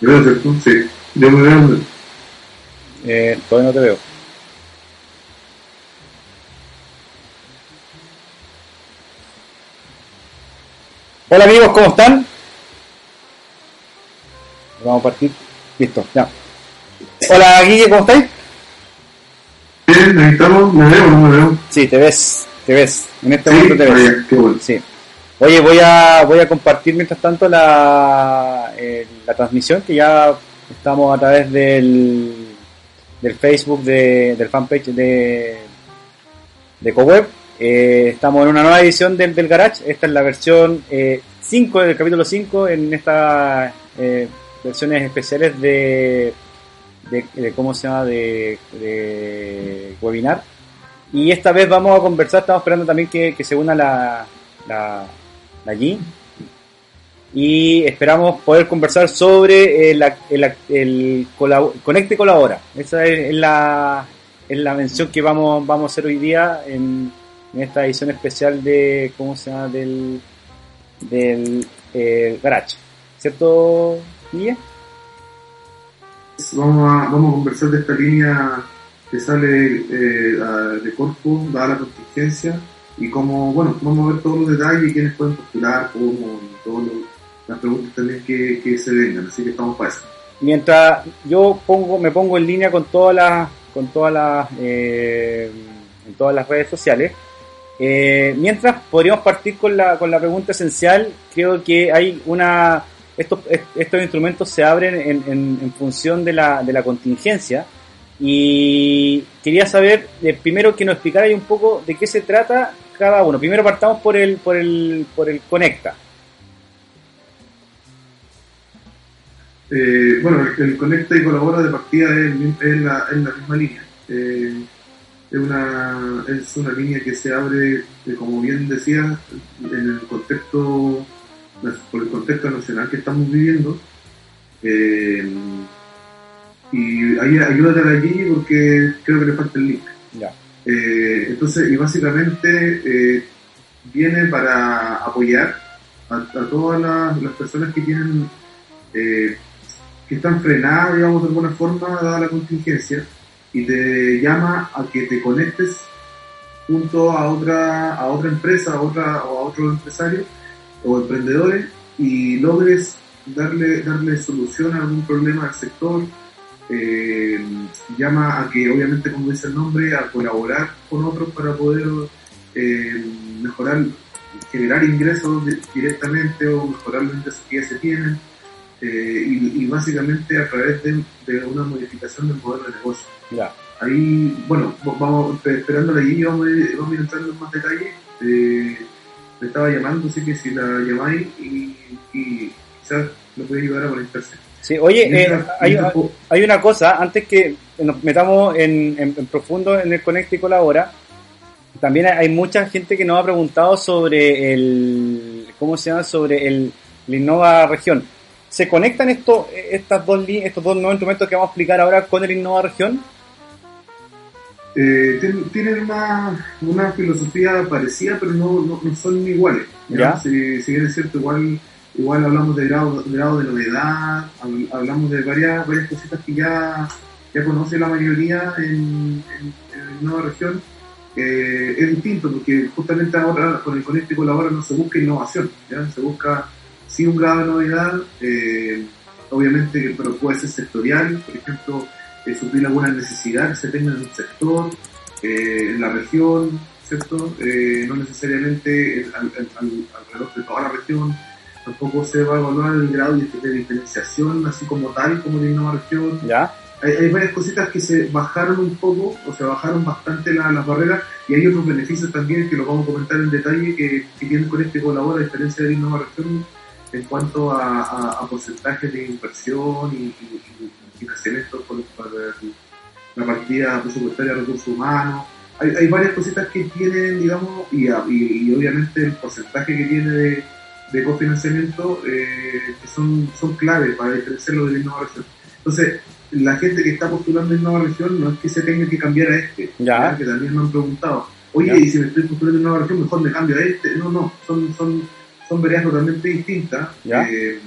Gracias, sí. Yo me veo. Eh, todavía no te veo. Hola amigos, ¿cómo están? Vamos a partir. Listo, ya. Hola Guille, ¿cómo estáis? Bien, ahí estamos. ¿Me veo no me veo? Sí, te ves, te ves. En este Sí, momento te ves. ya, qué bueno. Sí. Oye, voy a, voy a compartir mientras tanto la, eh, la transmisión que ya estamos a través del, del Facebook de, del fanpage de, de CoWeb. Eh, estamos en una nueva edición del, del Garage. Esta es la versión 5 del capítulo 5 en estas eh, versiones especiales de, de, ¿cómo se llama? De, webinar. Y esta vez vamos a conversar, estamos esperando también que, que se una la, G. Y esperamos poder conversar sobre el, el, el colabo- Conecte Colabora. Esa es, la, es la mención que vamos, vamos a hacer hoy día en, en esta edición especial de, ¿cómo se llama? Del, del eh, Garage. ¿Cierto, Guille? Vamos a, vamos a conversar de esta línea que sale eh, de Corpo, dada la contingencia, y cómo, bueno, vamos a ver todos los detalles, quiénes pueden postular, cómo, y todas las preguntas también que, que se vengan, así que estamos para eso. mientras yo pongo me pongo en línea con todas las con todas las eh, en todas las redes sociales. Eh, mientras podríamos partir con la con la pregunta esencial. Creo que hay una estos est- estos instrumentos se abren en, en- en función de la de la contingencia y quería saber eh, primero que nos explicara un poco de qué se trata cada uno primero partamos por el por el por el conecta Eh, bueno, el, conecta y colabora de partida es, es la, es la misma línea. Eh, es, una, es una línea que se abre, como bien decía, en el contexto, por el contexto nacional que estamos viviendo. Y ahí ayúdate a la Gigi porque creo que le falta el link. ya Eh, entonces, y básicamente eh, viene para apoyar a, a todas las, las personas que tienen, eh, que están frenadas, digamos, de alguna forma, dada la contingencia, y te llama a que te conectes junto a otra, a otra empresa, a otra, o a otro empresario o emprendedores y logres darle, darle solución a algún problema del sector, eh, llama a que obviamente como dice el nombre a colaborar con otros para poder eh, mejorar generar ingresos di- directamente o mejorar los ingresos que ya se tienen eh, y, y básicamente a través de, de una modificación del modelo de negocio. Ya. Ahí bueno vamos espe- esperando allí vamos vamos a ir entrando en más detalle. Eh, me estaba llamando así que si la llamáis y, y quizás lo puede ayudar a conectarse Sí, oye, eh, hay, una cosa, antes que nos metamos en, en- en profundo en el Conecta y Colabora, también hay, mucha gente que nos ha preguntado sobre el, ¿cómo se llama? Sobre el, Innova Región. ¿Se conectan estos, estas dos, estos dos nuevos instrumentos que vamos a explicar ahora con el Innova Región? Eh, tien- tienen una, una filosofía parecida, pero no, no, no son iguales. Ya. Si, si bien es cierto, igual, igual hablamos de grado, grado de novedad, habl- hablamos de varias, varias cositas que ya, ya conoce la mayoría en, en, en nueva región. Es distinto porque justamente ahora con el Conecte Colabora no se busca innovación, se busca sí un grado de novedad, eh, obviamente, pero puede ser sectorial, por ejemplo, eh, suplir alguna necesidad que se tenga en un sector, eh, en la región, ¿cierto? Eh, no necesariamente al- al- al- alrededor de toda la región, tampoco se va a evaluar el grado de, diferenciación así como tal, como de innova región. ¿Ya? Hay, hay varias cositas que se bajaron un poco, o se bajaron bastante la- las barreras, y hay otros beneficios también que los vamos a comentar en detalle que, que tienen con este colabora, a diferencia de innova región, en cuanto a, a, a porcentajes de inversión y, y, y financiamiento por, por el- la partida presupuestaria de recursos humanos. Hay, hay varias cositas que tienen, digamos, y, y obviamente el porcentaje que tiene de, de cofinanciamiento eh, que son, son clave para diferenciarlo de la innova región. Entonces, la gente que está postulando en nueva región no es que se tenga que cambiar a este, Ya. que también me han preguntado, oye, Ya. y si me estoy postulando en nueva región, mejor me cambio a este. No, no, son, son, son veredas totalmente distintas. Ya. Eh,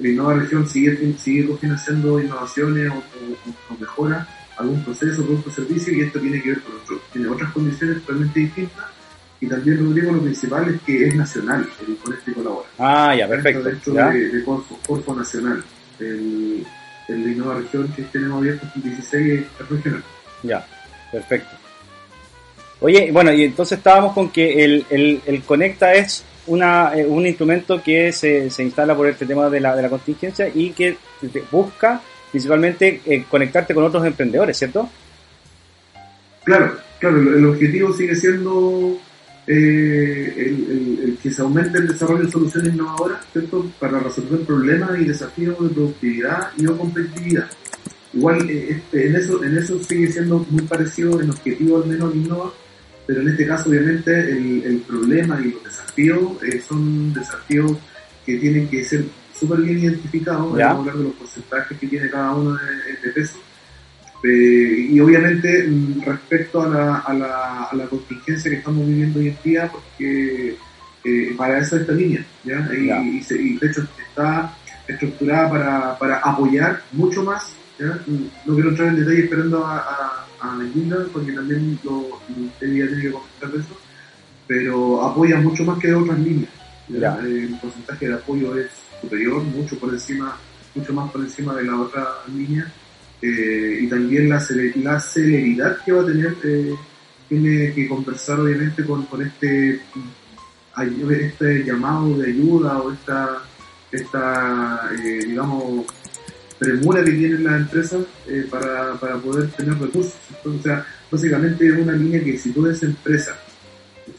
la Innova Región sigue, sigue cofinanciando innovaciones o, o- o mejora algún proceso, producto o servicio y esto tiene que ver con otro, tiene otras condiciones totalmente distintas y también Rodrigo lo principal es que es nacional el con este colabora. Ah, ya, perfecto. Dentro Ya, de, de Corfo, Corfo Nacional. El, el de Innova Región que tenemos abierto el 16 es regional. ya, perfecto. Oye, bueno, y entonces estábamos con que el, el, el Conecta es una, eh, un instrumento que se, se instala por este tema de la, de la contingencia y que busca principalmente eh, conectarte con otros emprendedores, ¿cierto? Claro, claro, el objetivo sigue siendo eh, el, el- el que se aumente el desarrollo de soluciones innovadoras, ¿cierto? Para resolver problemas y desafíos de productividad y o competitividad. Igual eh, este, en eso en eso sigue siendo muy parecido en objetivo al menos Innova, pero en este caso obviamente el, el problema y los desafíos eh, son desafíos que tienen que ser súper bien identificados, vamos a hablar de los porcentajes que tiene cada uno de, de peso. Eh, y obviamente mm, respecto a la, a, la, a la contingencia que estamos viviendo hoy en día, porque eh, para eso esta línea, ¿ya? Y, se- y de hecho está estructurada para, para apoyar mucho más, ¿ya? Mm, No quiero entrar en detalle esperando a, a, a Linda, porque también lo, ella tiene que comentar de eso, pero apoya mucho más que de otras líneas. Eh, El porcentaje de apoyo es superior, mucho por encima, mucho más por encima de la otra línea eh, y también la, la celeridad que va a tener eh, tiene que conversar obviamente con, con este este llamado de ayuda o esta esta eh, digamos premura que tienen las empresas eh, para, para poder tener recursos Entonces, o sea básicamente es una línea que si tú eres empresa.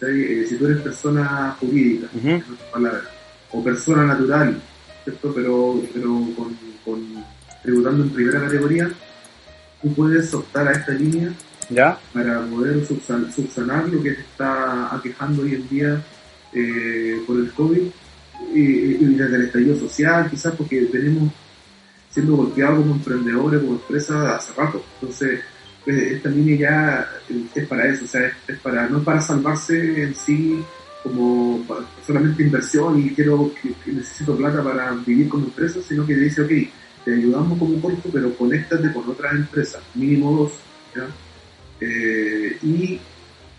Eh, si tú eres persona jurídica en otras palabras, o persona natural, ¿cierto? Pero, pero con, con tributando en primera categoría, tú puedes optar a esta línea ¿Ya? para poder subsan- subsanar lo que te está aquejando hoy en día eh, por el COVID y, y desde el estallido social, quizás porque venimos siendo golpeados como emprendedores, como empresas hace rato. Entonces, eh, esta línea ya eh, es para eso, o sea, es, es para no para salvarse en sí como solamente inversión y quiero que, que necesito plata para vivir como empresa, sino que dice, ok, te ayudamos como corto, pero conéctate con otras empresas, mínimo dos, ¿ya? Eh, y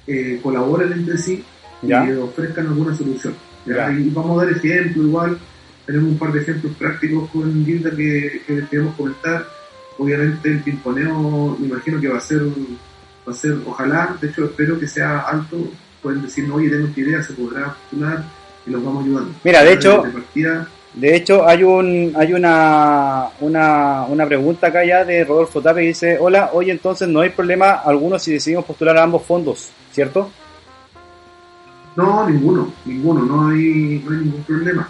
eh, colaboren entre sí ¿Ya? y ofrezcan alguna solución. ¿ya? Y vamos a dar ejemplos igual, tenemos un par de ejemplos prácticos con Gilda que, que les queremos comentar. Obviamente el pimponeo me imagino que va a ser, va a ser, ojalá, de hecho espero que sea alto, pueden decirnos, oye, tengo esta idea, se podrá postular y los vamos ayudando. Mira, de hecho- De partida, De hecho, hay un hay una, una, una pregunta acá ya de Rodolfo Tape que dice, hola, hoy entonces no hay problema alguno si decidimos postular a ambos fondos, ¿cierto? No, ninguno, ninguno, no hay, no hay ningún problema.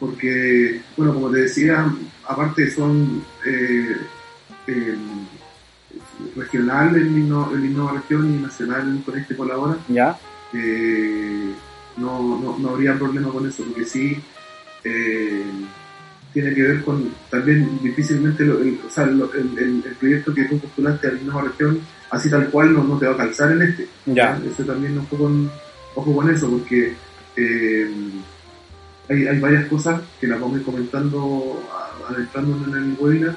Porque, bueno, como te decía, aparte son eh, eh, regional el, Inno- el Innova Región y nacional con este colabora, ¿Ya? eh, no, no, no habría problema con eso, porque sí eh, tiene que ver con también difícilmente lo- el, o sea, lo- el, el- el proyecto que tú postulaste al Innova Región, así tal cual no, no te va a calzar en este. Ya. Eso también poco con, ojo con eso, porque eh, hay, hay varias cosas que las vamos a ir comentando a- adentrándonos en el webinar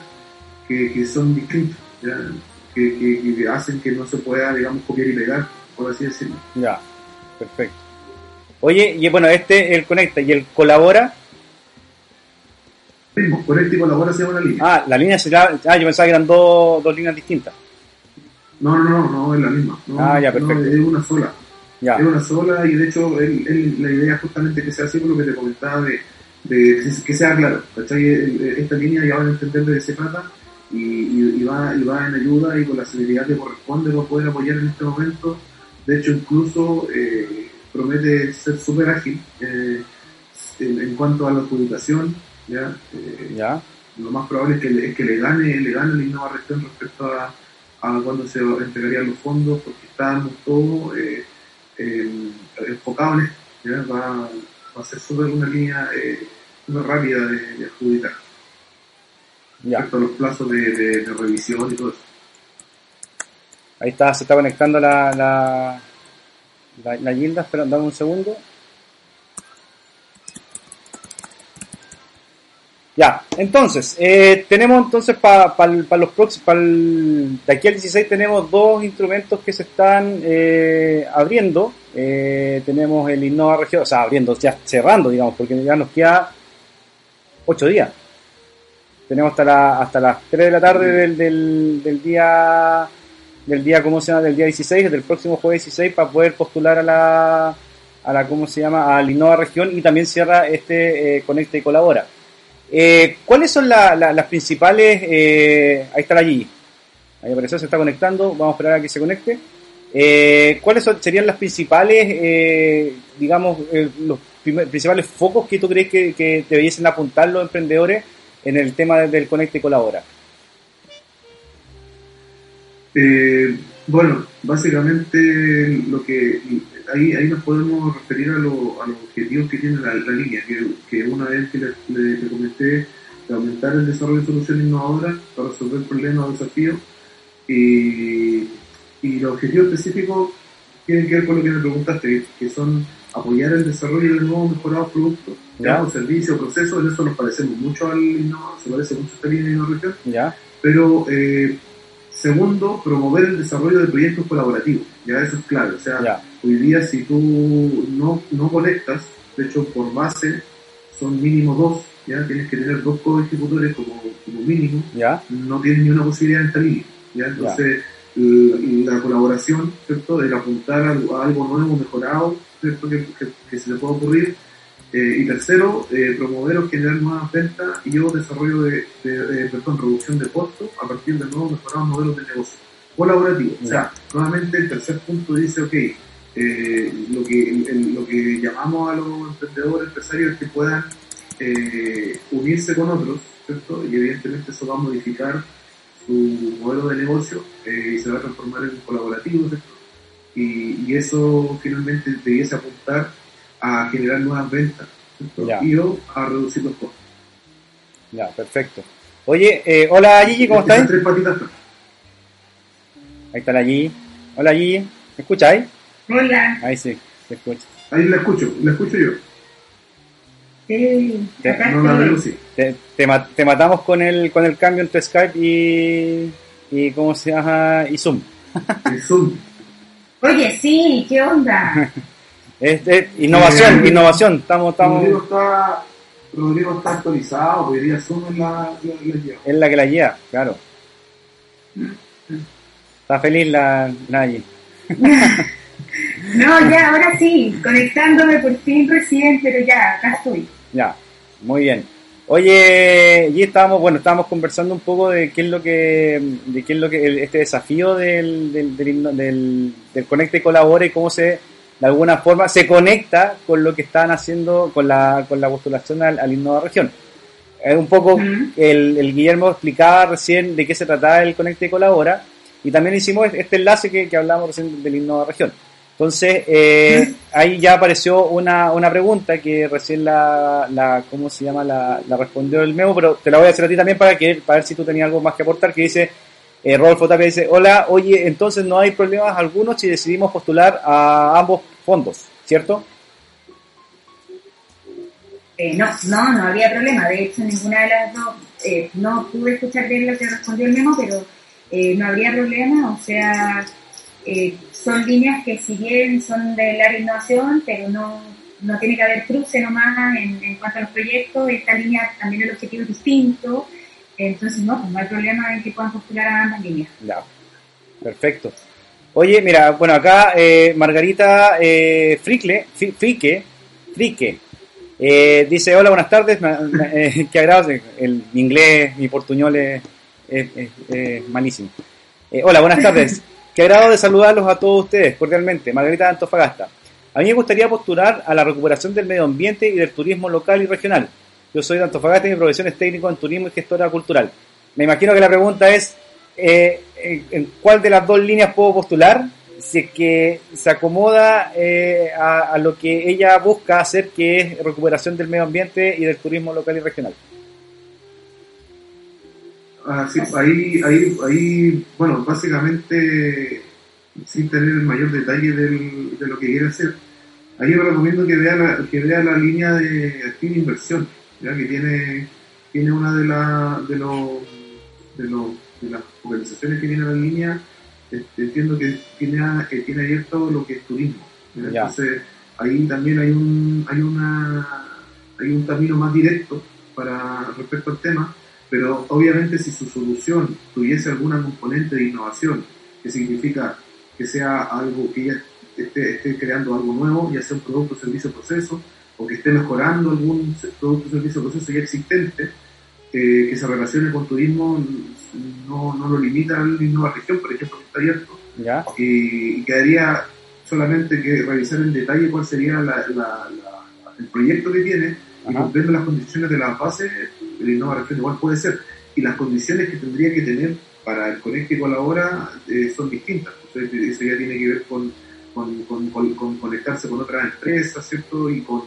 que, que son distintas, que- que hacen que no se pueda, digamos, copiar y pegar, por así decirlo. Ya, perfecto. Oye, y bueno, este, el conecta y el colabora. Mismo, con este colabora se llama la línea. Ah, la línea será. Ah, yo pensaba que eran dos, dos líneas distintas. No, no, no, no, es la misma. No, Ah, ya, no, perfecto. es una sola. Ya, Es una sola y de hecho él- él- la idea es justamente que sea así por lo que te comentaba de, de que- sea claro. ¿cachai? Esta línea ya van a entender de qué se trata y, y- y va, y va en ayuda y con la celeridad que corresponde para poder apoyar en este momento. De hecho, incluso eh, promete ser súper ágil eh, en, en cuanto a la adjudicación. ¿Ya? Eh, ya, lo más probable es que, le- es que le gane, le gane la Innova Región respecto a, a cuando se entregarían los fondos, porque estamos todos eh, eh, enfocados en esto. ¿ya? Va, va a ser súper una línea eh, súper rápida de, de adjudicar, ya. respecto a los plazos de, de- de revisión y todo eso. Ahí está, se está conectando la, la, la, la Gilda. Espera, dame un segundo. Ya, entonces, eh, tenemos entonces para los próximos, de aquí al 16 tenemos dos instrumentos que se están eh, abriendo. Eh, tenemos el Innova Región, o sea, abriendo, ya cerrando, digamos, porque ya nos queda 8 días. Tenemos hasta, la, hasta las 3 de la tarde del, del, día, del día, ¿cómo se llama? Del día 16, del próximo jueves 16, para poder postular a la, a la ¿cómo se llama? Al Innova Región y también cierra este Conecta y Colabora. Eh, ¿Cuáles son las principales? Eh, ahí está allí. Ahí apareció, se está conectando. Vamos a esperar a que se conecte. Eh, ¿Cuáles serían las principales, digamos, los principales focos que tú crees que, que debiesen apuntar los emprendedores en el tema del Conecte y Colabora? bueno, básicamente lo que ahí, ahí nos podemos referir a, a los objetivos que tiene la, línea, que, una vez que le, comenté de aumentar el desarrollo de soluciones innovadoras para resolver problemas o desafíos, y, y los objetivos específicos tienen que ver con lo que me preguntaste, que son apoyar el desarrollo de nuevos mejorados productos, ya. servicios, procesos, en eso nos parecemos mucho al innovador, se parece mucho a esta línea de innovación, ya. pero eh, Segundo, promover el desarrollo de proyectos colaborativos. Ya eso es. O sea, hoy día si tú no, no conectas, de hecho por base son mínimo dos, ya tienes que tener dos co-ejecutores como, como mínimo. ¿Ya? No tienes ni una posibilidad esta línea. ¿ya? Entonces, La, colaboración, ¿cierto? El apuntar a, algo nuevo, mejorado, ¿cierto? Que, que se le pueda ocurrir eh, y tercero, eh, promover o generar nuevas ventas y o desarrollo de, perdón, reducción de costos a partir de nuevos mejorados modelos de negocio colaborativo. O sea, nuevamente el tercer punto dice, ok, eh, lo, que, lo que llamamos a los emprendedores, empresarios es que puedan unirse con otros, ¿cierto? Y evidentemente eso va a modificar su modelo de negocio y se va a transformar en colaborativo, ¿cierto? Y, y eso finalmente debiese apuntar a generar nuevas ventas y a reducir los costos. Ya, perfecto. Oye, eh, hola Gigi, ¿cómo estás? Tres patitas. Ahí está la Gigi. Hola Gigi, ¿me escucháis? Hola. Ahí sí, se escucha. Ahí la escucho, la escucho yo. Sí, te, no la veo, sí. te, te, matamos con el, con el cambio entre Skype y, y ¿cómo se llama? Y Zoom. Y Zoom. Oye, sí, ¿qué onda? Es, innovación, innovación. Estamos, estamos... Rodrigo, está, Rodrigo está actualizado, hoy día Zoom es la, lleva. Es la que la lleva, claro. Está feliz la Nayi. no, ya, ahora sí, conectándome por fin recién, pero ya, acá estoy. Ya, muy bien. Oye, y estábamos, bueno, estábamos conversando un poco de qué es lo que, de qué es lo que, este desafío del, del, del, del, del Conecte y Colabore y cómo se de alguna forma se conecta con lo que están haciendo con la, con la postulación al, al Innova Región. Un poco, el, el, Guillermo explicaba recién de qué se trataba el Conecte y Colabora, y también hicimos este enlace que, que hablamos recién del Innova Región. Entonces, eh, ahí ya apareció una, una pregunta que recién la, la ¿cómo se llama? La, la respondió el Memo, pero te la voy a hacer a ti también para, que, para ver si tú tenías algo más que aportar, que dice, eh, Rodolfo Tapia dice, hola, oye, entonces no hay problemas algunos si decidimos postular a ambos fondos, ¿cierto? Eh, no, no, no había problema. De hecho, ninguna de las dos, eh, no pude escuchar bien lo que respondió el memo, pero eh, no habría problema. O sea, son líneas que si bien son de innovación, pero no, no tiene que haber cruce nomás en, en cuanto a los proyectos. Esta línea también el objetivo es distinto. Entonces, no, pues no hay problema en que puedan postular a ambas líneas. Perfecto. Oye, mira, bueno, acá eh, Margarita eh, Frique, Frique, eh, dice, hola, buenas tardes, eh, qué agrado, el inglés, mi portuñol es, malísimo. Eh, hola, buenas tardes, qué agrado de saludarlos a todos ustedes cordialmente, Margarita Antofagasta. A mí me gustaría postular a la recuperación del medio ambiente y del turismo local y regional. Yo soy Antofagasta y mi profesión es técnico en turismo y gestora cultural. Me imagino que la pregunta es, eh, ¿en cuál de las dos líneas puedo postular? Si que se acomoda eh, a, lo que ella busca hacer, que es recuperación del medio ambiente y del turismo local y regional. Ah, sí, ahí, ahí, ahí, bueno, básicamente, sin tener el mayor detalle del, de lo que quiere hacer, ahí yo recomiendo que vea la, que vea la línea de activa inversión ya que tiene tiene una de, la, de, los, de, los, de las organizaciones que viene a la línea, este, entiendo que tiene, que tiene abierto lo que es turismo. Entonces, ahí también hay un, hay una hay un camino más directo para respecto al tema, pero obviamente si su solución tuviese alguna componente de innovación, que significa que sea algo que ella esté, esté creando algo nuevo, ya sea un producto, servicio, proceso, o que esté mejorando algún producto, servicio, proceso ya existente, eh, que se relacione con turismo, no, no lo limita a la nueva región, por ejemplo, que está abierto. ¿Ya? Y, quedaría solamente que revisar en detalle cuál sería el proyecto que tiene y cumpliendo las condiciones de la base, el Innova Región igual puede ser. Y las condiciones que tendría que tener para el Conecte y Colabora eh, son distintas. Entonces, eso ya tiene que ver con, con, con, conectarse con otras empresas, ¿cierto? Y con,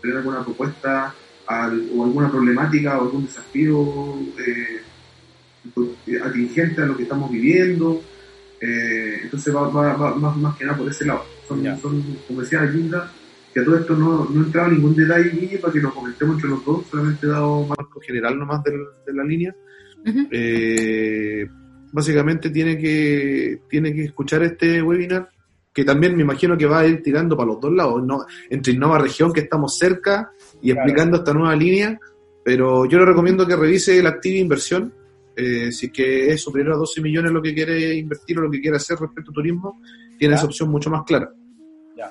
tener alguna propuesta o alguna problemática o algún desafío eh, atingente a lo que estamos viviendo. Eh, entonces va, va, va, más, más que nada por ese lado. Son, son como decía Linda, que a todo esto no, no entraba ningún detalle para que lo comentemos entre los dos, solamente he dado marco general nomás de, de la línea. eh, básicamente tiene que, tiene que escuchar este webinar, que también me imagino que va a ir tirando para los dos lados, ¿no? entre Innova Región, que estamos cerca, y explicando esta nueva línea, pero yo le recomiendo que revise la activa inversión, eh, si es que es superior a 12 millones lo que quiere invertir o lo que quiere hacer respecto al turismo, tiene esa opción mucho más clara. Ya.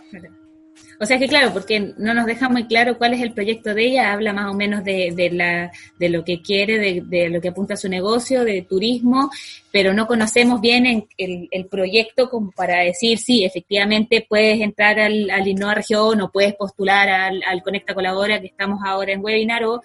O sea que claro, porque no nos deja muy claro cuál es el proyecto de ella, habla más o menos de, la, de lo que quiere, de, de, lo que apunta su negocio, de turismo, pero no conocemos bien el, el, proyecto como para decir, sí, efectivamente puedes entrar al, al Innova Región o puedes postular al, al Conecta Colabora, que estamos ahora en webinar, o,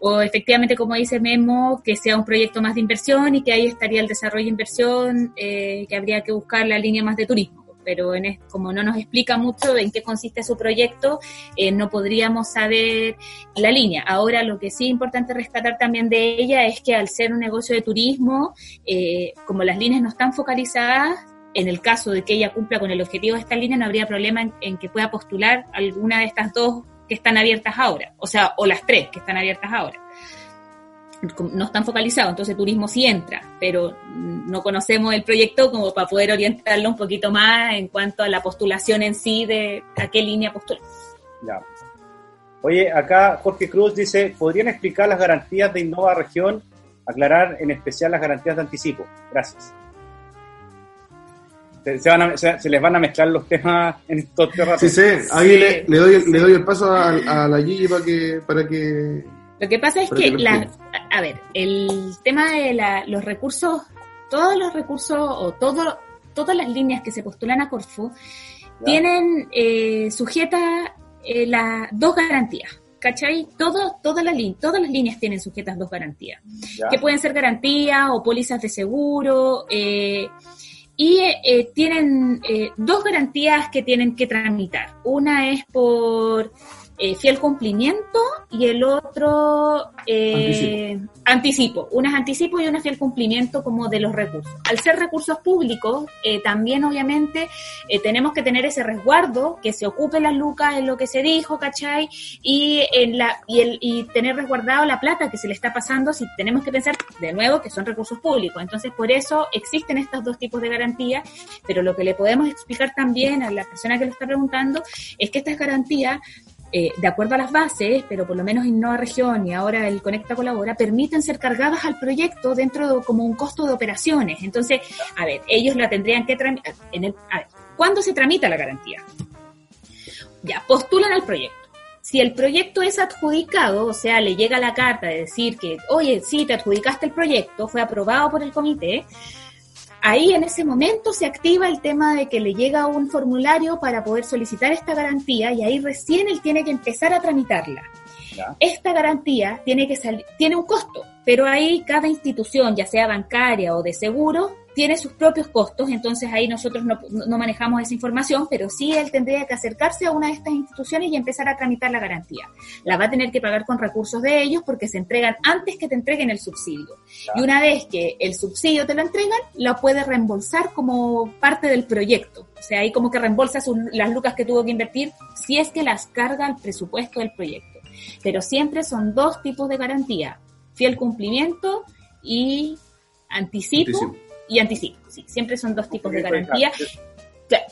o efectivamente, como dice Memo, que sea un proyecto más de inversión y que ahí estaría el desarrollo de inversión, eh, que habría que buscar la línea más de turismo pero en, como no nos explica mucho en qué consiste su proyecto, eh, no podríamos saber la línea. Ahora, lo que sí es importante rescatar también de ella es que al ser un negocio de turismo, eh, como las líneas no están focalizadas, en el caso de que ella cumpla con el objetivo de esta línea, no habría problema en, en que pueda postular alguna de estas dos que están abiertas ahora, o sea, o las tres que están abiertas ahora no están focalizados, entonces turismo sí entra, pero no conocemos el proyecto como para poder orientarlo un poquito más en cuanto a la postulación en sí de a qué línea postular. Ya. Oye, acá Jorge Cruz dice, ¿podrían explicar las garantías de Innova Región? Aclarar en especial las garantías de anticipo. Gracias. Se, van a, se, les van a mezclar los temas en estos temas. Sí, sí, ahí Le, le, doy, le doy el paso a, a la Gigi para que, para que lo que pasa es que, la, a ver, el tema de la, los recursos, todos los recursos o todo, todas las líneas que se postulan a Corfu tienen eh, sujetas eh, las dos garantías. ¿Cachai? Todo, todas, las todas las líneas tienen sujetas dos garantías, que pueden ser garantías o pólizas de seguro, eh, y eh, tienen eh, dos garantías que tienen que tramitar. Una es por eh, fiel cumplimiento y el otro eh, anticipo. anticipo. Una es anticipo y una fiel cumplimiento como de los recursos. Al ser recursos públicos, eh, también obviamente eh, tenemos que tener ese resguardo, que se ocupe las lucas en lo que se dijo, ¿cachai? Y, en la, y, el, y tener resguardado la plata que se le está pasando si tenemos que pensar de nuevo que son recursos públicos. Entonces, por eso existen estos dos tipos de garantías, pero lo que le podemos explicar también a la persona que lo está preguntando es que estas garantías eh, de acuerdo a las bases, pero por lo menos Innova Región y ahora el Conecta Colabora, permiten ser cargadas al proyecto dentro de como un costo de operaciones. Entonces, a ver, ellos la tendrían que tramitar. En a ver, ¿cuándo se tramita la garantía? Ya, postulan al proyecto. Si el proyecto es adjudicado, o sea, le llega la carta de decir que, oye, sí, te adjudicaste el proyecto, fue aprobado por el comité, ahí en ese momento se activa el tema de que le llega un formulario para poder solicitar esta garantía y ahí recién él tiene que empezar a tramitarla. ¿Ya? Esta garantía tiene que salir, tiene un costo, pero ahí cada institución, ya sea bancaria o de seguro, tiene sus propios costos, entonces ahí nosotros no, no, manejamos esa información, pero sí él tendría que acercarse a una de estas instituciones y empezar a tramitar la garantía. La va a tener que pagar con recursos de ellos porque se entregan antes que te entreguen el subsidio. Claro. Y una vez que el subsidio te lo entregan, lo puede reembolsar como parte del proyecto. O sea, ahí como que reembolsa sus, las lucas que tuvo que invertir si es que las carga al presupuesto del proyecto. Pero siempre son dos tipos de garantía fiel cumplimiento y anticipo, y anticipo. Sí, siempre son dos tipos de garantía.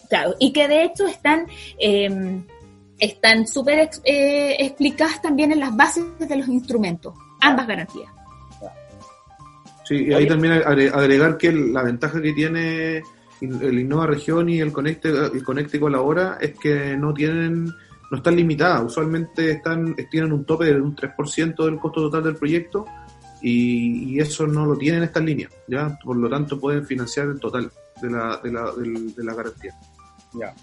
Claro, y que de hecho están em, están súper eh, explicadas también en las bases de los instrumentos, ambas garantías. Sí, y ahí también agregar que la ventaja que tiene el Innova Región y el Conecte, el Conecte Colabora es que no tienen no están limitadas, usualmente están tienen un tope de un 3% del costo total del proyecto y, eso no lo tienen estas líneas, ¿ya? Por lo tanto pueden financiar el total de la, de la, de la garantía. Ya.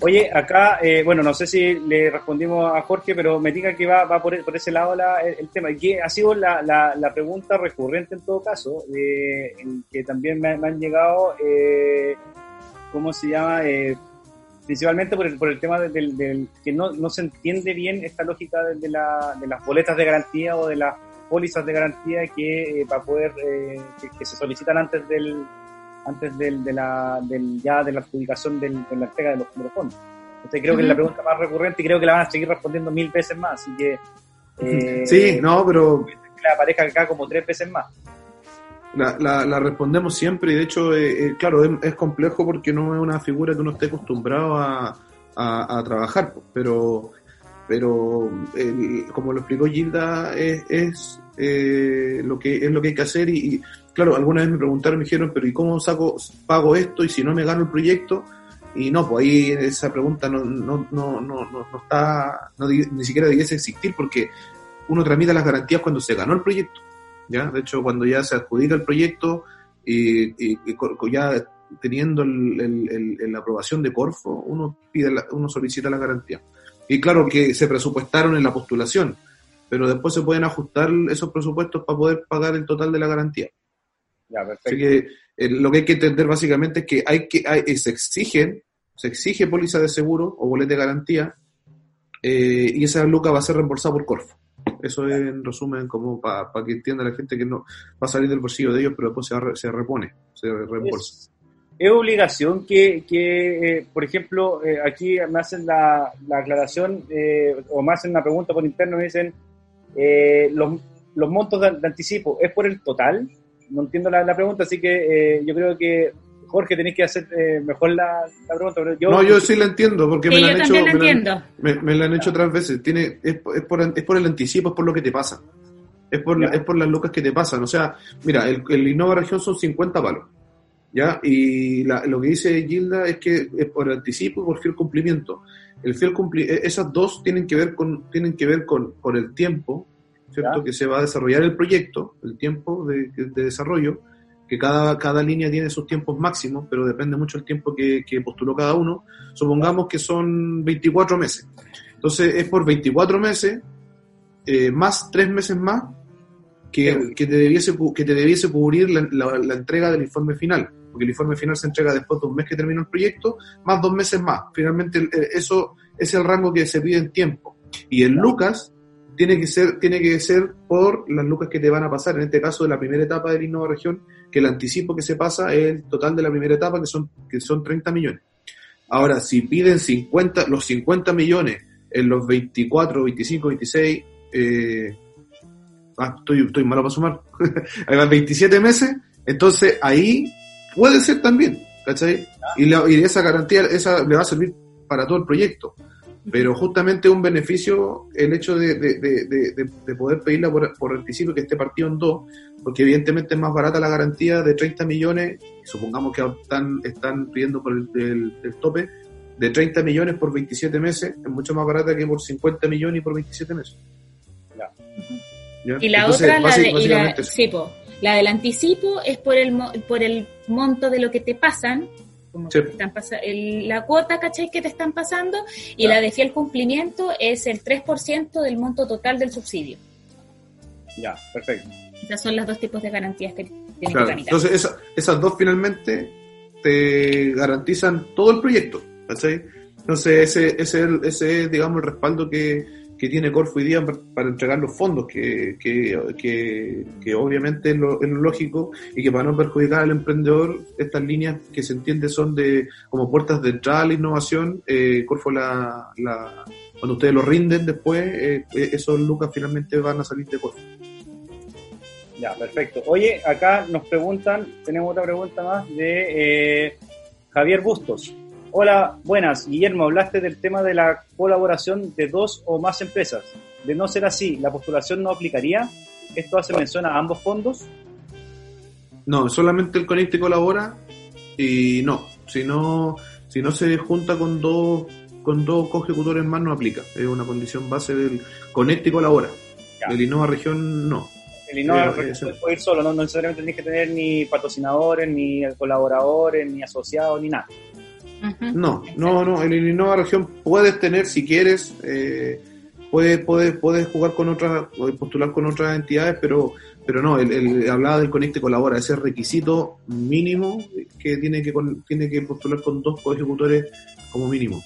Oye, acá, eh, bueno, no sé si le respondimos a Jorge, pero me diga que va, va por, ese lado la, el, tema. Y ha sido la, la, pregunta recurrente en todo caso, eh, que también me, han llegado, eh, ¿cómo se llama? Eh, principalmente por el, por el tema del, que no, no se entiende bien esta lógica de, la, de las boletas de garantía o de las pólizas de garantía que para poder, que se solicitan antes del antes del, de la, del, ya de la adjudicación del, de la entrega de los, fondos. Entonces creo que es la pregunta más recurrente y creo que la van a seguir respondiendo mil veces más, así que... Eh, sí, no, pero... Que aparezca acá como tres veces más. La, la, respondemos siempre y de hecho, eh, eh, claro, es, complejo porque no es una figura que uno esté acostumbrado a, a, trabajar, pero pero como lo explicó Gilda, es, es lo que es lo que hay que hacer y, claro, alguna vez me preguntaron, me dijeron, pero ¿y cómo saco, pago esto y si no me gano el proyecto? Y no, pues ahí esa pregunta no, no, no, no, no está, ni siquiera debiese existir porque uno tramita las garantías cuando se ganó el proyecto. ¿Ya? De hecho, cuando ya se adjudica el proyecto y, ya teniendo la aprobación de Corfo, uno, pide uno solicita la garantía. Y claro que se presupuestaron en la postulación, pero después se pueden ajustar esos presupuestos para poder pagar el total de la garantía. Así que eh, lo que hay que entender básicamente es que hay que hay, se exigen, se exige póliza de seguro o boleto de garantía eh, y esa luca va a ser reembolsada por Corfo. Eso es en resumen como para que entienda la gente que no va a salir del bolsillo de ellos, pero después se, se repone, se reembolsa. Es, obligación que, que eh, por ejemplo, aquí me hacen la, la aclaración o me hacen una pregunta por interno, me dicen, los, los montos de, anticipo, ¿es por el total? no entiendo la, pregunta, así que eh, yo creo que Jorge, tenéis que hacer eh, mejor la, pregunta. yo, no, yo sí la entiendo, porque me, la han hecho, me, la han, hecho otras veces. Tiene, es, por, es por el anticipo, es por lo que te pasa. Es por, es por las lucas que te pasan. O sea, mira, el, el Innova Región son 50 palos. ¿ya? Y lo que dice Gilda es que es por anticipo y por fiel cumplimiento. El fiel cumpli e, esas dos tienen que ver con, tienen que ver con, con el tiempo ¿cierto? Que se va a desarrollar el proyecto, el tiempo de, desarrollo, que cada, cada línea tiene sus tiempos máximos, pero depende mucho el tiempo que, postuló cada uno. Supongamos que son 24 meses. Entonces es por 24 meses, eh, más 3 meses más, que, que, te, debiese, que te debiese cubrir la, entrega del informe final, porque el informe final se entrega después de un mes que termina el proyecto, más dos meses más. Finalmente eso es el rango que se pide en tiempo. Y el Lucas tiene que ser, tiene que ser por las lucas que te van a pasar, en este caso de la primera etapa del Innova Región, que el anticipo que se pasa es el total de la primera etapa, que son, que son 30 millones. Ahora, si piden 50, los 50 millones en los 24, 25, 26, eh, ah, estoy, estoy malo para sumar, van 27 meses, entonces ahí puede ser también, ¿cachai? Y, la, y esa garantía esa le va a servir para todo el proyecto pero justamente un beneficio el hecho de, de, poder pedirla por, por, anticipo que esté partido en dos, porque evidentemente es más barata la garantía de 30 millones, supongamos que están, están pidiendo por el, tope, de 30 millones por 27 meses, es mucho más barata que por 50 millones y por 27 meses. Y la otra, la, de, la, la del anticipo es por el, por el monto de lo que te pasan como están la cuota, ¿cachai? Que te están pasando y la de fiel cumplimiento es el 3% del monto total del subsidio. Ya, perfecto. Esas son las dos tipos de garantías que tienen que tramitar. Entonces, esas dos finalmente te garantizan todo el proyecto, ¿cachai? Entonces, ese, ese, ese es, digamos, el respaldo que, que tiene Corfo hoy día para entregar los fondos, que, que, que, obviamente es lo, lógico y que para no perjudicar al emprendedor, estas líneas que se entiende son de como puertas de entrada a la innovación, eh, Corfo la, la, cuando ustedes lo rinden después, eh, eh, esos lucas finalmente van a salir de Corfo. Ya, perfecto. Oye, acá nos preguntan, tenemos otra pregunta más de eh, Javier Bustos. Hola, buenas. Guillermo, hablaste del tema de la colaboración de dos o más empresas. De no ser así, ¿la postulación no aplicaría? ¿Esto hace mención a ambos fondos? No, solamente el Conecte colabora y no, si no, si no se junta con dos con dos co-ejecutores más no aplica. Es una condición base del Conecte colabora. El Innova Región no. El Innova Región puede ir solo, no, necesariamente tenés que tener ni patrocinadores, ni colaboradores, ni asociados, ni nada. No, no, no. El Innova Región puedes tener si quieres. Eh, puedes, puedes, puedes jugar con otras, postular con otras entidades, pero pero no, el, hablaba del Conecte colabora, ese requisito mínimo que tiene que tiene que postular con dos co-ejecutores como mínimo.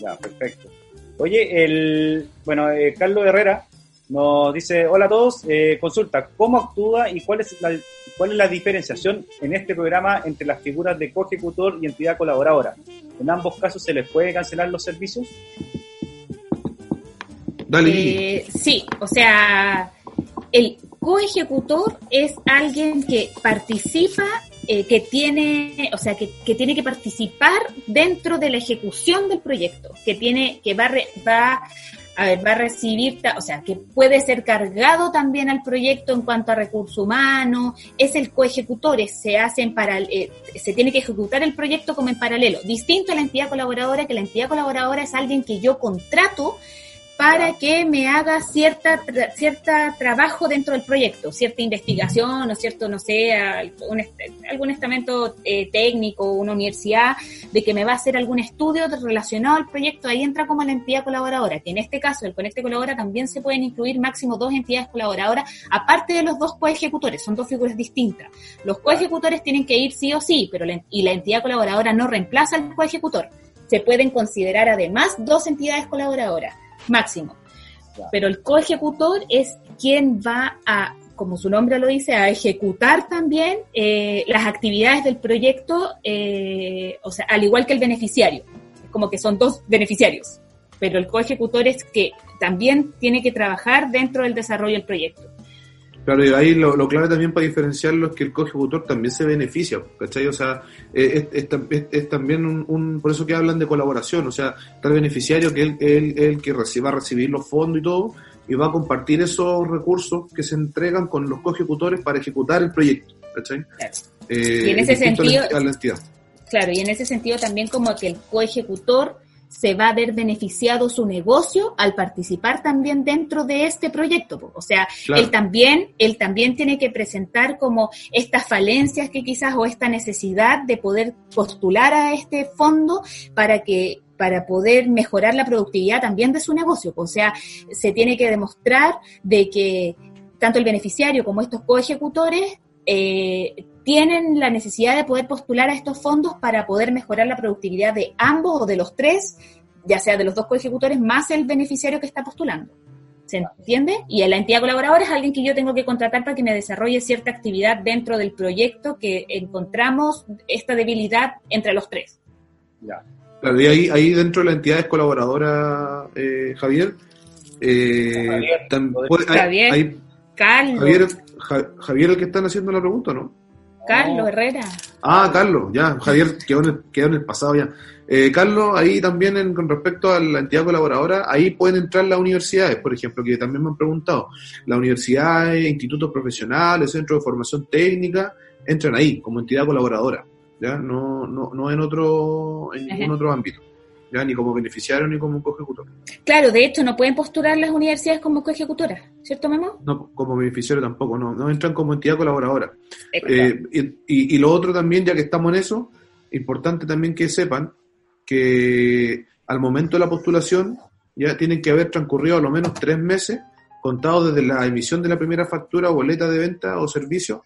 Ya, perfecto. Oye, el bueno, eh, Carlos Herrera nos dice, hola a todos, eh, consulta, ¿cómo actúa y cuál es, la, cuál es la diferenciación en este programa entre las figuras de co-ejecutor y entidad colaboradora? ¿En ambos casos se les puede cancelar los servicios? Dale. Eh, sí, o sea, el coejecutor es alguien que participa, eh, que tiene, o sea, que, tiene que participar dentro de la ejecución del proyecto, que tiene, que va, va a ver, va a recibir, o sea, que puede ser cargado también al proyecto en cuanto a recursos humanos, es el coejecutor, se hacen para, eh, se tiene que ejecutar el proyecto como en paralelo, distinto a la entidad colaboradora, que la entidad colaboradora es alguien que yo contrato para que me haga cierta, cierta trabajo dentro del proyecto, cierta investigación o cierto, no sé, algún estamento eh, técnico, una universidad, de que me va a hacer algún estudio relacionado al proyecto, ahí entra como la entidad colaboradora, que en este caso el Conecte Colabora también se pueden incluir máximo dos entidades colaboradoras, aparte de los dos coejecutores, son dos figuras distintas. Los coejecutores tienen que ir sí o sí, pero y la entidad colaboradora no reemplaza al coejecutor. Se pueden considerar además dos entidades colaboradoras máximo. Pero el coejecutor es quien va a, como su nombre lo dice, a ejecutar también eh, las actividades del proyecto, eh, o sea, al igual que el beneficiario. Como que son dos beneficiarios. Pero el coejecutor es que también tiene que trabajar dentro del desarrollo del proyecto. Claro, y ahí lo, clave también para diferenciarlo es que el coejecutor también se beneficia, ¿cachai? O sea, es, es, también un, por eso que hablan de colaboración, o sea, está el beneficiario que es el, que reciba, recibir los fondos y todo, y va a compartir esos recursos que se entregan con los coejecutores para ejecutar el proyecto, ¿cachai? Eh, y en ese sentido, claro, y en ese sentido también como que el coejecutor se va a ver beneficiado su negocio al participar también dentro de este proyecto. O sea, él también, él también tiene que presentar como estas falencias que quizás o esta necesidad de poder postular a este fondo para que para poder mejorar la productividad también de su negocio. O sea, se tiene que demostrar de que tanto el beneficiario como estos coejecutores eh, tienen la necesidad de poder postular a estos fondos para poder mejorar la productividad de ambos o de los tres, ya sea de los dos coejecutores más el beneficiario que está postulando. ¿Se entiende? Y la entidad colaboradora es alguien que yo tengo que contratar para que me desarrolle cierta actividad dentro del proyecto que encontramos esta debilidad entre los tres. Ya. Claro, y ahí, ahí dentro de la entidad es colaboradora, eh, Javier. Eh, Javier, Carlos. Javier, Javier, el que están haciendo la pregunta, ¿no? Carlos Herrera. Ah, Carlos, ya, Javier quedó en el, quedó en el pasado ya. Eh, Carlos, ahí también con respecto a la entidad colaboradora, ahí pueden entrar las universidades, por ejemplo, que también me han preguntado. Las universidades, institutos profesionales, centros de formación técnica, entran ahí como entidad colaboradora, ¿ya? No, no, no en otro, en ningún otro ámbito ya ni como beneficiario ni como coejecutor. Claro, de hecho no pueden postular las universidades como coejecutoras, ¿cierto Memo? No, como beneficiario tampoco, no, no entran como entidad colaboradora. Eh, y, y, lo otro también, ya que estamos en eso, importante también que sepan que al momento de la postulación ya tienen que haber transcurrido a lo menos tres meses contados desde la emisión de la primera factura, boleta de venta o servicio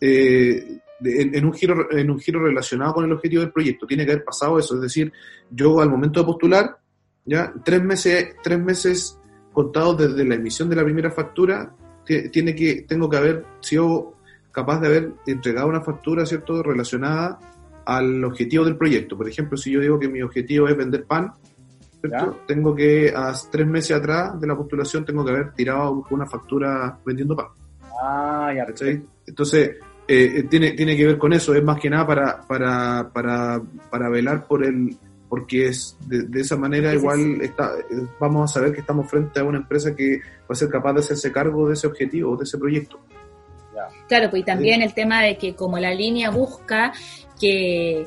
eh, en, un giro, en un giro relacionado con el objetivo del proyecto. Tiene que haber pasado eso. Es decir, yo al momento de postular, ya tres meses, tres meses contados desde la emisión de la primera factura, tiene que, tengo que haber sido capaz de haber entregado una factura, ¿cierto?, relacionada al objetivo del proyecto. Por ejemplo, si yo digo que mi objetivo es vender pan, Tengo que, a tres meses atrás de la postulación, tengo que haber tirado una factura vendiendo pan. Ah, ya. Entonces, eh, eh, tiene, tiene que ver con eso, es más que nada para, para, para, para velar por el, porque es de, esa manera igual está, vamos a saber que estamos frente a una empresa que va a ser capaz de hacerse cargo de ese objetivo, de ese proyecto. Claro, pues y también el tema de que como la línea busca que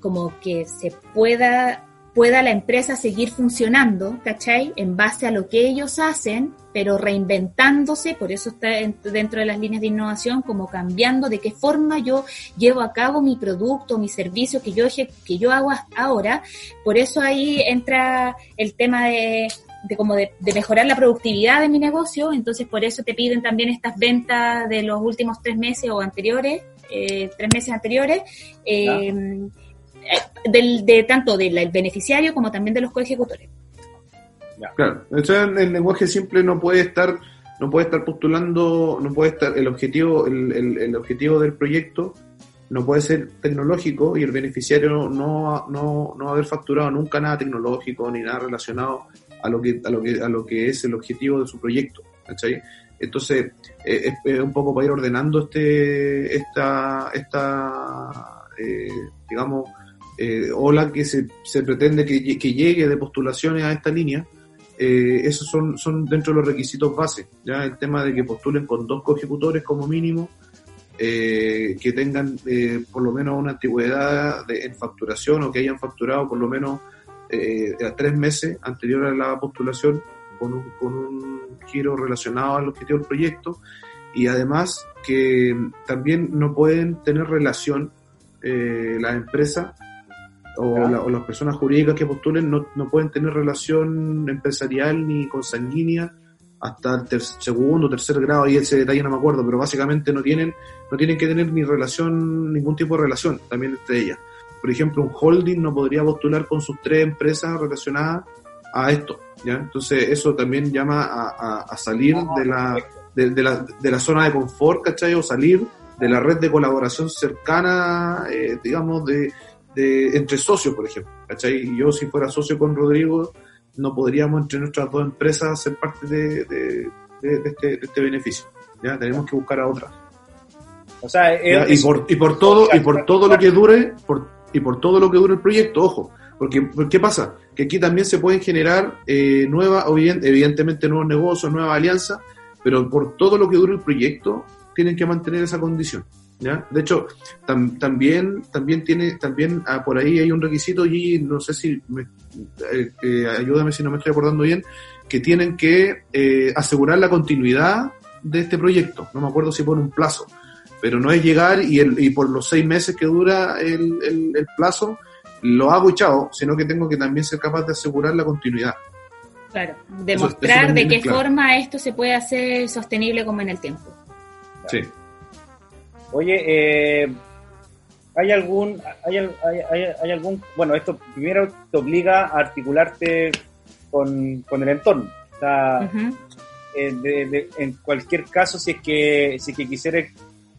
como que se pueda pueda la empresa seguir funcionando, ¿cachai? En base a lo que ellos hacen, pero reinventándose, por eso está dentro de las líneas de innovación, como cambiando de qué forma yo llevo a cabo mi producto, mi servicio que yo, que yo hago ahora. Por eso ahí entra el tema de, de como de, mejorar la productividad de mi negocio, entonces por eso te piden también estas ventas de los últimos tres meses o anteriores, eh, tres meses anteriores. Eh, del, de tanto del beneficiario como también de los coejecutores. Claro, el lenguaje simple no puede estar no puede estar postulando, no puede estar el objetivo el, el, objetivo del proyecto no puede ser tecnológico y el beneficiario no, no, no, no haber facturado nunca nada tecnológico ni nada relacionado a lo que a lo que a lo que es el objetivo de su proyecto, Entonces eh, es, un poco para ir ordenando este esta esta eh, digamos eh, o la que se, se pretende que, llegue de postulaciones a esta línea, eh, esos son, son dentro de los requisitos base. Ya el tema de que postulen con dos co-ejecutores como mínimo, eh, que tengan eh, por lo menos una antigüedad de, en facturación o que hayan facturado por lo menos a tres meses anterior a la postulación con un, con un giro relacionado al objetivo del proyecto y además que también no pueden tener relación eh, la empresa o, las personas jurídicas que postulen no, no, pueden tener relación empresarial ni consanguínea hasta el segundo, tercer grado, y ese detalle no me acuerdo, pero básicamente no tienen, no tienen que tener ni relación, ningún tipo de relación también entre ellas. Por ejemplo, un holding no podría postular con sus tres empresas relacionadas a esto, ¿ya? Entonces eso también llama a, a, salir ah, de la, de, la, de la zona de confort, ¿cachai? O salir de la red de colaboración cercana, eh, digamos, de, de, entre socios, por ejemplo. ¿cachai? Y yo, si fuera socio con Rodrigo, no podríamos entre nuestras dos empresas ser parte de, de, este, este, beneficio. ¿ya? Tenemos que buscar a otras. O sea, y, por, y por todo y por todo lo que dure por, y por todo lo que dure el proyecto, ojo, porque ¿qué pasa? Que aquí también se pueden generar eh, nuevas, evidentemente nuevos negocios, nuevas alianzas, pero por todo lo que dure el proyecto tienen que mantener esa condición. De hecho, también, también tiene, también ah, por ahí hay un requisito y no sé si, eh, eh, ayúdame si no me estoy acordando bien, que tienen que eh, asegurar la continuidad de este proyecto. No me acuerdo si por un plazo, pero no es llegar y, el, y por los seis meses que dura el, el, plazo, lo hago y chao, sino que tengo que también ser capaz de asegurar la continuidad. Claro, demostrar de qué forma esto se puede hacer sostenible como en el tiempo. Sí. Oye, eh, ¿hay algún, hay, hay, hay, algún, bueno, esto primero te obliga a articularte con, el entorno. O sea, eh, en cualquier caso, si es que, si es que quisieras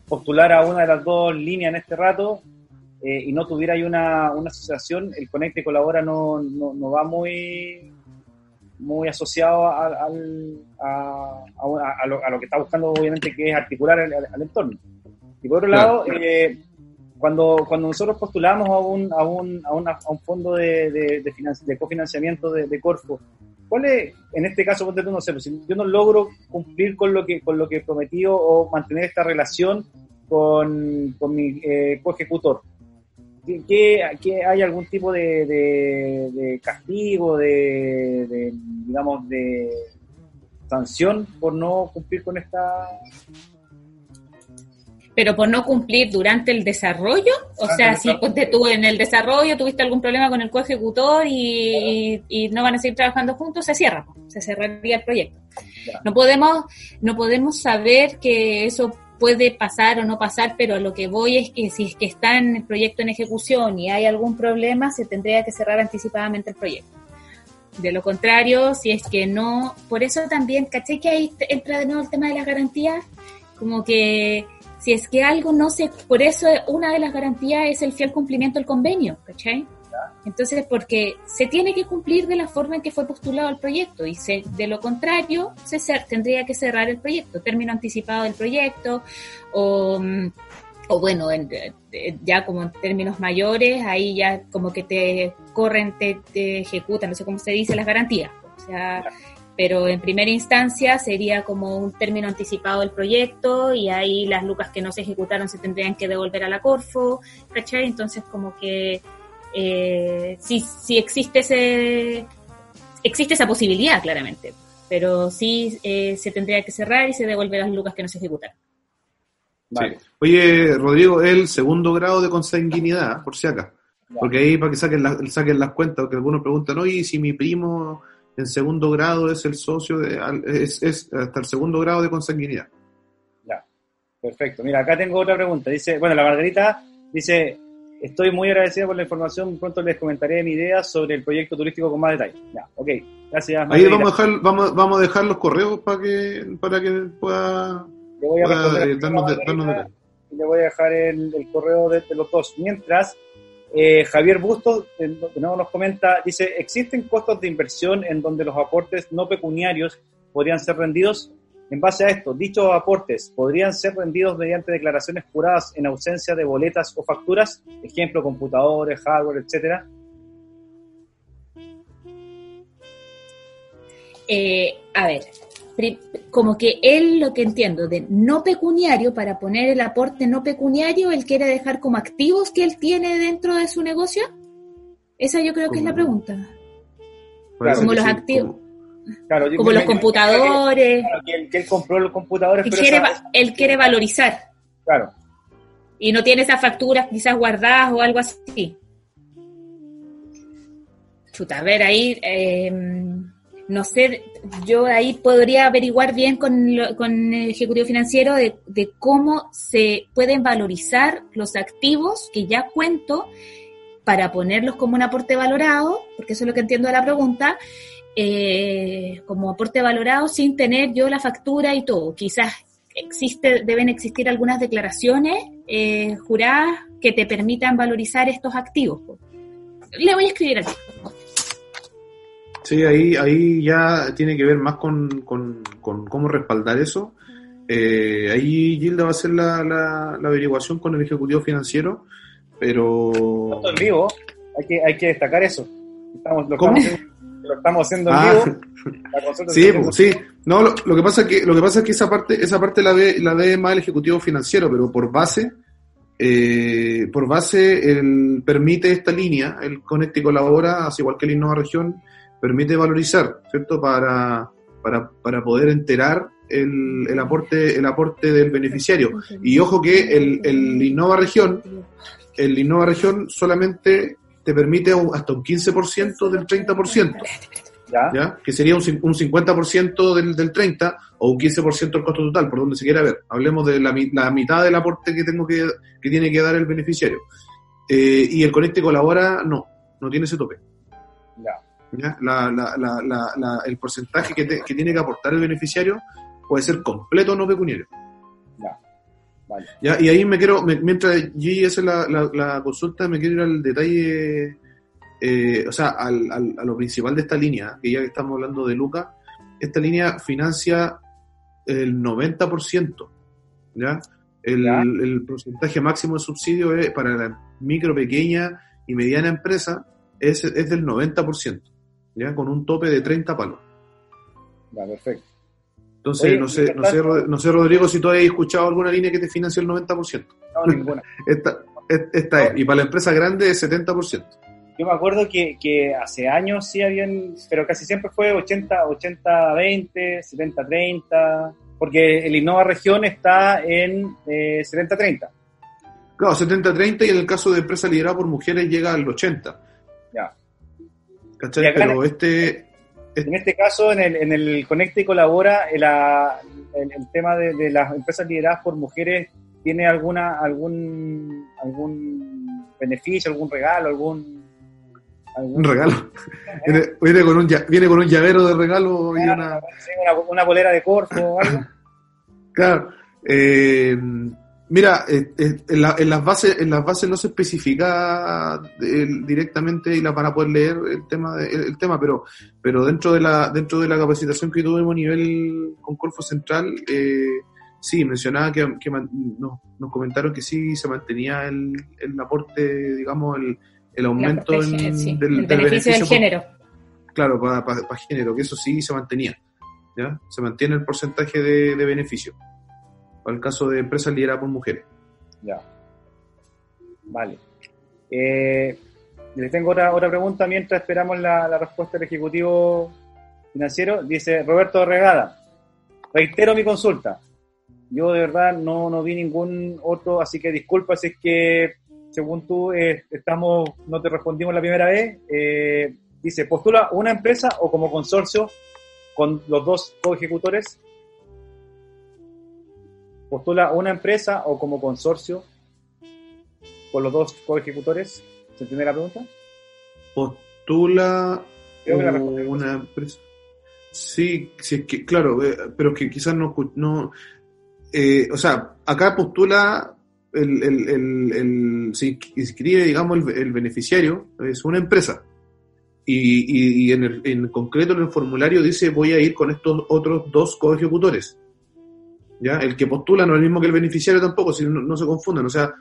postular a una de las dos líneas en este rato eh, y no tuviera ahí una, una asociación, el Conecte Colabora no, no, no va muy muy asociado a, a, a, lo, a, lo, que está buscando obviamente que es articular al entorno. Y por otro lado, eh, cuando, cuando nosotros postulamos a un, a un, a una, a un fondo de, de, de, cofinanciamiento de, de, Corfo, ¿cuál es, en este caso, tú no sé, pues, si yo no logro cumplir con lo que, con lo que he prometido o mantener esta relación con, con mi eh, coejecutor, ¿qué, qué, hay algún tipo de, de, castigo, de, digamos, de sanción por no cumplir con esta pero por no cumplir durante el desarrollo, o sea, si ponte tú en el desarrollo tuviste algún problema con el coejecutor y, y no van a seguir trabajando juntos, se cierra, se cerraría el proyecto. No podemos, no podemos saber que eso puede pasar o no pasar, pero lo que voy es que si es que está en el proyecto en ejecución y hay algún problema, se tendría que cerrar anticipadamente el proyecto. De lo contrario, si es que no, por eso también, ¿caché que ahí entra de nuevo el tema de las garantías? Como que si es que algo no se, por eso una de las garantías es el fiel cumplimiento del convenio, ¿cachai? Entonces, porque se tiene que cumplir de la forma en que fue postulado el proyecto y se, de lo contrario, se tendría que cerrar el proyecto, término anticipado del proyecto o, mm, o bueno, ya como en términos mayores, ahí ya como que te corren, te, ejecutan, no sé cómo se dice, las garantías. O sea, pero en primera instancia sería como un término anticipado del proyecto y ahí las lucas que no se ejecutaron se tendrían que devolver a la Corfo, ¿cachai? Entonces como que eh, sí, sí existe ese existe esa posibilidad claramente, pero sí eh, se tendría que cerrar y se devolver las lucas que no se ejecutaron. Oye, Rodrigo, el segundo grado de consanguinidad, por si acá. Porque ahí para que saquen, saquen las cuentas, que algunos preguntan, oye, si mi primo en segundo grado es el socio, de, es, es hasta el segundo grado de consanguinidad. Ya, perfecto. Mira, acá tengo otra pregunta. Dice, bueno, la Margarita dice, estoy muy agradecida por la información, pronto les comentaré mi idea sobre el proyecto turístico con más detalle. Ya, ok, gracias. Ahí vamos a dejar, vamos, vamos a dejar los correos para que, para que pueda, le voy a eh, darnos, Le voy a dejar el, correo de los dos. Mientras, eh, Javier Bustos, de nuevo nos comenta, dice, ¿existen costos de inversión en donde los aportes no pecuniarios podrían ser rendidos? En base a esto, dichos aportes podrían ser rendidos mediante declaraciones juradas en ausencia de boletas o facturas, ejemplo, computadores, hardware, etcétera. Eh, a ver, como que él lo que entiendo de no pecuniario, para poner el aporte no pecuniario, él quiere dejar como activos que él tiene dentro de su negocio. Esa yo creo que es la pregunta. como los activos. como los computadores. Que, él, compró los computadores. él quiere valorizar. Claro. Y no tiene esas facturas quizás guardadas o algo así. Chuta, a ver, ahí. Eh, no sé, yo ahí podría averiguar bien con, con el Ejecutivo Financiero de, cómo se pueden valorizar los activos que ya cuento para ponerlos como un aporte valorado, porque eso es lo que entiendo de la pregunta, eh, como aporte valorado sin tener yo la factura y todo. Quizás existe, deben existir algunas declaraciones eh, juradas que te permitan valorizar estos activos. Le voy a escribir aquí. Sí, ahí, ahí ya tiene que ver más con, con, cómo respaldar eso. Eh, ahí Gilda va a hacer la, la, averiguación con el Ejecutivo Financiero, pero... en vivo, hay que, hay que destacar eso. Estamos, lo, ¿Cómo? Estamos, lo estamos haciendo en ah. vivo. sí, pues, sí. No, lo, lo, que pasa es que lo que pasa es que esa parte esa parte la ve la ve más el ejecutivo financiero, pero por base eh, por base el, permite esta línea, el Conecte colabora, así igual que el Innova Región, permite valorizar, ¿cierto? Para, para, para poder enterar el, el, aporte, el aporte del beneficiario. Y ojo que el, el Innova Región, el Innova Región solamente te permite hasta un 15% del 30%. ¿Ya? ¿ya? Que sería un, un 50% del, del 30% o un 15% del costo total, por donde se quiera ver. Hablemos de la, la mitad del aporte que tengo que, que tiene que dar el beneficiario. Eh, y el Conecte colabora, no, no tiene ese tope. Ya el porcentaje que, tiene que aportar el beneficiario puede ser completo o no pecuniario. Ya, y ahí me quiero, mientras G hace la, la, consulta, me quiero ir al detalle, eh, o sea, al, a lo principal de esta línea, que ya que estamos hablando de Luca, esta línea financia el 90%, ¿ya? El, el porcentaje máximo de subsidio es para la micro, pequeña y mediana empresa es, es del 90%. ¿Ya? Con un tope de 30 palos. Ya, perfecto. Entonces, no, sé, no, sé, no sé, Rodrigo, si tú has escuchado alguna línea que te financie el 90%. No, ninguna. esta, esta es. Y para la empresa grande es 70%. Yo me acuerdo que, que, hace años sí habían, pero casi siempre fue 80, 80, 20, 70, 30, porque el Innova Región está en eh, 70, 30. Claro, 70, 30 y en el caso de empresa liderada por mujeres llega al 80. Ya. Pero este... En este caso, en el, en el Conecte y Colabora, el, el, tema de, las empresas lideradas por mujeres, ¿tiene alguna algún algún beneficio, algún regalo, algún... Un regalo. viene, con un, viene con un llavero de regalo y una... una... bolera de corfo o algo. claro. Eh, Mira, eh, eh, en, las bases, en las bases no se especifica directamente y las van a poder leer el tema, el, tema, pero, pero dentro de la, dentro de la capacitación que tuvimos a nivel con Corfo Central, eh, sí, mencionaba que, nos, comentaron que sí se mantenía el, el aporte, digamos, el, el aumento del, beneficio, del género. claro, para género, que eso sí se mantenía. ¿ya? Se mantiene el porcentaje de, de beneficio para el caso de empresas lideradas por mujeres. Ya. Vale. Eh, les tengo otra, otra pregunta mientras esperamos la, respuesta del Ejecutivo Financiero. Dice Roberto Regada, reitero mi consulta. Yo de verdad no, no vi ningún otro, así que disculpa si es que según tú eh, estamos, no te respondimos la primera vez. Eh, dice, postula una empresa o como consorcio con los dos co-ejecutores postula una empresa o como consorcio con los dos coejecutores? ¿Se entiende la pregunta? Postula una empresa. Sí, sí, que, claro, eh, pero que quizás no, no eh, o sea, acá postula el, el, el, se inscribe, digamos, el, beneficiario, es una empresa. Y, y, en, el, en concreto en el formulario dice voy a ir con estos otros dos coejecutores. ¿Ya? El que postula no es el mismo que el beneficiario tampoco, si no, se confunden. O sea,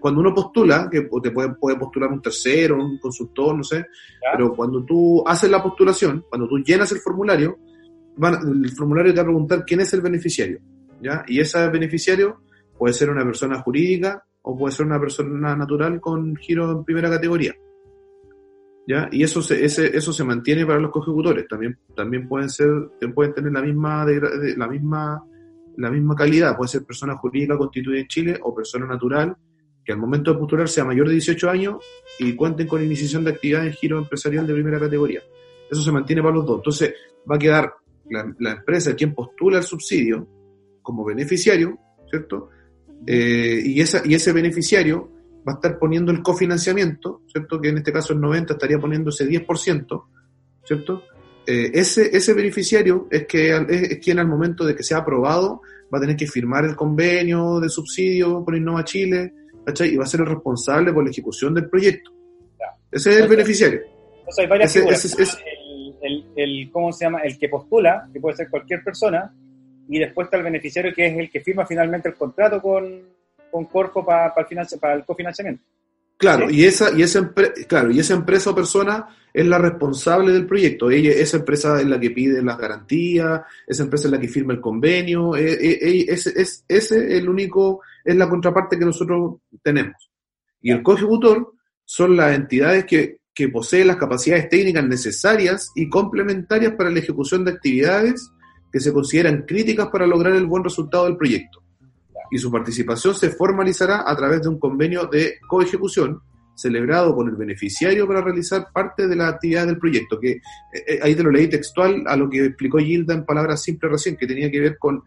cuando uno postula, que te puede, puede postular un tercero, un consultor, no sé, pero cuando tú haces la postulación, cuando tú llenas el formulario, el formulario te va a preguntar quién es el beneficiario, ¿ya? Y ese beneficiario puede ser una persona jurídica o puede ser una persona natural con giro en primera categoría. ¿Ya? Y eso se, ese, eso se mantiene para los co-ejecutores. También, también pueden ser, pueden tener la misma, la misma la misma calidad, puede ser persona jurídica constituida en Chile o persona natural, que al momento de postular sea mayor de 18 años y cuenten con iniciación de actividad en giro empresarial de primera categoría. Eso se mantiene para los dos. Entonces va a quedar la, empresa quien postula el subsidio como beneficiario, ¿cierto? Eh, y, esa, y ese beneficiario va a estar poniendo el cofinanciamiento, ¿cierto? Que en este caso el 90 estaría poniendo ese 10%, ¿cierto? Eh, ese, ese beneficiario es, que, es, quien al momento de que sea aprobado va a tener que firmar el convenio de subsidio por Innova Chile, ¿cachai? Y va a ser el responsable por la ejecución del proyecto. Ese es el beneficiario. Entonces hay varias figuras. El, el, ¿Cómo se llama? El que postula, que puede ser cualquier persona, y después está el beneficiario que es el que firma finalmente el contrato con, con Corfo para, para, el, para el cofinanciamiento. Claro, y esa, y esa claro, y esa empresa o persona es la responsable del proyecto. Ella, esa empresa es la que pide las garantías, esa empresa es la que firma el convenio, e, e, e, ese es, ese el único, es la contraparte que nosotros tenemos. Y el coejecutor son las entidades que, que poseen las capacidades técnicas necesarias y complementarias para la ejecución de actividades que se consideran críticas para lograr el buen resultado del proyecto y su participación se formalizará a través de un convenio de coejecución celebrado con el beneficiario para realizar parte de la actividad del proyecto, que eh, eh, ahí te lo leí textual a lo que explicó Gilda en palabras simples recién, que tenía que ver con,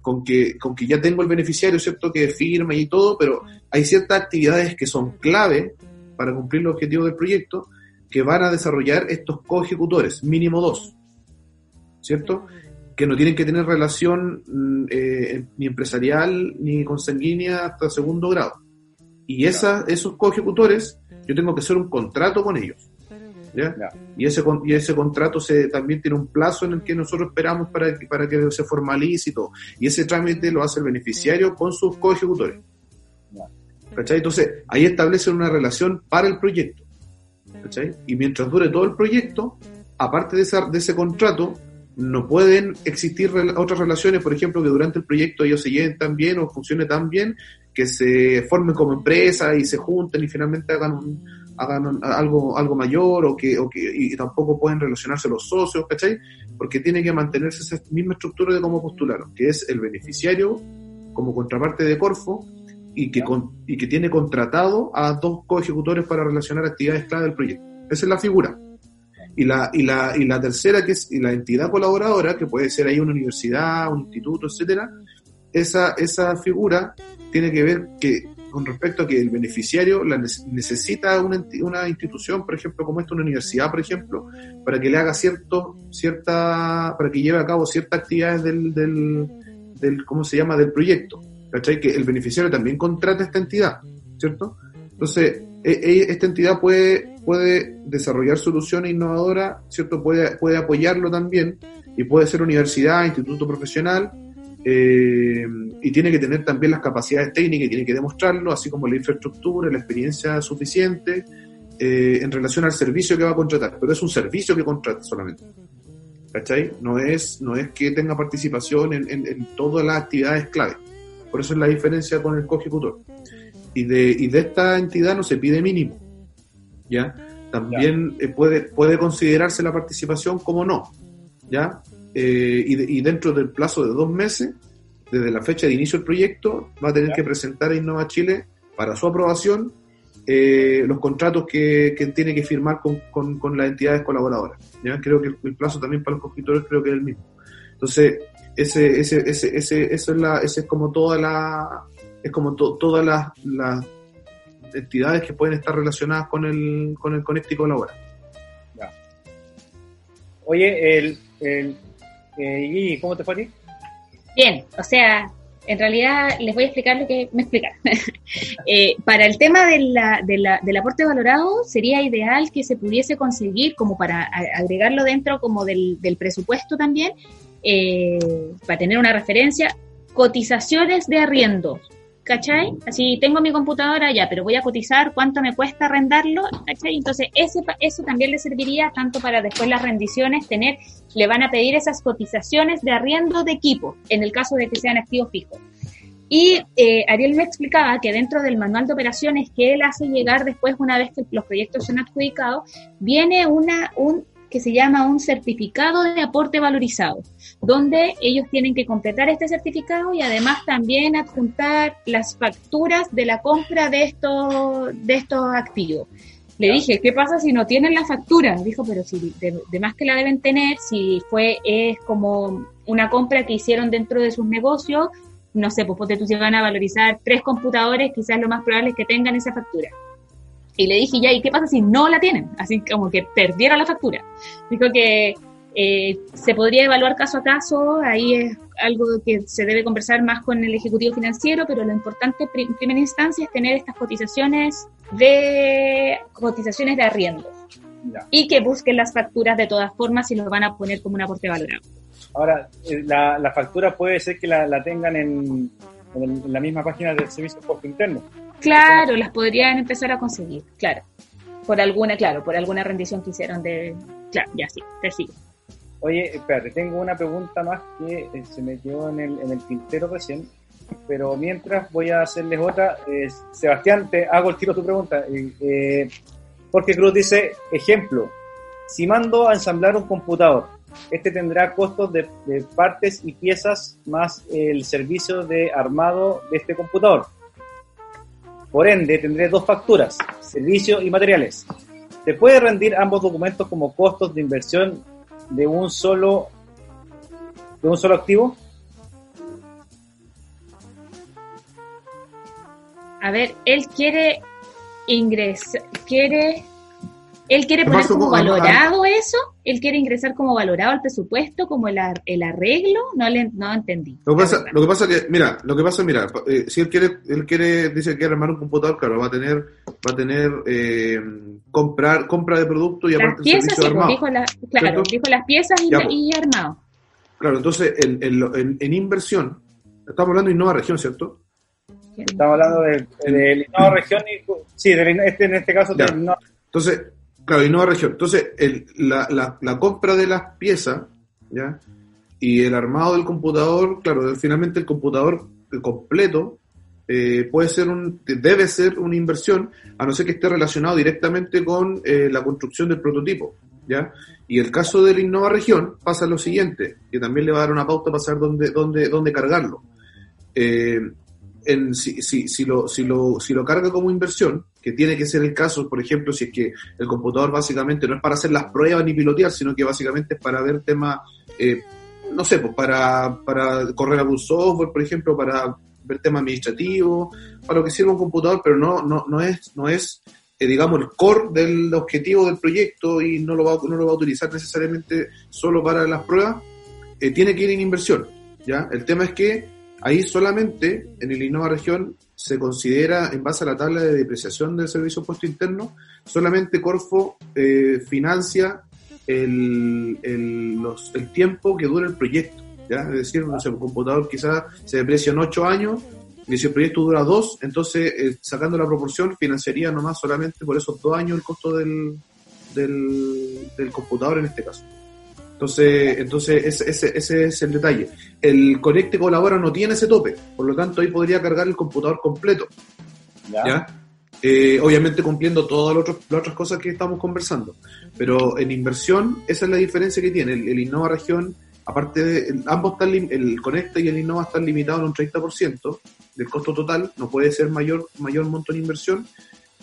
con, que, con que ya tengo el beneficiario, ¿cierto?, que firma y todo, pero hay ciertas actividades que son clave para cumplir los objetivos del proyecto que van a desarrollar estos coejecutores, mínimo dos, ¿cierto? Que no tienen que tener relación mm, eh, ni empresarial ni consanguínea hasta segundo grado. Y esa, esos coejecutores, yo tengo que hacer un contrato con ellos. ¿ya? Y, ese, y ese contrato se, también tiene un plazo en el que nosotros esperamos para que, para que se formalice y todo. Y ese trámite lo hace el beneficiario con sus coejecutores. ¿Cachai? Entonces, ahí establece una relación para el proyecto. ¿Cachai? Y mientras dure todo el proyecto, aparte de, esa, de ese contrato, no pueden existir otras relaciones, por ejemplo, que durante el proyecto ellos se lleven tan bien o funcione tan bien que se formen como empresa y se junten y finalmente hagan, hagan algo, algo mayor o que, o que y tampoco pueden relacionarse los socios, ¿cachai? Porque tiene que mantenerse esa misma estructura de cómo postularon, que es el beneficiario como contraparte de Corfo y que, y que tiene contratado a dos coejecutores para relacionar actividades clave del proyecto. Esa es la figura. Y la, y la, y la tercera, que es la entidad colaboradora, que puede ser ahí una universidad, un instituto, etcétera, esa, esa figura tiene que ver que con respecto a que el beneficiario la necesita una, una institución, por ejemplo, como esta, una universidad, por ejemplo, para que le haga cierto, cierta, para que lleve a cabo ciertas actividades del, del, del ¿cómo se llama?, del proyecto. ¿cachai? Que el beneficiario también contrata esta entidad, ¿cierto? Entonces, esta entidad puede, puede desarrollar soluciones innovadoras, ¿cierto? Puede, puede apoyarlo también y puede ser universidad, instituto profesional, eh, y tiene que tener también las capacidades técnicas y tiene que demostrarlo, así como la infraestructura, la experiencia suficiente eh, en relación al servicio que va a contratar. Pero es un servicio que contrata solamente. ¿Cachai? No es, no es que tenga participación en, en, todas las actividades clave. Por eso es la diferencia con el co-ejecutor. Y de, y de esta entidad no se pide mínimo. ¿Ya? También eh, puede, puede considerarse la participación como no. ¿Ya? Eh, y, dentro del plazo de dos meses, desde la fecha de inicio del proyecto, va a tener que presentar a Innova Chile para su aprobación eh, los contratos que, tiene que firmar con, con, las entidades colaboradoras. ¿ya? Creo que el plazo también para los constructores creo que es el mismo. Entonces, ese, ese, ese, ese, eso es la, ese es como toda la, es como todas las, las entidades que pueden estar relacionadas con el, con el Conecti Colabora. Oye, el, el, eh, ¿cómo te fue a ti? Bien, o sea, en realidad les voy a explicar lo que me explicaron. Eh, para el tema de la, de la, del aporte valorado, sería ideal que se pudiese conseguir, como para agregarlo dentro como del, del presupuesto también, eh, para tener una referencia, cotizaciones de arriendo. ¿Cachai? Así tengo mi computadora ya, pero voy a cotizar cuánto me cuesta arrendarlo, ¿cachai? Entonces, ese, eso también le serviría tanto para después las rendiciones, tener, le van a pedir esas cotizaciones de arriendo de equipo, en el caso de que sean activos fijos. Y eh, Ariel me explicaba que dentro del manual de operaciones que él hace llegar después, una vez que los proyectos son adjudicados, viene una, un que se llama un certificado de aporte valorizado, donde ellos tienen que completar este certificado y además también adjuntar las facturas de la compra de estos, de estos activos. Le dije, ¿qué pasa si no tienen la factura? Dijo, pero si de, más que la deben tener, si fue, es como una compra que hicieron dentro de sus negocios, no sé, pues ponte tú si van a valorizar tres computadores, quizás lo más probable es que tengan esa factura. Y le dije, ya, ¿y qué pasa si no la tienen? Así como que perdieron la factura. Dijo que eh, se podría evaluar caso a caso, ahí es algo que se debe conversar más con el ejecutivo financiero, pero lo importante en primera instancia es tener estas cotizaciones de cotizaciones de arriendo. Y que busquen las facturas de todas formas y los van a poner como un aporte valorado. Ahora, eh, la, la factura puede ser que la, la tengan en, en, la misma página del servicio de interno. Claro, las podrían empezar a conseguir, claro. Por alguna, claro, por alguna rendición que hicieron de... Claro, ya sí, te sigo. Oye, espérate, tengo una pregunta más que eh, se me quedó en el, en tintero recién, pero mientras voy a hacerles otra. Eh, Sebastián, te hago el tiro tu pregunta. Eh, porque Cruz dice, ejemplo, si mando a ensamblar un computador, este tendrá costos de, de, partes y piezas más el servicio de armado de este computador. Por ende, tendré dos facturas, servicio y materiales. ¿Se puede rendir ambos documentos como costos de inversión de un solo, de un solo activo? A ver, él quiere ingresar, quiere él quiere poner como valorado eso, él quiere ingresar como valorado al presupuesto, como el, el arreglo, no le no entendí. Lo que pasa, lo que pasa que, mira, lo que pasa, mira, eh, si él quiere, él quiere, dice que quiere armar un computador, claro, va a tener, va a tener eh, comprar, compra de productos y aparte el servicio armado. Dijo claro, dijo las piezas y, armado. Claro, entonces en, en, en, inversión, estamos hablando de Innova Región, ¿cierto? Estamos hablando de, de, Innova Región y, sí, este, en este caso, de Entonces, Claro, y región. Entonces, el, la, la, la, compra de las piezas, ¿ya? Y el armado del computador, claro, finalmente el computador completo eh, puede ser un, debe ser una inversión, a no ser que esté relacionado directamente con eh, la construcción del prototipo, ¿ya? Y el caso de la Innova Región pasa lo siguiente, que también le va a dar una pauta para saber dónde, dónde, dónde cargarlo. Eh, en, si, si, si, lo, si, lo, si lo carga como inversión, que tiene que ser el caso, por ejemplo, si es que el computador básicamente no es para hacer las pruebas ni pilotear, sino que básicamente es para ver temas, eh, no sé, pues para, para correr algún software, por ejemplo, para ver temas administrativos, para lo que sirve un computador, pero no, no, no es, no es eh, digamos, el core del objetivo del proyecto y no lo va, no lo va a utilizar necesariamente solo para las pruebas, eh, tiene que ir en inversión. ¿ya? El tema es que ahí solamente en el Innova Región se considera, en base a la tabla de depreciación del servicio puesto interno, solamente Corfo eh, financia el, el, el tiempo que dura el proyecto. ¿ya? Es decir, un computador quizás se deprecia en 8 años, y si el proyecto dura 2, entonces eh, sacando la proporción financiaría nomás solamente por esos 2 años el costo del, del computador en este caso. Entonces, entonces ese, ese, ese, es el detalle. El Conecte Colabora no tiene ese tope, por lo tanto ahí podría cargar el computador completo. ¿Ya? Eh, obviamente cumpliendo todas las otras cosas que estamos conversando. Pero en inversión, esa es la diferencia que tiene. El, Innova Región, aparte de, ambos están, el Conecta y el Innova están limitados en un 30% del costo total, no puede ser mayor, mayor monto en inversión,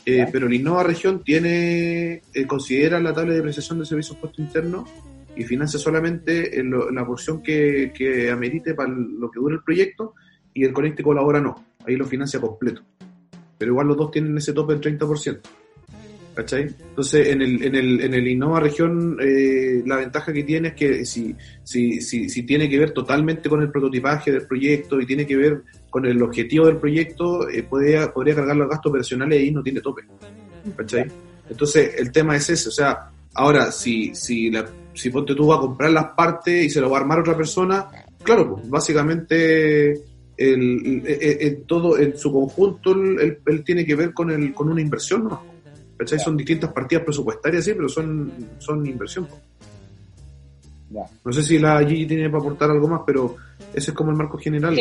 eh, pero el Innova Región tiene, eh, considera la tabla de depreciación de servicios puestos internos y financia solamente en la porción que, amerite para lo que dura el proyecto y el Conecte colabora no, ahí lo financia completo. Pero igual los dos tienen ese tope del 30%. ¿Cachai? Entonces, en el, en el, en el Innova región, eh, la ventaja que tiene es que si, si, si, si, tiene que ver totalmente con el prototipaje del proyecto y tiene que ver con el objetivo del proyecto, eh, podría, podría cargar los gastos operacionales y ahí no tiene tope. ¿Cachai? Entonces, el tema es ese. O sea, ahora, si, si la, si ponte tú vas a comprar las partes y se lo va a armar otra persona, claro, pues básicamente el, el, todo en su conjunto él, tiene que ver con el con una inversión, ¿no? Son distintas partidas presupuestarias, sí, pero son, son inversión. No sé si la Gigi tiene para aportar algo más, pero ese es como el marco general.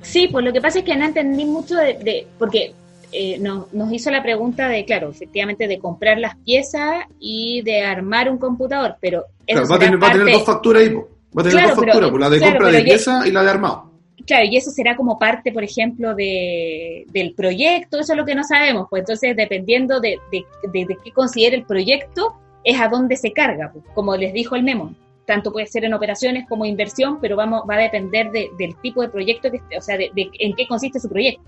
Sí, pues lo que pasa es que no entendí mucho de, porque eh, nos, nos hizo la pregunta de, claro, efectivamente, de comprar las piezas y de armar un computador, pero Claro, va, a tener, va a tener dos facturas ahí, va a tener dos facturas, pues, la de compra de pieza y la de armado. Claro, y eso será como parte, por ejemplo, de, del proyecto, eso es lo que no sabemos, pues entonces dependiendo de, de, de, qué considere el proyecto, es a dónde se carga, pues, como les dijo el memo. Tanto puede ser en operaciones como inversión, pero vamos, va a depender del tipo de proyecto, que, o sea, de, en qué consiste su proyecto.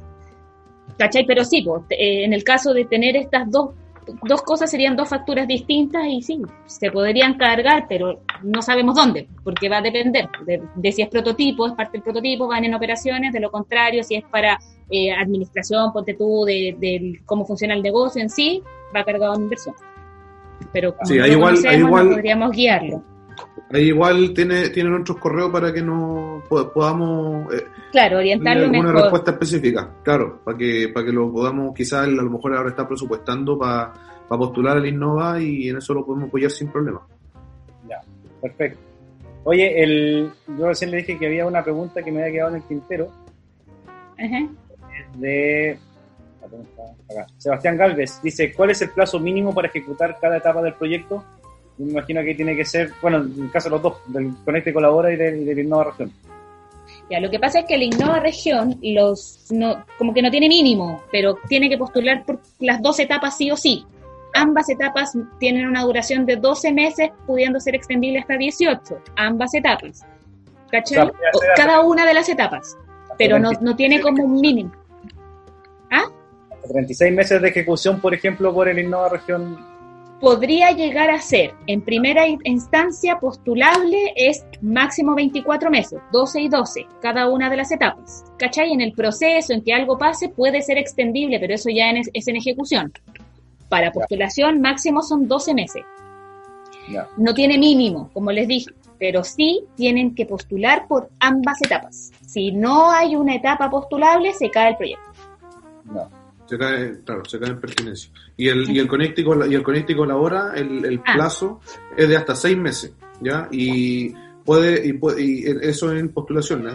¿Cachai? Pero sí, pues, eh, en el caso de tener estas dos dos cosas serían dos facturas distintas y sí, se podrían cargar, pero no sabemos dónde, porque va a depender de, si es prototipo, es parte del prototipo, van en operaciones, de lo contrario, si es para eh, administración, ponte tú, de, cómo funciona el negocio en sí, va cargado en inversión. Pero como sí, igual, igual, podríamos guiarlo. Ahí igual tiene, tienen otros correos para que nos podamos eh, claro, orientarlo una respuesta específica, claro, para que, para que lo podamos, quizás a lo mejor ahora está presupuestando para, postular al Innova y en eso lo podemos apoyar sin problema. Ya, perfecto. Oye, el, yo recién le dije que había una pregunta que me había quedado en el tintero. De Sebastián Galvez dice, ¿cuál es el plazo mínimo para ejecutar cada etapa del proyecto? Me imagino que tiene que ser, bueno, en el caso de los dos, del Conecte Colabora y del, del Innova Región. Ya, lo que pasa es que el Innova Región los no, como que no tiene mínimo, pero tiene que postular por las dos etapas sí o sí. Ambas etapas tienen una duración de 12 meses, pudiendo ser extendible hasta 18. Ambas etapas. ¿Cachai? Cada una de las etapas. Pero no, no tiene como un mínimo. ¿Ah? 36 meses de ejecución, por ejemplo, por el Innova Región podría llegar a ser, en primera instancia, postulable es máximo 24 meses, 12 y 12, cada una de las etapas. ¿Cachai? En el proceso, en que algo pase, puede ser extendible, pero eso ya es en ejecución. Para postulación, máximo son 12 meses. No tiene mínimo, como les dije, pero sí tienen que postular por ambas etapas. Si no hay una etapa postulable, se cae el proyecto. No. Se cae, claro, se cae en pertinencia. Y el, y el conéctico, y el conéctico labora, el, el ah. plazo es de hasta seis meses, ¿ya? Y puede, y, puede, y eso en postulación,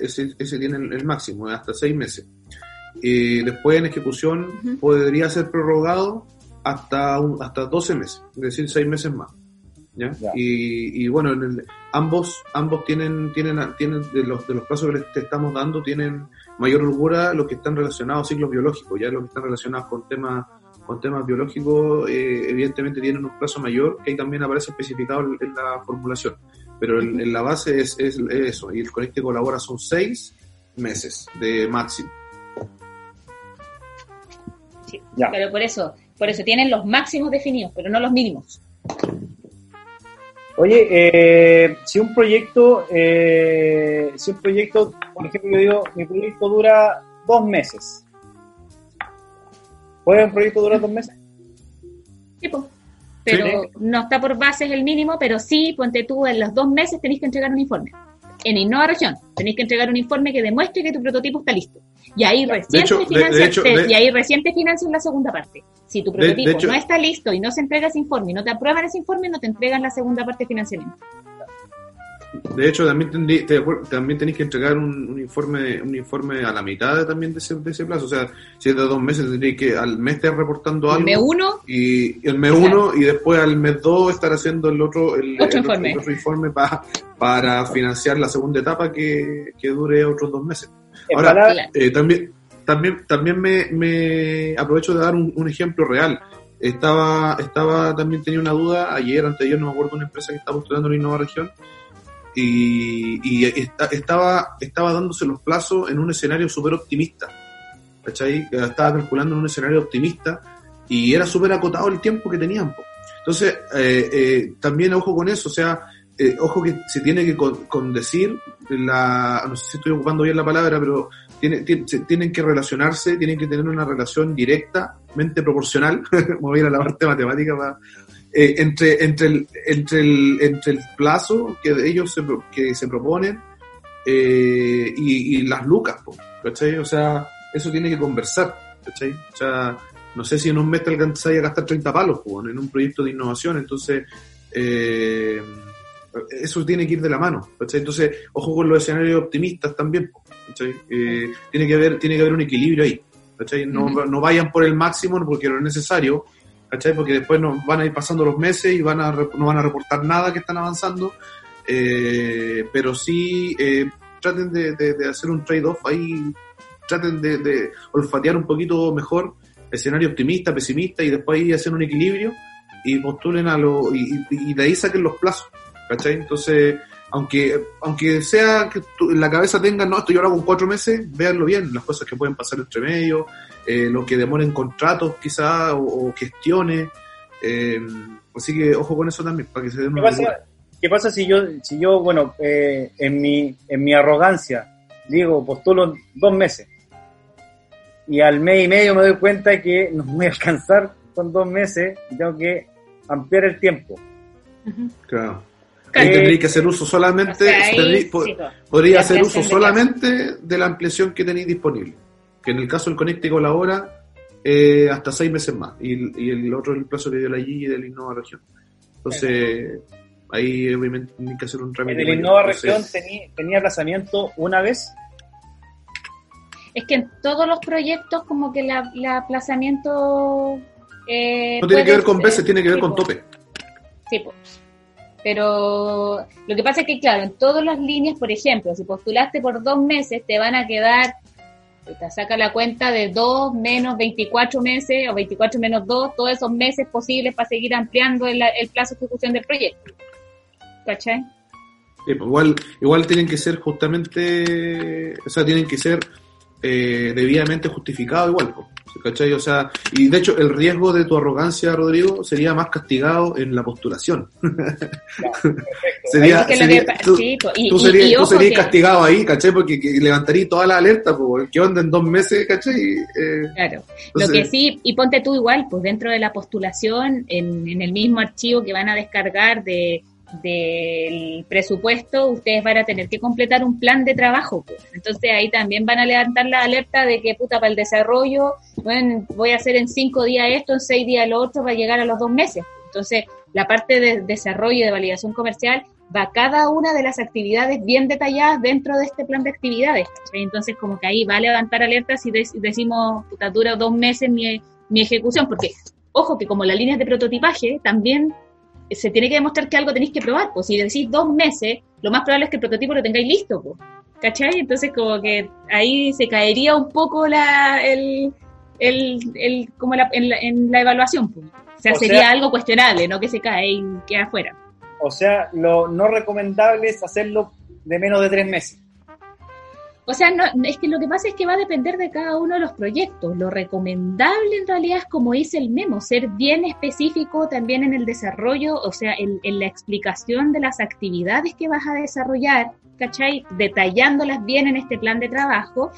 ese, ese tiene el, máximo, hasta seis meses. Y después en ejecución podría ser prorrogado hasta, un, hasta 12 meses, es decir, seis meses más. ¿Ya? Y, y, bueno, ambos, ambos tienen, tienen, tienen de los, de los plazos que les estamos dando, tienen mayor holgura los que están relacionados a ciclos biológicos, ya los que están relacionados con temas con temas biológicos eh, evidentemente tienen un plazo mayor que ahí también aparece especificado en, la formulación, pero en, la base es, es, eso, y el colegio colabora son seis meses de máximo. Sí, pero por eso, por eso tienen los máximos definidos, pero no los mínimos. Oye, eh, si un proyecto, eh, si un proyecto, por ejemplo, yo digo, mi proyecto dura dos meses. ¿Puede un proyecto durar dos meses? Sí, pues. Pero no está por bases el mínimo, pero sí, ponte tú, en los dos meses tenéis que entregar un informe. En Innova Región, tenéis que entregar un informe que demuestre que tu prototipo está listo. Y ahí recién, te, y ahí recién te financian la segunda parte. Si tu prototipo no está listo y no se entrega ese informe y no te aprueban ese informe, no te entregan la segunda parte de financiamiento. De hecho, también, también tenéis que entregar un, informe un informe a la mitad también de ese, de ese plazo. O sea, si es de dos meses, tendréis que al mes estar reportando algo. El mes uno. Y, el mes uno, y después al mes dos estar haciendo el otro, el, otro informe, otro informe para financiar la segunda etapa que, que dure otros dos meses. Ahora, eh, también, también, también me, me, aprovecho de dar un, ejemplo real. Estaba, estaba, también tenía una duda, ayer, antes de ayer, no me acuerdo, una empresa que estaba postulando en Innova Región, y, estaba, estaba dándose los plazos en un escenario súper optimista. ¿Cachai? Estaba calculando en un escenario optimista y era súper acotado el tiempo que tenían. Entonces, eh, eh, también ojo con eso, o sea, eh, ojo que se tiene que condecir la, no sé si estoy ocupando bien la palabra, pero tiene, tienen que relacionarse, tienen que tener una relación directamente proporcional, voy a ir a la parte matemática eh, entre, entre, el, entre, el, entre el plazo que ellos se, que se proponen eh, y, las lucas, ¿cachai? O sea, eso tiene que conversar, ¿cachai? O sea, no sé si en un mes te alcanzáis a gastar 30 palos, en un proyecto de innovación, entonces... Eh, eso tiene que ir de la mano. Entonces, ojo con los escenarios optimistas también. Eh, tiene, que haber, tiene que haber un equilibrio ahí. No, no, vayan por el máximo porque no es necesario, porque después nos van a ir pasando los meses y van a, no van a reportar nada que están avanzando. Eh, pero sí eh, traten de, de, hacer un trade-off ahí, traten de, de, olfatear un poquito mejor escenario optimista, pesimista y después ahí hacer un equilibrio y postulen a lo y, y de ahí saquen los plazos. ¿Cachai? Entonces, aunque, aunque sea que en la cabeza tengan, no, esto yo lo hago en cuatro meses, véanlo bien, las cosas que pueden pasar entre medio, eh, lo que demoren contratos quizás o, gestiones. Eh, así que ojo con eso también, para que se den ¿Qué pasa, ¿Qué pasa si yo, si yo bueno, eh, en, mi, en mi arrogancia digo, postulo dos meses y al mes y medio me doy cuenta que no voy a alcanzar con dos meses y tengo que ampliar el tiempo? Claro. Ahí tendría que hacer uso solamente, podría hacer uso solamente de la ampliación que tenéis disponible. Que en el caso del Conecte con la hora, eh, hasta seis meses más. Y, el otro el plazo que dio la y del Innova Región. Entonces, ahí obviamente tiene que hacer un trámite. ¿El Innova Región tenía, tenía aplazamiento una vez? Es que en todos los proyectos, como que el aplazamiento. Eh, no tiene que ver con veces, tiene que ver con tope. Sí, pues. Pero lo que pasa es que, claro, en todas las líneas, por ejemplo, si postulaste por dos meses, te van a quedar, te saca la cuenta de dos menos 24 meses o 24 menos dos, todos esos meses posibles para seguir ampliando el, plazo de ejecución del proyecto. ¿Cachai? Pues igual, igual tienen que ser justamente, o sea, tienen que ser eh, debidamente justificados igual. Pues. ¿Cachai? O sea, y de hecho el riesgo de tu arrogancia, Rodrigo, sería más castigado en la postulación. sería, tú, serías, castigado ahí, ¿cachai? Porque levantaría toda la alerta, pues, ¿qué onda en dos meses, ¿cachai? Eh, claro, lo que sí, y ponte tú igual, pues dentro de la postulación, en, en el mismo archivo que van a descargar de del presupuesto, ustedes van a tener que completar un plan de trabajo. Entonces ahí también van a levantar la alerta de que, puta, para el desarrollo, voy a hacer en cinco días esto, en seis días lo otro, para llegar a los dos meses. Entonces, la parte de desarrollo y de validación comercial va cada una de las actividades bien detalladas dentro de este plan de actividades. Entonces, como que ahí va a levantar alertas si decimos, puta, dura dos meses mi, mi ejecución, porque, ojo, que como las líneas de prototipaje, también se tiene que demostrar que algo tenéis que probar. Pues si decís dos meses, lo más probable es que el prototipo lo tengáis listo. Pues. ¿Cachai? Entonces como que ahí se caería un poco la, el, el, el como la, en, la, evaluación. Pues. O sea, sería algo cuestionable, no que se cae y queda afuera. O sea, lo no recomendable es hacerlo de menos de tres meses. O sea, no, es que lo que pasa es que va a depender de cada uno de los proyectos. Lo recomendable en realidad es, como dice el memo, ser bien específico también en el desarrollo, o sea, en, la explicación de las actividades que vas a desarrollar, ¿cachai? Detallándolas bien en este plan de trabajo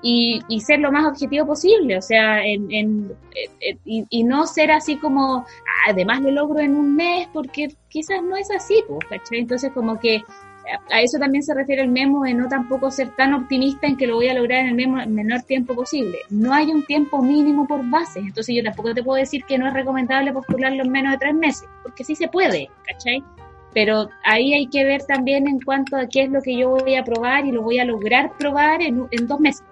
y, ser lo más objetivo posible, o sea, en, en, y, no ser así como, además lo logro en un mes, porque quizás no es así, pues, ¿cachai? Entonces, como que a eso también se refiere el memo de no tampoco ser tan optimista en que lo voy a lograr en el menor tiempo posible. No hay un tiempo mínimo por base, entonces yo tampoco te puedo decir que no es recomendable postularlo en menos de tres meses, porque sí se puede, ¿cachai? Pero ahí hay que ver también en cuanto a qué es lo que yo voy a probar y lo voy a lograr probar en, dos meses.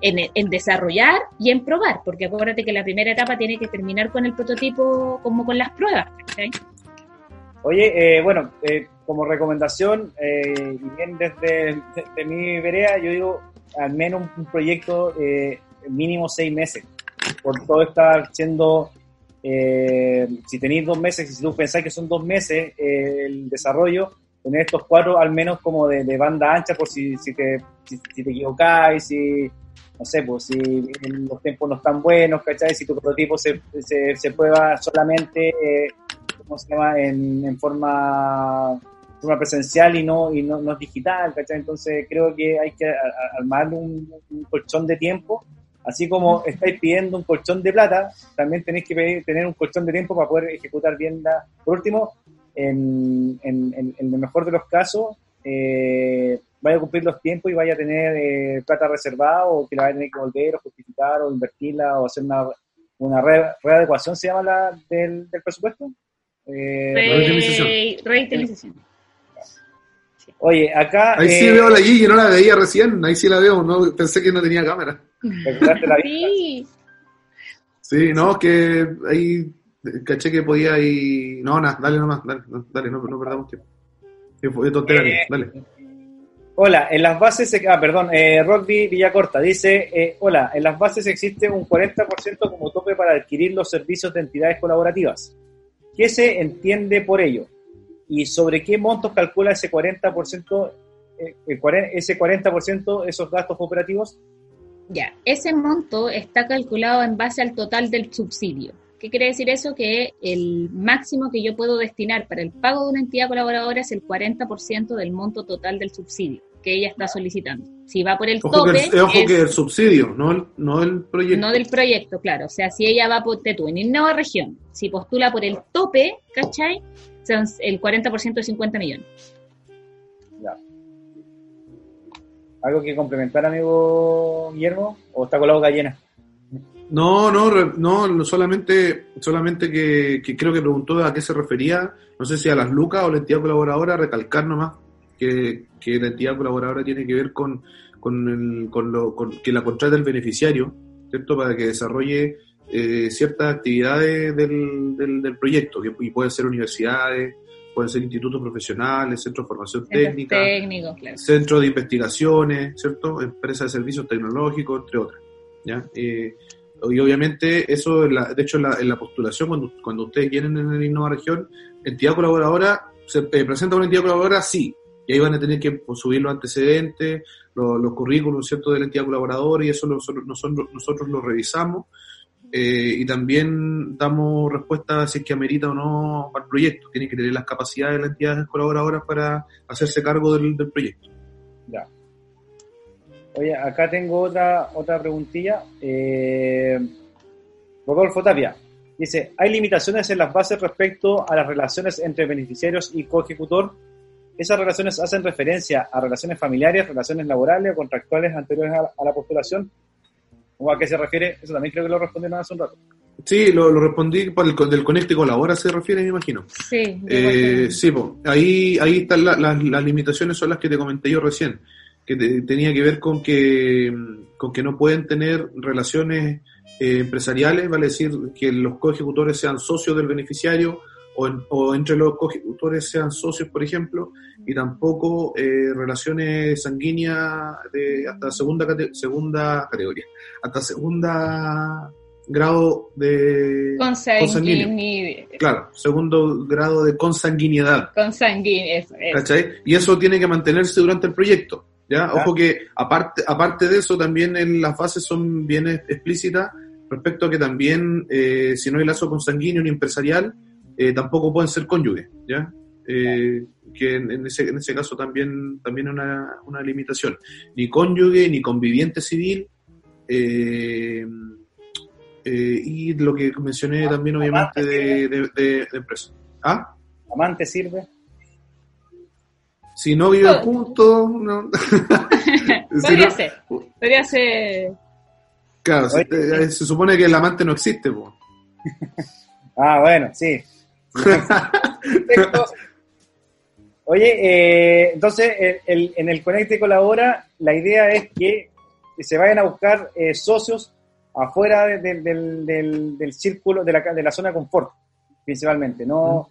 En, en, desarrollar y en probar, porque acuérdate que la primera etapa tiene que terminar con el prototipo como con las pruebas. ¿cachai? Oye, eh, bueno, eh, como recomendación, eh, bien desde, mi vereda, yo digo al menos un, proyecto eh, mínimo seis meses, por todo estar siendo, eh, si tenéis dos meses, si tú pensáis que son dos meses el desarrollo, tener estos cuatro al menos como de, banda ancha por si, si, te, si, te equivocáis, si, no sé, pues si los tiempos no están buenos, ¿cachai? Si tu prototipo se, se, se prueba solamente, ¿cómo se llama?, en, forma presencial y no, y no, digital, ¿cachai? Entonces creo que hay que armar un, colchón de tiempo, así como estáis pidiendo un colchón de plata, también tenéis que tener un colchón de tiempo para poder ejecutar bien la... Por último, en, en, el mejor de los casos, eh, vaya a cumplir los tiempos y vaya a tener eh, plata reservada o que la vaya a tener que volver o justificar o invertirla o hacer una, una readecuación, ¿se llama la del presupuesto? Eh. Oye, acá. Ahí sí eh, veo la Gigi, no la veía recién. Ahí sí la veo, no pensé que no tenía cámara. sí. Sí, no, que ahí caché que podía y. No, nada, dale nomás, dale, dale, no, no perdamos tiempo. Fue tontera, eh, dale. Hola, en las bases, ah, perdón, eh, Rockby Villacorta dice, eh, hola, en las bases existe un 40% como tope para adquirir los servicios de entidades colaborativas. ¿Qué se entiende por ello? ¿Y sobre qué montos calcula ese 40%, eh, ese 40% esos gastos operativos? Ya, ese monto está calculado en base al total del subsidio. ¿Qué quiere decir eso? Que el máximo que yo puedo destinar para el pago de una entidad colaboradora es el 40% del monto total del subsidio que ella está solicitando. Si va por el tope... ojo que el subsidio, no el, no el proyecto. No del proyecto, claro. O sea, si ella va por Tetu, en nueva región, si postula por el tope, ¿cachai? el 40% de 50 millones. Ya. ¿Algo que complementar, amigo Guillermo? ¿O está con la boca llena? No, no, no, solamente, solamente que, creo que preguntó a qué se refería, no sé si a las lucas o la entidad colaboradora, recalcar nomás que, que la entidad colaboradora tiene que ver con, con, el, con, lo, con que la contrata el beneficiario, ¿cierto? Para que desarrolle eh, ciertas actividades del, del, proyecto, que y pueden ser universidades, pueden ser institutos profesionales, centros de formación técnica, centros de investigaciones, ¿cierto? Empresas de servicios tecnológicos, entre otras. ¿ya? Eh, y obviamente eso, de hecho, en la, en la postulación, cuando, cuando ustedes vienen en la Innova Región, entidad colaboradora, se eh, presenta una entidad colaboradora, sí, y ahí van a tener que pues, subir los antecedentes, los, los currículums, ¿cierto?, de la entidad colaboradora, y eso nosotros, nosotros, nosotros lo revisamos, eh, y también damos respuesta si es que amerita o no al proyecto. Tiene que tener las capacidades de las entidades colaboradoras para hacerse cargo del, proyecto. Ya. Oye, acá tengo otra, otra preguntilla. Eh, Rodolfo Tapia dice: ¿Hay limitaciones en las bases respecto a las relaciones entre beneficiarios y coejecutor? ¿Esas relaciones hacen referencia a relaciones familiares, relaciones laborales o contractuales anteriores a la postulación? ¿O a qué se refiere? Eso también creo que lo respondieron hace un rato. Sí, lo, respondí por el del Conecte Colabora, se refiere, me imagino. Sí, eh, sí ahí, ahí están las limitaciones, son las que te comenté yo recién, que tenía que ver con que, con que no pueden tener relaciones eh, empresariales, vale decir, que los coejecutores sean socios del beneficiario o, entre los coejecutores sean socios, por ejemplo, y tampoco eh, relaciones sanguíneas de hasta segunda, segunda categoría hasta segunda grado de consanguinidad. Claro, segundo grado de consanguinidad. Consanguinidad, ¿Cachai? Y eso tiene que mantenerse durante el proyecto. ¿ya? Ojo que aparte, aparte de eso, también en las bases son bien explícitas respecto a que también, eh, si no hay lazo consanguíneo ni empresarial, eh, tampoco pueden ser cónyuges, ¿ya? Eh, que en, ese, en ese caso también, también es una, una limitación. Ni cónyuge, ni conviviente civil, y lo que mencioné también obviamente de, de, empresa. ¿Ah? ¿Amante sirve? Si no viven juntos, no. podría ser. Podría ser Claro, se, supone que el amante no existe, ah, bueno, sí. Oye, eh, entonces en el Conecte Colabora la idea es que se vayan a buscar eh, socios afuera del, círculo, de la, de la zona de confort, principalmente. No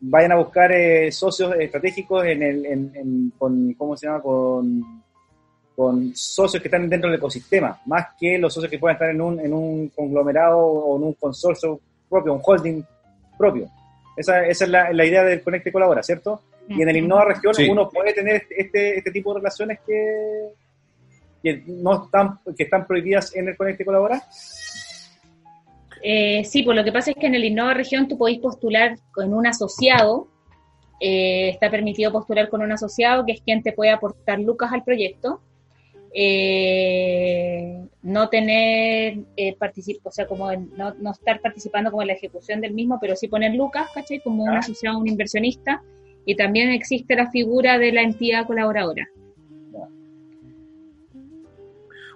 vayan a buscar eh, socios estratégicos en el, con, ¿cómo se llama? Con con socios que están dentro del ecosistema, más que los socios que puedan estar en un, en un conglomerado o en un consorcio propio, un holding propio. Esa, esa es la, la, idea del Conecte Colabora, ¿cierto? Y en el Innova Región uno puede tener este, este, este, tipo de relaciones que, que, no están, que están prohibidas en el Conecte Colabora. Eh, sí, pues lo que pasa es que en el Innova Región tú podéis postular con un asociado, eh, está permitido postular con un asociado que es quien te puede aportar lucas al proyecto eh, no tener, eh, o sea, como no, no, estar participando como en la ejecución del mismo, pero sí poner lucas, ¿cachai? Como un asociado, un inversionista, y también existe la figura de la entidad colaboradora.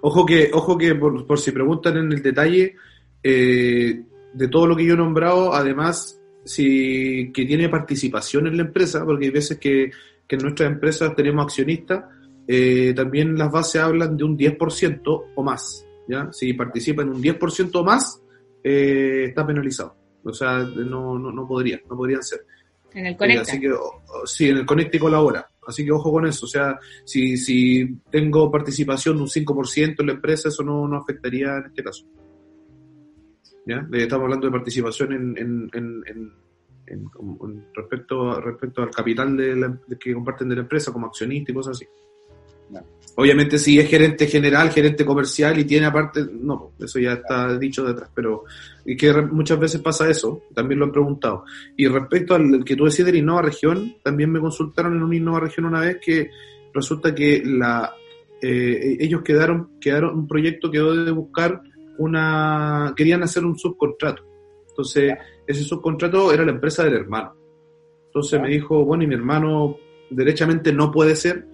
Ojo que, ojo que por, si preguntan en el detalle, eh, de todo lo que yo he nombrado, además, si que tiene participación en la empresa, porque hay veces que, que en nuestras empresas tenemos accionistas, eh, también las bases hablan de un 10% o más. ¿ya? Si participa en un 10% o más, eh, está penalizado. O sea, no, no, no podría, no podrían ser. En el Conecta. así que, sí, en el Conecta y colabora. Así que ojo con eso. O sea, si, si tengo participación de un 5% en la empresa, eso no, no afectaría en este caso. ¿Ya? Estamos hablando de participación en, en, en, en respecto, respecto al capital de que comparten de la empresa como accionista y cosas así. Obviamente si es gerente general, gerente comercial y tiene aparte, no, eso ya está dicho detrás, pero y que muchas veces pasa eso, también lo he preguntado. Y respecto al que tú decías de la Innova Región, también me consultaron en una Innova Región una vez que resulta que la eh, ellos quedaron, quedaron, un proyecto quedó de buscar una, querían hacer un subcontrato. Entonces, ese subcontrato era la empresa del hermano. Entonces me dijo, bueno, y mi hermano derechamente no puede ser,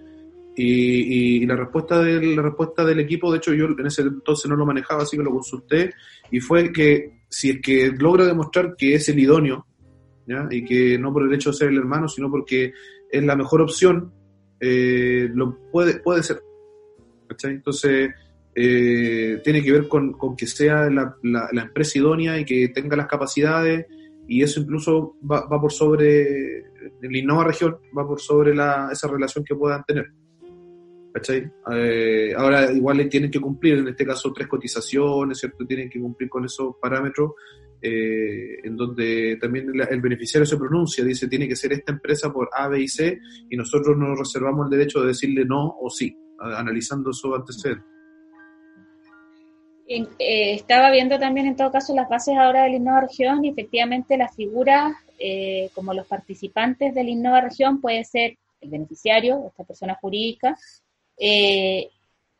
y, la respuesta del, la respuesta del equipo, de hecho yo en ese entonces no lo manejaba, así que lo consulté, y fue que si es que logra demostrar que es el idóneo, y que no por el hecho de ser el hermano, sino porque es la mejor opción, eh, lo puede, puede ser. Entonces, eh, tiene que ver con, que sea la, la, empresa idónea y que tenga las capacidades, y eso incluso va, va por sobre, en la Innova región, va por sobre la, esa relación que puedan tener. ¿Cachai? Eh, ahora igual tienen que cumplir, en este caso, tres cotizaciones, ¿cierto? Tienen que cumplir con esos parámetros, eh, en donde también el beneficiario se pronuncia, dice, tiene que ser esta empresa por A, B y C, y nosotros nos reservamos el derecho de decirle no o sí, analizando su antecedentes. Eh, estaba viendo también en todo caso las bases ahora del Innova Región y efectivamente las figuras como los participantes del Innova Región puede ser el beneficiario, esta persona jurídica, eh,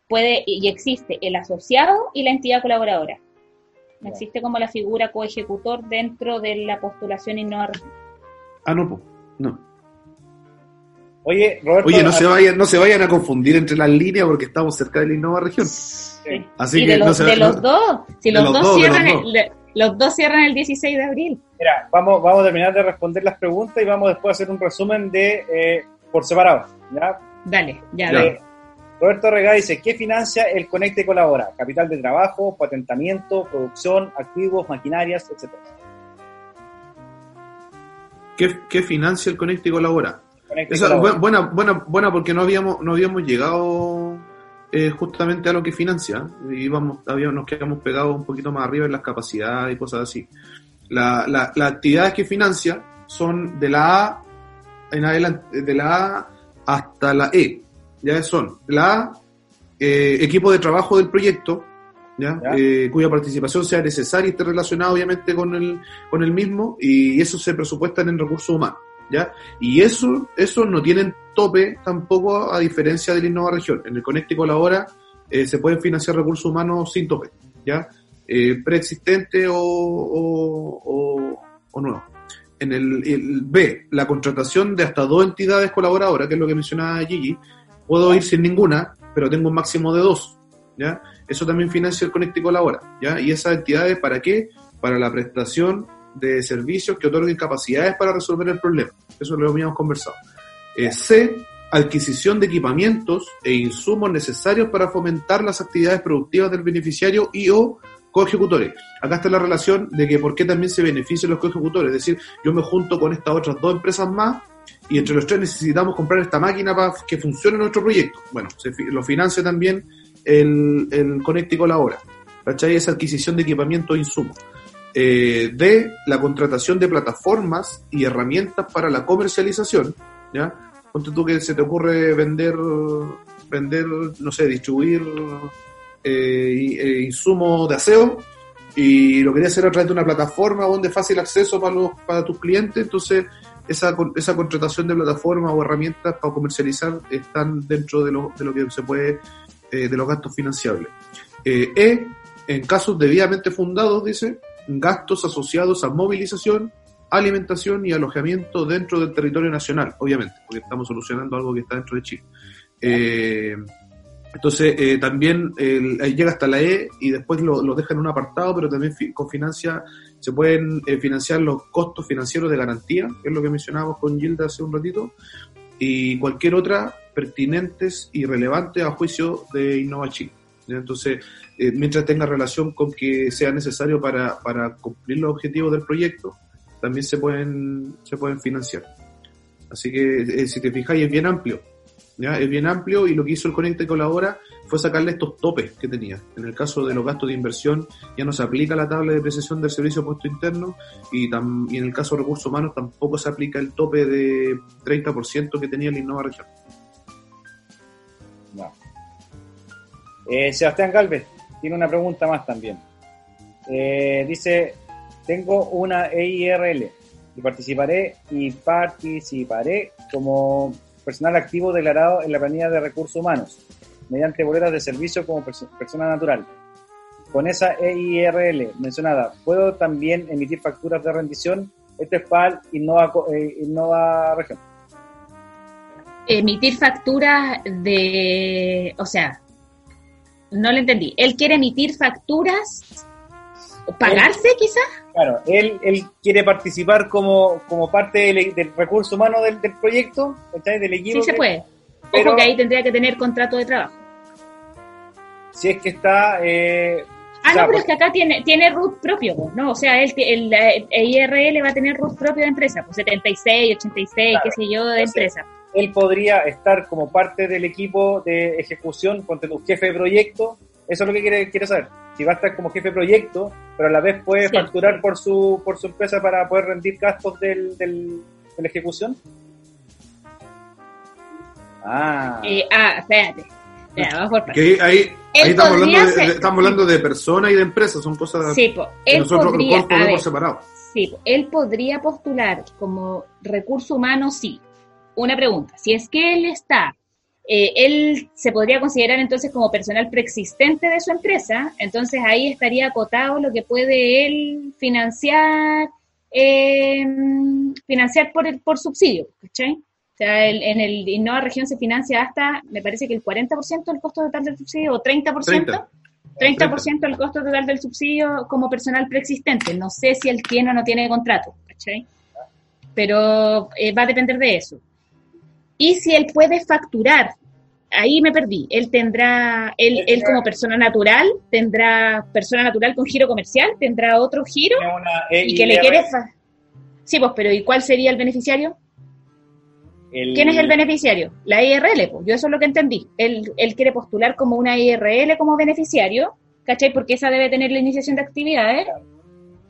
puede y existe el asociado y la entidad colaboradora. No existe como la figura coejecutor dentro de la postulación innova Ah, no, no. Oye, Roberto. Oye, no se, vayan, no se vayan a confundir entre las líneas porque estamos cerca de la Innova Región. Así que de los, de los dos, si los, dos, cierran el, los dos cierran el 16 de abril. Mira, vamos, vamos a terminar de responder las preguntas y vamos después a hacer un resumen de eh, por separado. ¿ya? Dale, ya. Roberto Rega dice, ¿qué financia el Conecte Colabora? Capital de trabajo, patentamiento, producción, activos, maquinarias, etc. ¿Qué, financia el Conecte Colabora? buena, buena, buena, porque no habíamos, no habíamos llegado eh, justamente a lo que financia. Íbamos, habíamos, nos quedamos pegados un poquito más arriba en las capacidades y cosas así. las actividades que financia son de la A en adelante, de la A hasta la E ya son la eh, equipo de trabajo del proyecto, ¿ya? Eh, cuya participación sea necesaria y esté relacionada obviamente con el, con el mismo, y eso se presupuesta en recursos humanos. ¿Ya? Y eso, eso no tienen tope tampoco a diferencia de la Innova Región. En el Conecte Colabora eh, se pueden financiar recursos humanos sin tope, ¿ya? Eh, preexistente o, o, o, nuevo. En el, B, la contratación de hasta dos entidades colaboradoras, que es lo que mencionaba Gigi, puedo ir sin ninguna, pero tengo un máximo de dos, ¿ya? Eso también financia el Conecte Colabora, ¿ya? Y esas entidades, ¿para qué? Para la prestación de servicios que otorguen capacidades para resolver el problema. Eso lo habíamos conversado. Eh, C, adquisición de equipamientos e insumos necesarios para fomentar las actividades productivas del beneficiario y o coejecutores. Acá está la relación de que por qué también se benefician los coejecutores. Es decir, yo me junto con estas otras dos empresas más y entre los tres necesitamos comprar esta máquina para que funcione nuestro proyecto. Bueno, se, lo financia también el, el Conecta y Colabora. ¿Cachai? Esa adquisición de equipamiento e insumos. Eh, de la contratación de plataformas y herramientas para la comercialización, ¿ya? Ponte tú que se te ocurre vender, vender, no sé, distribuir eh, eh, insumos de aseo y lo querías hacer a través de una plataforma donde fácil acceso para, los, para tus clientes, entonces esa, esa contratación de plataformas o herramientas para comercializar están dentro de lo, de lo que se puede, de los gastos financiables. e, en casos debidamente fundados, dice, gastos asociados a movilización, alimentación y alojamiento dentro del territorio nacional, obviamente, porque estamos solucionando algo que está dentro de Chile. Eh, entonces, eh, también llega hasta la E y después lo, lo deja en un apartado, pero también financia se pueden eh, financiar los costos financieros de garantía, que es lo que mencionábamos con Gilda hace un ratito, y cualquier otra pertinentes y relevantes a juicio de Innova Chile. Entonces, eh, mientras tenga relación con que sea necesario para, para cumplir los objetivos del proyecto, también se pueden, se pueden financiar. Así que, eh, si te fijáis, es bien amplio. ¿ya? Es bien amplio y lo que hizo el Conecta Colabora fue sacarle estos topes que tenía. En el caso de los gastos de inversión ya no se aplica la tabla de precisión del servicio puesto interno y, en el caso de recursos humanos tampoco se aplica el tope de 30% que tenía la Innova Región. Eh, Sebastián Galvez, tiene una pregunta más también. Eh, dice, tengo una EIRL y participaré y participaré como personal activo declarado en la planilla de recursos humanos mediante boletas de servicio como persona natural. Con esa EIRL mencionada, ¿puedo también emitir facturas de rendición? Este es para Innova, eh, Innova Región. Emitir facturas de, o sea, no le entendí. ¿Él quiere emitir facturas? ¿Pagarse quizás? Claro, él, él quiere participar como, como parte del, recurso humano del, proyecto, del equipo. Sí se puede. Pero, Ojo que ahí tendría que tener contrato de trabajo. Si es que está... Eh, ah, no, pero es que acá tiene, tiene root propio, ¿no? O sea, él, el, IRL va a tener root propio de empresa, pues 76, 86, qué sé yo, de empresa él podría estar como parte del equipo de ejecución, con tu jefe de proyecto, eso es lo que quiere, quiere saber. Si va a estar como jefe de proyecto, pero a la vez puede facturar por su, por su empresa para poder rendir gastos del, del, de la ejecución. Ah. Eh, ah, espérate. vamos por ahí, ahí estamos, hablando de, estamos hablando de personas y de empresas, son cosas sí, que nosotros podría, podemos separar. Sí, él podría postular como recurso humano, sí, una pregunta. Si es que él está, eh, él se podría considerar entonces como personal preexistente de su empresa, entonces ahí estaría acotado lo que puede él financiar, eh, financiar por, el, por subsidio, ¿cachai? O sea, en el Innova Región se financia hasta, me parece que el 40% del costo total del subsidio, o 30%. 30. 30% del costo total del subsidio como personal preexistente. No sé si él tiene o no tiene contrato, ¿cachai? Pero eh, va a depender de eso. Y si él puede facturar, ahí me perdí, él tendrá, él, él como persona natural, tendrá persona natural con giro comercial, tendrá otro giro y que le quiere... Sí, pues, pero ¿y cuál sería el beneficiario? ¿Quién es el beneficiario? La IRL, pues, yo eso es lo que entendí. Él, él quiere postular como una IRL como beneficiario, ¿cachai? Porque esa debe tener la iniciación de actividades.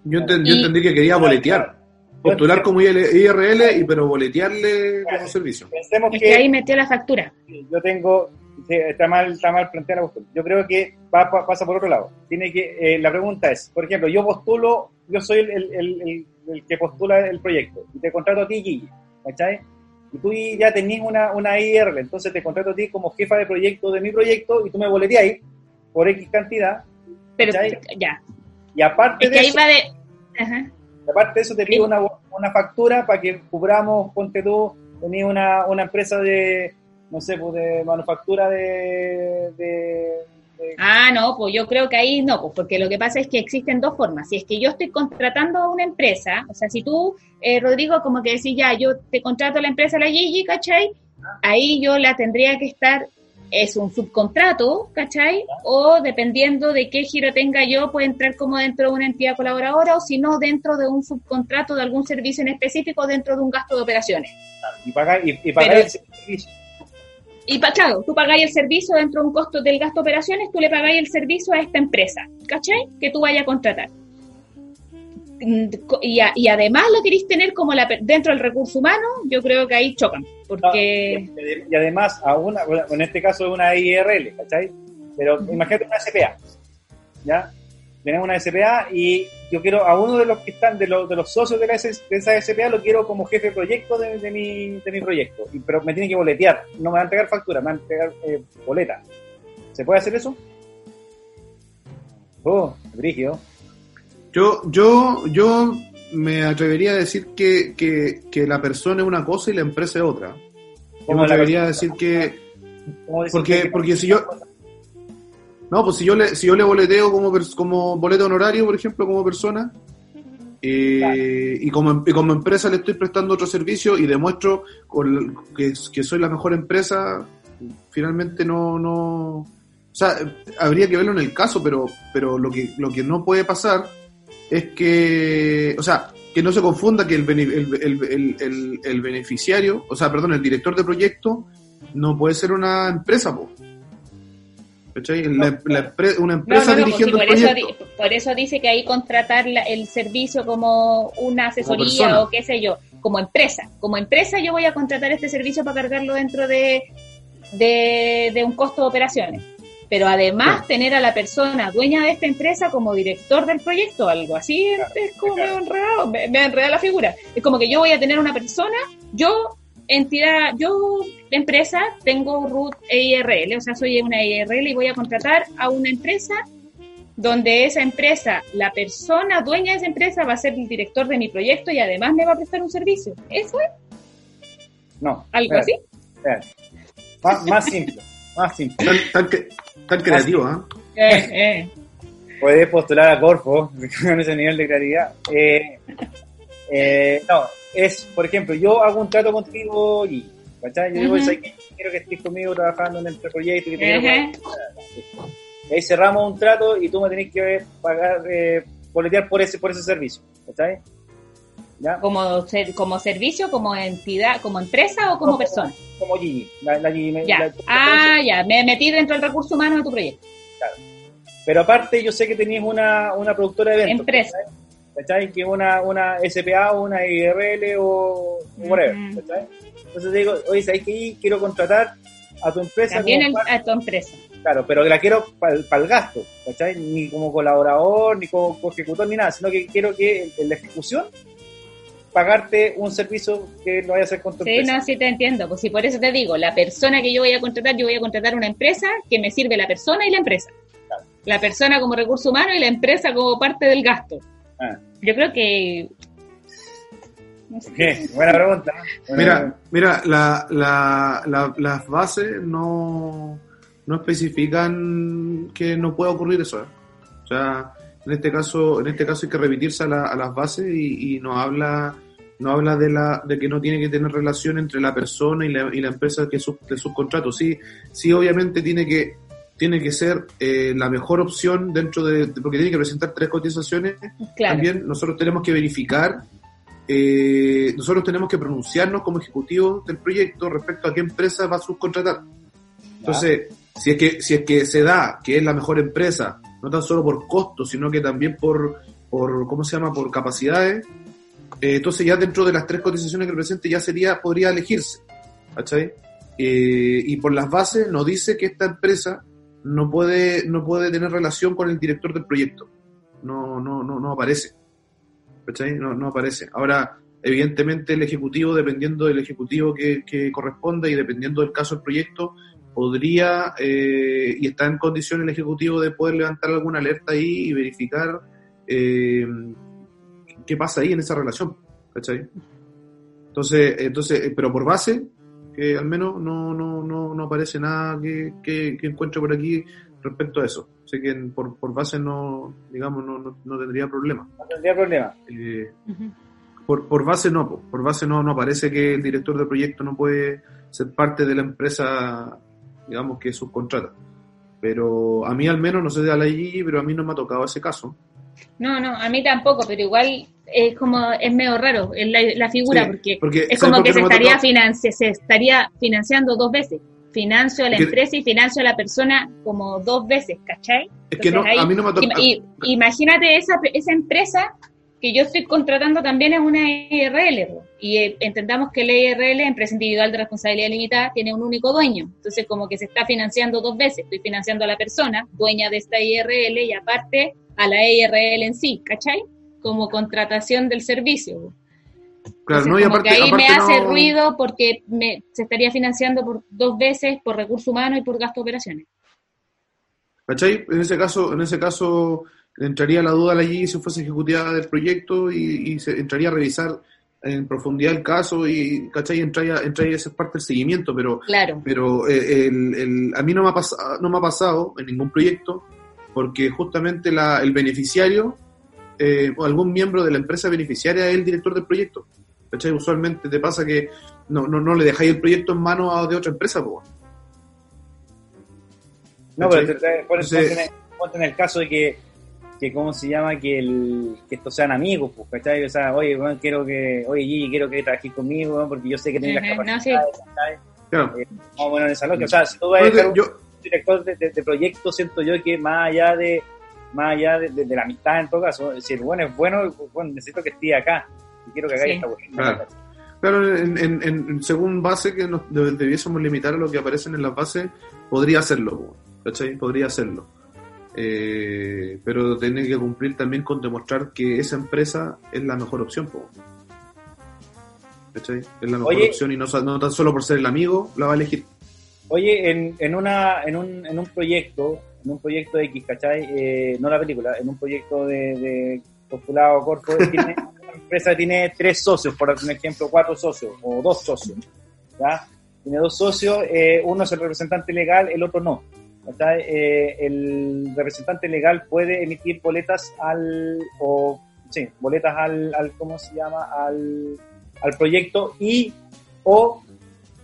Yo, entendí, yo entendí que quería boletear. postular como IRL y pero boletearle como servicio. Pensemos que, ahí metió la factura. Yo tengo, está mal, está mal planteada la postura. Yo creo que pasa por otro lado. Tiene que, eh, la pregunta es, por ejemplo, yo postulo, yo soy el, el, el, que postula el proyecto y te contrato a ti, Guille, ¿cachai? Y tú ya tenés una, una IRL, entonces te contrato a ti como jefa de proyecto de mi proyecto y tú me boleteas por X cantidad. Pero ya. Y aparte de eso, de... aparte de eso te pido una, una factura para que cubramos, ponte tú, tenés una, una empresa de, no sé, pues de manufactura de, Ah, no, pues yo creo que ahí no, pues porque lo que pasa es que existen dos formas. Si es que yo estoy contratando a una empresa, o sea, si tú, eh, Rodrigo, como que decís, ya, yo te contrato a la empresa, la Gigi, ¿cachai? Ahí yo la tendría que estar, es un subcontrato, ¿cachai? O dependiendo de qué giro tenga yo, puede entrar como dentro de una entidad colaboradora o si no, dentro de un subcontrato de algún servicio en específico, dentro de un gasto de operaciones. Y pagar, y, el servicio y claro, tú pagáis el servicio dentro de un costo del gasto de operaciones, tú le pagáis el servicio a esta empresa, ¿cachai? Que tú vayas a contratar. Mm, y, y además lo queréis tener como la, dentro del recurso humano, yo creo que ahí chocan. Porque... y además, a una, en este caso es una IRL, ¿cachai? Pero imagínate una SPA, ¿ya? tenemos una SPA y yo quiero a uno de los que están, de, los, de los socios de, la, esa SPA, lo quiero como jefe de proyecto de, mi, de mi proyecto. Y, pero me tiene que boletear, no me va a entregar factura, me va a entregar eh, boleta. ¿Se puede hacer eso? Oh, brigio. Yo, yo, yo me atrevería a decir que, que, que, la persona es una cosa y la empresa es otra. Yo me atrevería a decir que... Porque, porque si yo no, pues si yo le, si yo le boleteo como, como boleto honorario, por ejemplo, como persona, y, como, como empresa le estoy prestando otro servicio y demuestro que, que soy la mejor empresa, finalmente no, no, o sea, habría que verlo en el caso, pero, pero lo que, lo que no puede pasar es que, o sea, que no se confunda que el beneficiario, o sea, perdón, el director de proyecto no puede ser una empresa, po una empresa dirigiendo por, eso, por eso dice que ahí contratar el servicio como una asesoría o qué sé yo, como empresa. Como empresa yo voy a contratar este servicio para cargarlo dentro de, de, un costo de operaciones. Pero además tener a la persona dueña de esta empresa como director del proyecto, algo así, es como me enredado, me, me enreda la figura. Es como que yo voy a tener una persona, yo entidad, yo, empresa, tengo root EIRL, o sea, soy una EIRL y voy a contratar a una empresa donde esa empresa, la persona dueña de esa empresa va a ser el director de mi proyecto y además me va a prestar un servicio. ¿Eso es? No. ¿Algo así? Más, simple, más simple. Tan, creativo, ¿ah? ¿eh? eh, Puedes postular a Corfo con ese nivel de claridad. Eh, eh, no, es, por ejemplo, yo hago un trato contigo y, ¿cachai? Yo digo, quiero que estés conmigo trabajando en el proyecto. Que ahí cerramos un trato y tú me tenés que pagar, eh, boletear por ese, por ese servicio, ¿cachai? ¿Ya? Como, como servicio, como entidad, como empresa o como persona? Como, Gigi. La, ya. ah, ya, me metí dentro del recurso humano de tu proyecto. Claro. Pero aparte, yo sé que tenías una, una productora de eventos. Empresa. ¿Cachai? Que una, una SPA o una IRL o whatever, ¿cachai? Entonces digo, oye, ¿sabes qué? Quiero contratar a tu empresa. También a tu empresa. Claro, pero la quiero para el gasto, ¿cachai? Ni como colaborador, ni como ejecutor, ni nada, sino que quiero que en la ejecución pagarte un servicio que no vaya a hacer con tu sí, no, sí te entiendo. Pues sí, por eso te digo, la persona que yo voy a contratar, yo voy a contratar una empresa que me sirve la persona y la empresa. La persona como recurso humano y la empresa como parte del gasto. Ah. Yo creo que... Buena pregunta. mira, mira la, la, las bases no, no especifican que no pueda ocurrir eso. ¿eh? O sea, en este caso, en este caso hay que remitirse a, las bases y, y nos habla no habla de la de que no tiene que tener relación entre la persona y la, y la empresa que es de subcontrato. Sí, sí, obviamente tiene que tiene que ser eh, la mejor opción dentro de, porque tiene que presentar tres cotizaciones. También nosotros tenemos que verificar, eh, nosotros tenemos que pronunciarnos como ejecutivos del proyecto respecto a qué empresa va a subcontratar. Entonces, si es que si es que se da que es la mejor empresa, no tan solo por costo, sino que también por por ¿cómo se llama? por capacidades, Eh, entonces ya dentro de las tres cotizaciones que presente ya sería, podría elegirse. ¿Cachai? Eh, y por las bases nos dice que esta empresa no puede, no puede tener relación con el director del proyecto. No, no, no, no aparece. ¿Cachai? No, no aparece. Ahora, evidentemente el ejecutivo, dependiendo del ejecutivo que, que corresponda y dependiendo del caso del proyecto, podría eh, y está en condición el ejecutivo de poder levantar alguna alerta ahí y verificar eh, qué pasa ahí en esa relación. ¿Cachai? Entonces, entonces, pero por base, que al menos no, no, no, no aparece nada que, que, encuentre por aquí respecto a eso. Así que por, por base no, digamos, no, no, tendría problema. No tendría problema. Eh, por, por base no, por base no, no aparece que el director de proyecto no puede ser parte de la empresa, digamos, que subcontrata. Pero a mí al menos, no sé de la Gigi, pero a mí no me ha tocado ese caso. No, no, a mí tampoco, pero igual es como, es medio raro la, la figura, porque, es como que se estaría, se estaría financiando dos veces. Financio a la empresa y financio a la persona como dos veces, ¿cachai? Es que no, a mí no me toca. Imagínate esa, esa empresa que yo estoy contratando también es una IRL, y eh, entendamos que la IRL, empresa individual de responsabilidad limitada, tiene un único dueño. Entonces, como que se está financiando dos veces. Estoy financiando a la persona, dueña de esta IRL, y aparte a la IRL en sí, ¿cachai? Como contratación del servicio. Claro, no, y aparte, ahí me hace ruido porque me, se estaría financiando por dos veces por recursos humanos y por gasto de operaciones. ¿Cachai? En ese caso, en ese caso entraría la duda allí si fuese ejecutiva del proyecto y, se entraría a revisar en profundidad el caso y ¿cachai? entraría, entraría esa parte del seguimiento, pero, claro. pero eh, el, a mí no me, ha pasado, no me ha pasado en ningún proyecto porque justamente la, el beneficiario eh, o algún miembro de la empresa beneficiaria es el director del proyecto. ¿Cachai? Usualmente te pasa que no, no, no le dejáis el proyecto en manos de otra empresa. No, pero te, ponte, en el caso de que, que, ¿cómo se llama? Que, el, que estos sean amigos, pues, ¿cachai? O sea, oye, bueno, quiero que, oye, Gigi, quiero que trabajes conmigo, porque yo sé que tienes las capacidades, no, Claro. Eh, bueno, en esa lógica. O sea, si tú vas a ser un director de, de proyecto, siento yo que más allá de más allá de, la amistad en todo caso, si el bueno es bueno, bueno, necesito que esté acá y quiero que haga esta Claro, claro en, en, según base que nos debiésemos limitar a lo que aparecen en las bases, podría hacerlo, ¿cachai? Podría hacerlo. Eh, pero tiene que cumplir también con demostrar que esa empresa es la mejor opción, ¿cachai? Es la mejor opción y no, no tan solo por ser el amigo la va a elegir. Oye, en, en, una, en, un, en un proyecto, en un proyecto X, ¿cachai? Eh, no la película, en un proyecto de, postulado corto, tiene, una empresa tiene tres socios, por ejemplo, cuatro socios o dos socios, ¿ya? Tiene dos socios, eh, uno es el representante legal, el otro no. ¿cachai? Eh, el representante legal puede emitir boletas al, o, sí, boletas al, al ¿cómo se llama? Al, al proyecto y o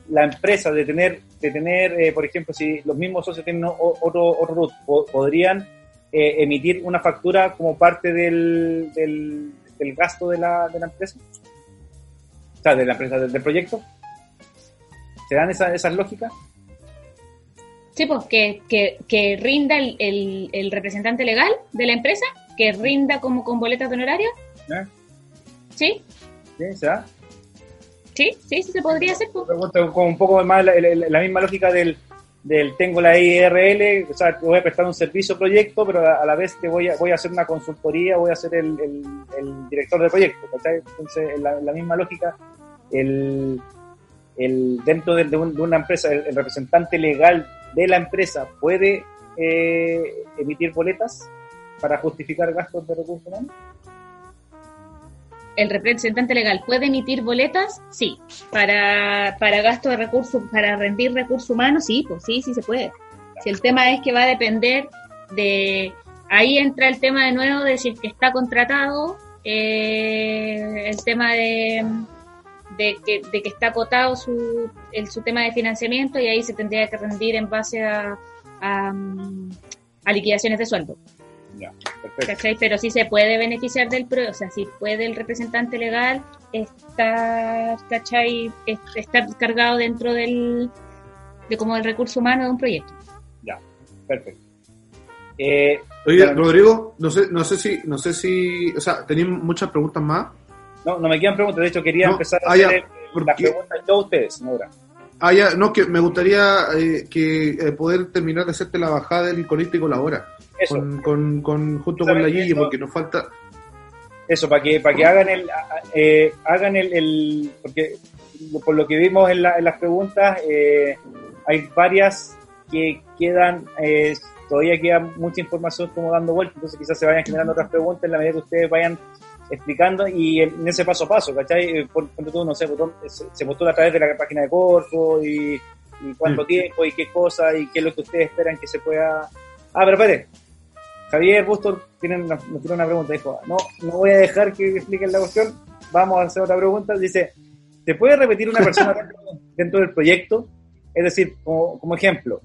la empresa de tener de tener, eh, por ejemplo, si los mismos socios tienen otro, otro root, podrían eh, emitir una factura como parte del, del, gasto de la, de la, empresa, o sea, de la empresa, del, proyecto. ¿Se dan esas esa lógicas? Sí, pues que, que, que rinda el, el, el, representante legal de la empresa, que rinda como con boletas de honorario. ¿Eh? ¿Sí? Sí, se da. Sí, sí, sí se podría hacer. Pues. Con un poco más la, misma lógica del, del tengo la IRL, o sea, voy a prestar un servicio proyecto, pero a, la vez que voy a, voy a hacer una consultoría, voy a ser el, el, director del proyecto. Entonces, la, la misma lógica, el, el, dentro de, de, una empresa, el, representante legal de la empresa puede eh, emitir boletas para justificar gastos de recursos humanos el representante legal puede emitir boletas, sí. Para, para gasto de recursos, para rendir recursos humanos, sí, pues sí, sí se puede. Si el tema es que va a depender de, ahí entra el tema de nuevo de si que está contratado, eh, el tema de, de, que, de que está acotado su, el, su tema de financiamiento y ahí se tendría que rendir en base a, a, a liquidaciones de sueldo. Pero sí se puede beneficiar del pro, o sea, si puede el representante legal estar, ¿cachai? Estar cargado dentro del, de como el recurso humano de un proyecto. Ya, perfecto. Eh, Oye, Rodrigo, no sé, no sé si, no sé si, o sea, tenéis muchas preguntas más. No, no me quedan preguntas, de hecho quería empezar a ah, hacer las preguntas de ustedes, ahora. Ah, ya, no, que me gustaría eh, que eh, poder terminar de hacerte la bajada del con Colabora. Eso. Con, con, junto con la Gigi, porque nos falta. Eso, para que, para que hagan el. Eh, hagan el, el, Porque por lo que vimos en, la, en las preguntas, eh, hay varias que quedan. todavía queda mucha información como dando vueltas, entonces quizás se vayan generando otras preguntas en la medida que ustedes vayan explicando y en ese paso a paso, ¿cachai? Eh, por, tú, no sé, se postula a través de la página de Corfo y, cuánto mm. tiempo y qué cosa y qué es lo que ustedes esperan que se pueda... Ah, pero espérate, Javier Bustor tiene una, tiene una pregunta, dijo, no, no voy a dejar que expliquen la cuestión, vamos a hacer otra pregunta, dice, ¿te puede repetir una persona dentro, del proyecto? Es decir, como, como ejemplo,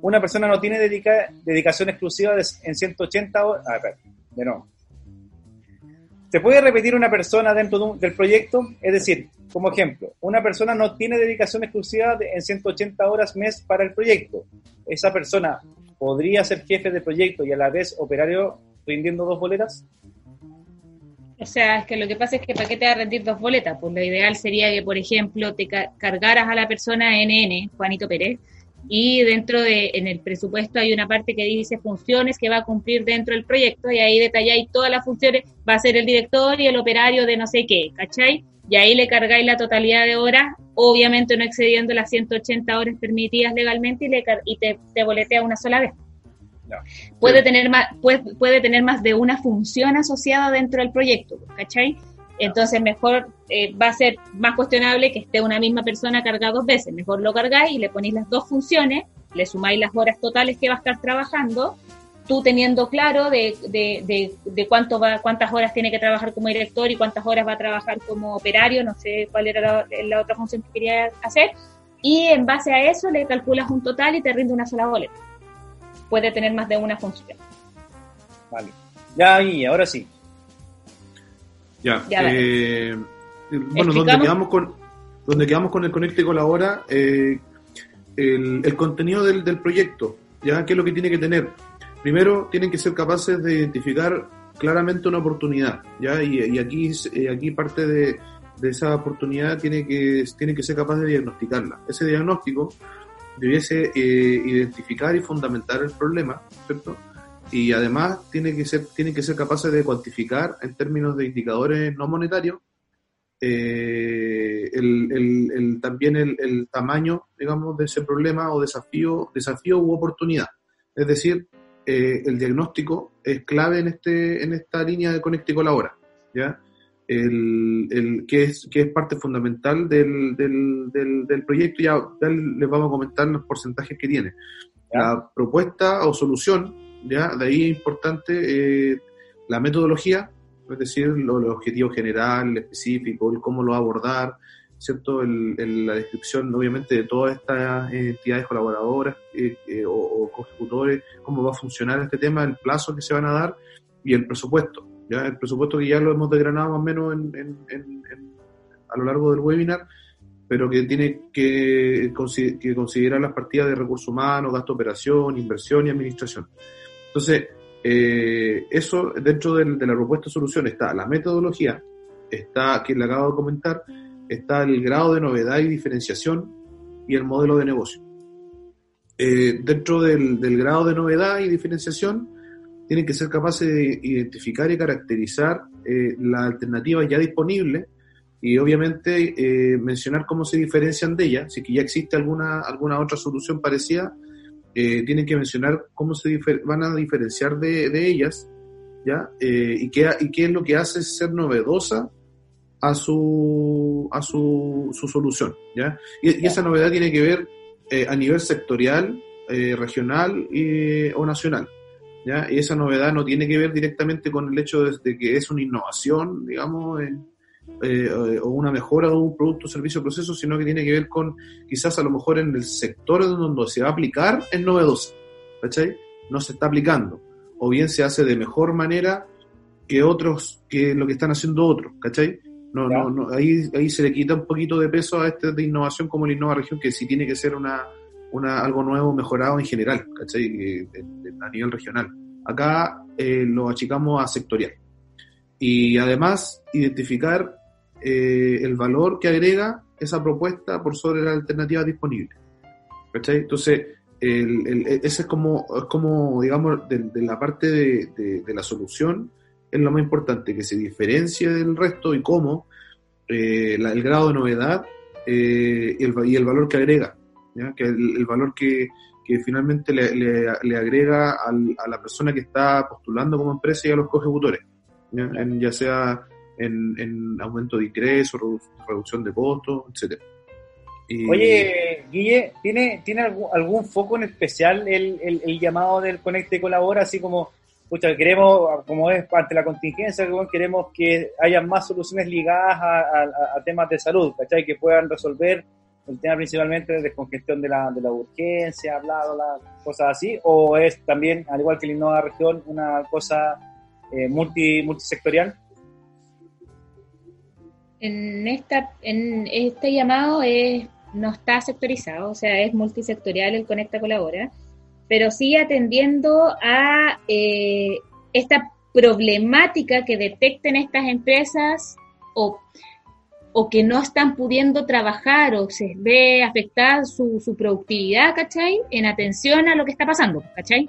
una persona no tiene dedica, dedicación exclusiva en 180 horas... Ah, espérate, de nuevo ¿Se puede repetir una persona dentro del proyecto? Es decir, como ejemplo, una persona no tiene dedicación exclusiva en 180 horas mes para el proyecto. ¿Esa persona podría ser jefe de proyecto y a la vez operario rindiendo dos boletas? O sea, es que lo que pasa es que ¿para qué te va a rendir dos boletas? Pues lo ideal sería que, por ejemplo, te cargaras a la persona NN, Juanito Pérez, y dentro de, en el presupuesto hay una parte que dice funciones que va a cumplir dentro del proyecto y ahí detalláis todas las funciones, va a ser el director y el operario de no sé qué, ¿cachai? Y ahí le cargáis la totalidad de horas, obviamente no excediendo las 180 horas permitidas legalmente y, le, y te, te boletea una sola vez. Puede, tener más, puede, puede tener más de una función asociada dentro del proyecto, ¿cachai? Entonces mejor eh, va a ser más cuestionable que esté una misma persona cargada dos veces. Mejor lo cargáis y le ponéis las dos funciones, le sumáis las horas totales que va a estar trabajando, tú teniendo claro de, de, de, cuánto va, cuántas horas tiene que trabajar como director y cuántas horas va a trabajar como operario, no sé cuál era la, otra función que quería hacer, y en base a eso le calculas un total y te rinde una sola boleta. Puede tener más de una función. Vale. Ya, y ahora sí. Ya. eh, bueno, donde quedamos con donde quedamos con el Conecte Colabora, eh, el, el, contenido del, del, proyecto, ya qué es lo que tiene que tener. Primero, tienen que ser capaces de identificar claramente una oportunidad, ya y, y aquí eh, aquí parte de, de, esa oportunidad tiene que tiene que ser capaz de diagnosticarla. Ese diagnóstico debiese eh, identificar y fundamentar el problema, ¿cierto? Y además tiene que ser, tienen que ser capaces de cuantificar en términos de indicadores no monetarios eh, el, el, también el, tamaño, digamos, de ese problema o desafío, desafío u oportunidad. Es decir, eh, el diagnóstico es clave en este, en esta línea de Conecte y Colabora, ¿ya? El, el, que, es, que es parte fundamental del, del, del, proyecto, ya, ya, les vamos a comentar los porcentajes que tiene. La propuesta o solución ¿ya? De ahí es importante eh, la metodología, es decir, lo, el objetivo general, el específico, el cómo lo abordar, ¿cierto? El, la descripción, obviamente, de todas estas entidades colaboradoras eh, eh, o, o ejecutores cómo va a funcionar este tema, el plazo que se van a dar y el presupuesto. ¿ya? El presupuesto que ya lo hemos desgranado más o menos en, a lo largo del webinar, pero que tiene que, que considerar las partidas de recursos humanos, gasto de operación, inversión y administración. Entonces, eh, eso dentro de, la propuesta de solución está la metodología, está, que le acabo de comentar, está el grado de novedad y diferenciación y el modelo de negocio. Eh, dentro del, grado de novedad y diferenciación, tienen que ser capaces de identificar y caracterizar eh, las alternativas ya disponibles y obviamente mencionar cómo se diferencian de ellas, si que ya existe alguna, alguna otra solución parecida, eh, tienen que mencionar cómo se van a diferenciar de, de ellas, ¿ya? Eh, y, qué, y qué es lo que hace ser novedosa a su, a su, su solución, ¿ya? Y, esa novedad tiene que ver eh, a nivel sectorial, regional o nacional, ¿ya? Y esa novedad no tiene que ver directamente con el hecho de, que es una innovación, digamos, en, eh, o una mejora de un producto, servicio, proceso, sino que tiene que ver con quizás a lo mejor en el sector donde se va a aplicar es novedoso, ¿cachai? No se está aplicando, o bien se hace de mejor manera que otros, que lo que están haciendo otros, ¿cachai? No, no, no, ahí, ahí se le quita un poquito de peso a este de innovación como la Innova Región, que sí tiene que ser una, una, algo nuevo, mejorado en general, ¿cachai? a nivel regional. Acá eh, lo achicamos a sectorial. Y además, identificar eh, el valor que agrega esa propuesta por sobre la alternativa disponible. Entonces, el, ese es como, es como digamos, de, la parte de, la solución, es lo más importante, que se diferencie del resto y cómo eh, el grado de novedad eh, y, el, valor que agrega, que el, valor que, finalmente le, le, agrega al, a la persona que está postulando como empresa y a los co-ejecutores, ¿ya? ya sea en, en, aumento de ingresos, reducción de costos, etcétera. Oye, Guille, ¿tiene, ¿tiene algún, foco en especial el, el, llamado del Conecte Colabora? Así como, pucha, queremos, como es de la contingencia, queremos que haya más soluciones ligadas a, temas de salud, ¿cachai? Que puedan resolver el tema principalmente de descongestión de la, de la urgencia, bla, bla, cosas así, o es también, al igual que la Innova Región, una cosa eh, multi, multisectorial? En, esta, en este llamado es no está sectorizado, o sea, es multisectorial el Conecta Colabora, pero sí atendiendo a eh, esta problemática que detecten estas empresas o, o, que no están pudiendo trabajar o se ve afectada su, su, productividad, ¿cachai? En atención a lo que está pasando, ¿cachai?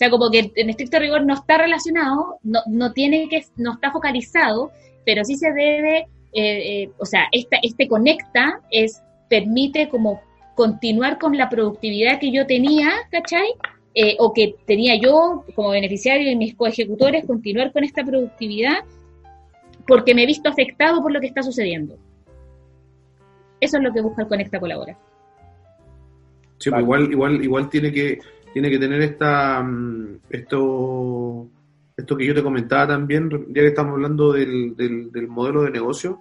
O sea, como que en estricto rigor no está relacionado, no, no tiene que, no está focalizado, pero sí se debe, eh, eh, o sea, este conecta es permite como continuar con la productividad que yo tenía, ¿cachai? Eh, o que tenía yo como beneficiario y mis coejecutores, continuar con esta productividad porque me he visto afectado por lo que está sucediendo. Eso es lo que busca el Conecta Colabora. Sí, pues igual, igual, igual tiene que, tiene que tener esta mm, esto, esto que yo te comentaba también, ya que estamos hablando del, del modelo de negocio,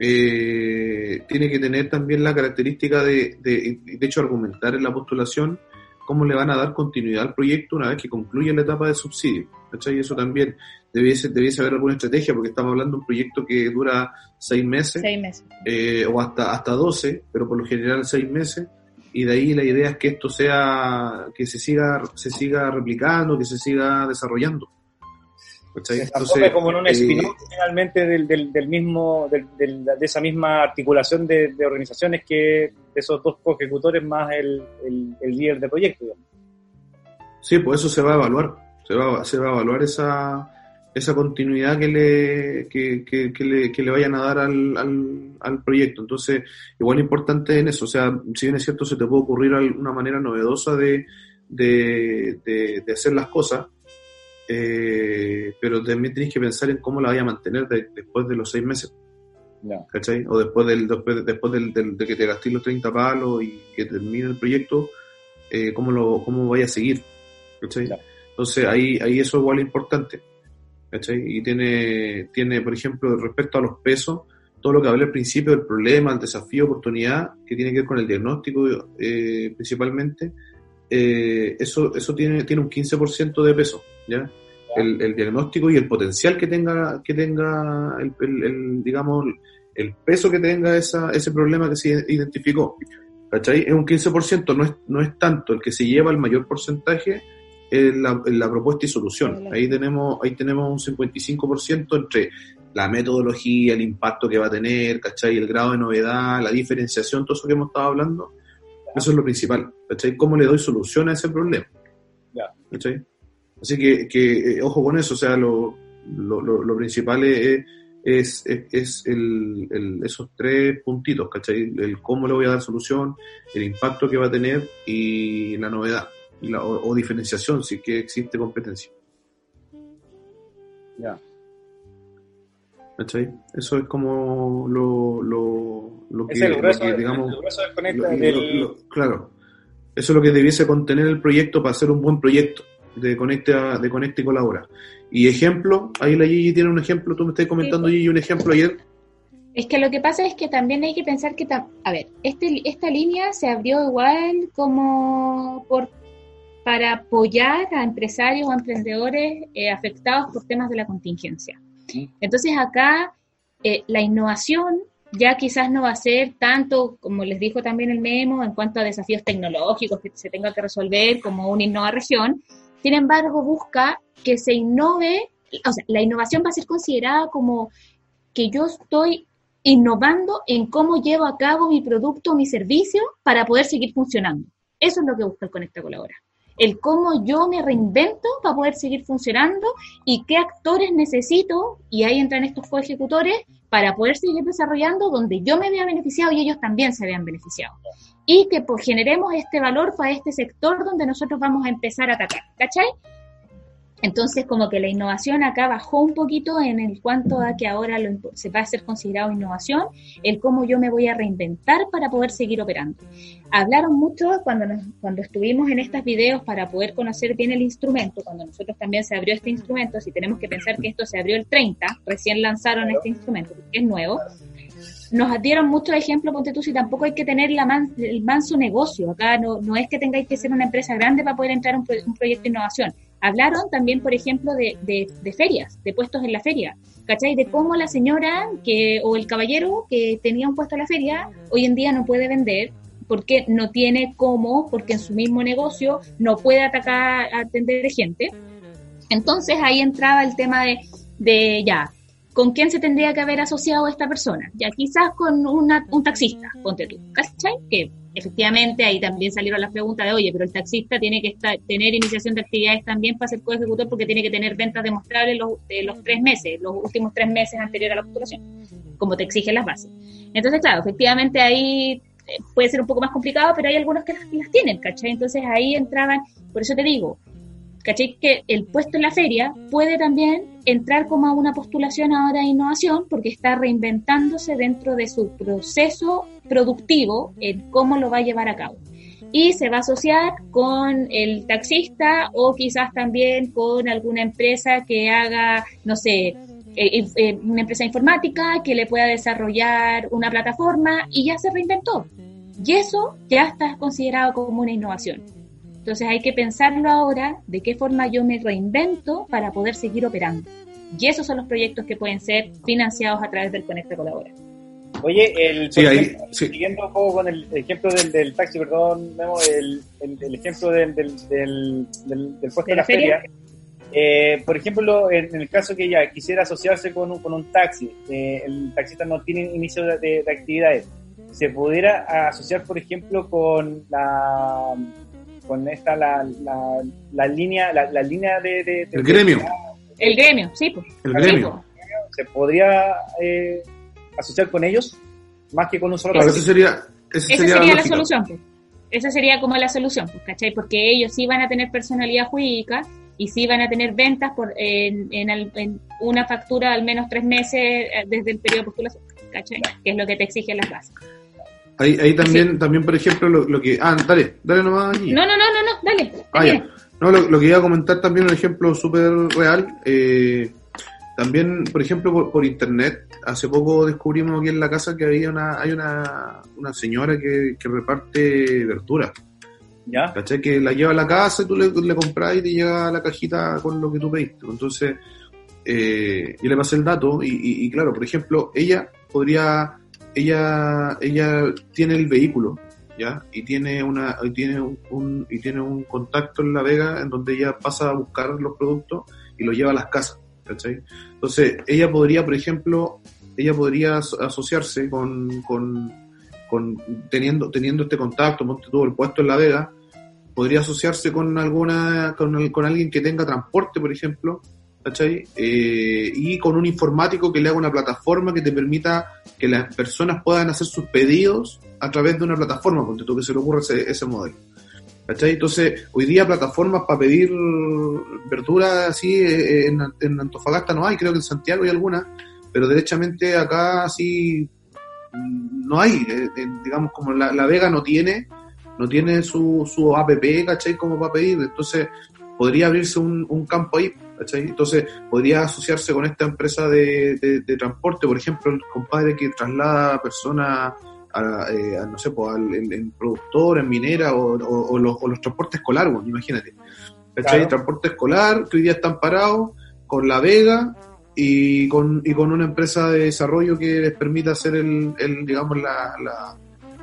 eh, tiene que tener también la característica de, de, de hecho, argumentar en la postulación cómo le van a dar continuidad al proyecto una vez que concluya la etapa de subsidio. Y eso también debiese, debiese haber alguna estrategia, porque estamos hablando de un proyecto que dura seis meses, Eh, o hasta, hasta 12, pero por lo general seis meses, y de ahí la idea es que esto sea, que se siga, se siga replicando, que se siga desarrollando. Entonces, como en un eh, finalmente del, del, mismo, del, de esa misma articulación de, organizaciones que de esos dos ejecutores más el, el, líder de proyecto. Sí, pues eso se va a evaluar, se va, se va a evaluar esa, esa continuidad que le, que, que, le, que le vayan a dar al, al, al, proyecto. Entonces, igual importante en eso, o sea, si bien es cierto, se te puede ocurrir una manera novedosa de, de, de, de hacer las cosas, eh, pero también tienes que pensar en cómo la vaya a mantener después de los seis meses. ¿Cachai? O después, del, después, después del, de que te gastes los 30 palos y que termine el proyecto, eh, cómo, lo, cómo vaya a seguir. ¿Cachai? Entonces ahí, ahí eso igual es importante. Y tiene, tiene, por ejemplo, respecto a los pesos, todo lo que hablé al principio del problema, el desafío, oportunidad, que tiene que ver con el diagnóstico eh, principalmente, eh, eso, eso tiene, tiene un 15% de peso, ¿ya? El, el, diagnóstico y el potencial que tenga, que tenga el, el, digamos, el peso que tenga esa, ese problema que se identificó. Es un 15%, no es, no es tanto el que se lleva el mayor porcentaje en la, la propuesta y solución. Ahí tenemos, ahí tenemos un 55% entre la metodología, el impacto que va a tener, ¿cachai? El grado de novedad, la diferenciación, todo eso que hemos estado hablando, eso es lo principal, ¿cachai? ¿Cómo le doy solución a ese problema? ¿cachai? Así que, que eh, ojo con eso, o sea, lo, lo, lo, principal es, es, es el, el, esos tres puntitos, ¿cachai? El cómo le voy a dar solución, el impacto que va a tener y la novedad, la, o, diferenciación, si que existe competencia. Ya. ¿Cachai? Eso es como lo, lo, lo que, digamos, claro, eso es lo que debiese contener el proyecto para hacer un buen proyecto de Conecte, de Conecte y Colabora. Y ejemplo, ahí la Gigi tiene un ejemplo, tú me estás comentando sí. Gigi un ejemplo ayer. Es que lo que pasa es que también hay que pensar que, a ver, este, esta línea se abrió igual como por para apoyar a empresarios o emprendedores eh, afectados por temas de la contingencia. Entonces acá eh, la innovación ya quizás no va a ser tanto, como les dijo también el memo, en cuanto a desafíos tecnológicos que se tenga que resolver como una innova región. Sin embargo, busca que se innove, o sea, la innovación va a ser considerada como que yo estoy innovando en cómo llevo a cabo mi producto o mi servicio para poder seguir funcionando. Eso es lo que busca el Conecta Colabora. El cómo yo me reinvento para poder seguir funcionando y qué actores necesito, y ahí entran estos coejecutores, para poder seguir desarrollando donde yo me vea beneficiado y ellos también se vean beneficiados. Y que pues, generemos este valor para este sector donde nosotros vamos a empezar a atacar. ¿Cachai? Entonces, como que la innovación acá bajó un poquito en el cuanto a que ahora se va a ser considerado innovación, el cómo yo me voy a reinventar para poder seguir operando. Hablaron mucho cuando, cuando estuvimos en estos videos para poder conocer bien el instrumento, cuando nosotros también se abrió este instrumento, si tenemos que pensar que esto se abrió el 30, recién lanzaron este instrumento, que es nuevo, nos dieron muchos ejemplos, ponte tú, si tampoco hay que tener la el manso negocio. Acá no, no es que tengáis que ser una empresa grande para poder entrar a un, un proyecto de innovación. Hablaron también, por ejemplo, de, de, ferias, de puestos en la feria, ¿cachai? De cómo la señora que, o el caballero que tenía un puesto en la feria hoy en día no puede vender porque no tiene cómo, porque en su mismo negocio no puede atacar, atender gente. Entonces ahí entraba el tema de, de ya, ¿con quién se tendría que haber asociado esta persona? Ya quizás con una, un taxista, ponte tú, ¿cachai? Que efectivamente ahí también salieron las preguntas de, oye, pero el taxista tiene que estar, tener iniciación de actividades también para ser co-ejecutor porque tiene que tener ventas demostrables los, de los tres meses, los últimos tres meses anteriores a la facturación, como te exigen las bases. Entonces, claro, efectivamente ahí eh, puede ser un poco más complicado, pero hay algunos que las, las tienen, ¿cachai? Entonces ahí entraban, por eso te digo, ¿cachai? Que el puesto en la feria puede también entrar como a una postulación ahora de innovación porque está reinventándose dentro de su proceso productivo en cómo lo va a llevar a cabo. Y se va a asociar con el taxista o quizás también con alguna empresa que haga, no sé, eh, eh, una empresa informática que le pueda desarrollar una plataforma y ya se reinventó. Y eso ya está considerado como una innovación. Entonces hay que pensarlo ahora de qué forma yo me reinvento para poder seguir operando. Y esos son los proyectos que pueden ser financiados a través del Conecta Colabora. Oye, el, siguiendo un poco con el ejemplo del, taxi, perdón, Memo, el, el, ejemplo del, del, del, puesto de, la, feria. Eh, por ejemplo, en, el caso que ella quisiera asociarse con un, con un taxi, eh, el taxista no tiene inicio de, actividades, ¿se pudiera asociar, por ejemplo, con la con esta la, la, la línea la, la línea de, el gremio el gremio sí pues. el gremio se podría eh, asociar con ellos más que con un solo claro, esa sería, esa sería, la, solución. Pues. Esa sería como la solución, pues, ¿cachai? Porque ellos sí van a tener personalidad jurídica y sí van a tener ventas por en, en, una factura al menos tres meses eh, desde el periodo de postulación, ¿cachai? Que es lo que te exigen las bases. Ahí, ahí también, también, por ejemplo, lo, que... Ah, dale, dale nomás allí. No, no, no, no, no dale. Ah, no, lo, lo, que iba a comentar también un ejemplo súper real. Eh, también, por ejemplo, por, internet, hace poco descubrimos aquí en la casa que había una, hay una, una señora que, que reparte verduras. ¿Ya? ¿Cachai? Que la lleva a la casa y tú le, le compras y te llega la cajita con lo que tú pediste. Entonces, eh, yo le pasé el dato y, y, claro, por ejemplo, ella podría, ella, ella tiene el vehículo, ¿ya? Y tiene una, y tiene un, y tiene un contacto en La Vega en donde ella pasa a buscar los productos y los lleva a las casas. ¿cachai? Entonces, ella podría, por ejemplo, ella podría asociarse con, con, teniendo, teniendo este contacto, todo el puesto en La Vega, podría asociarse con alguna, con, con alguien que tenga transporte, por ejemplo, ¿cachai? Eh, y con un informático que le haga una plataforma que te permita que las personas puedan hacer sus pedidos a través de una plataforma, porque tú que se le ocurre ese, ese modelo. ¿Cachai? Entonces, hoy día plataformas para pedir verduras así eh, en, en, Antofagasta no hay, creo que en Santiago hay algunas, pero derechamente acá sí no hay, eh, eh, digamos como la, Vega no tiene, no tiene su, su app, ¿cachai? Como para pedir, entonces podría abrirse un, un campo ahí, ¿cachai? Entonces podría asociarse con esta empresa de, de, transporte, por ejemplo, el compadre que traslada personas eh, no sé, pues, al, en, productor, en minera o, los, transportes escolares, imagínate. ¿Cachai? Transporte escolar que hoy día están parados con La Vega y con, y con una empresa de desarrollo que les permita hacer el, digamos, la,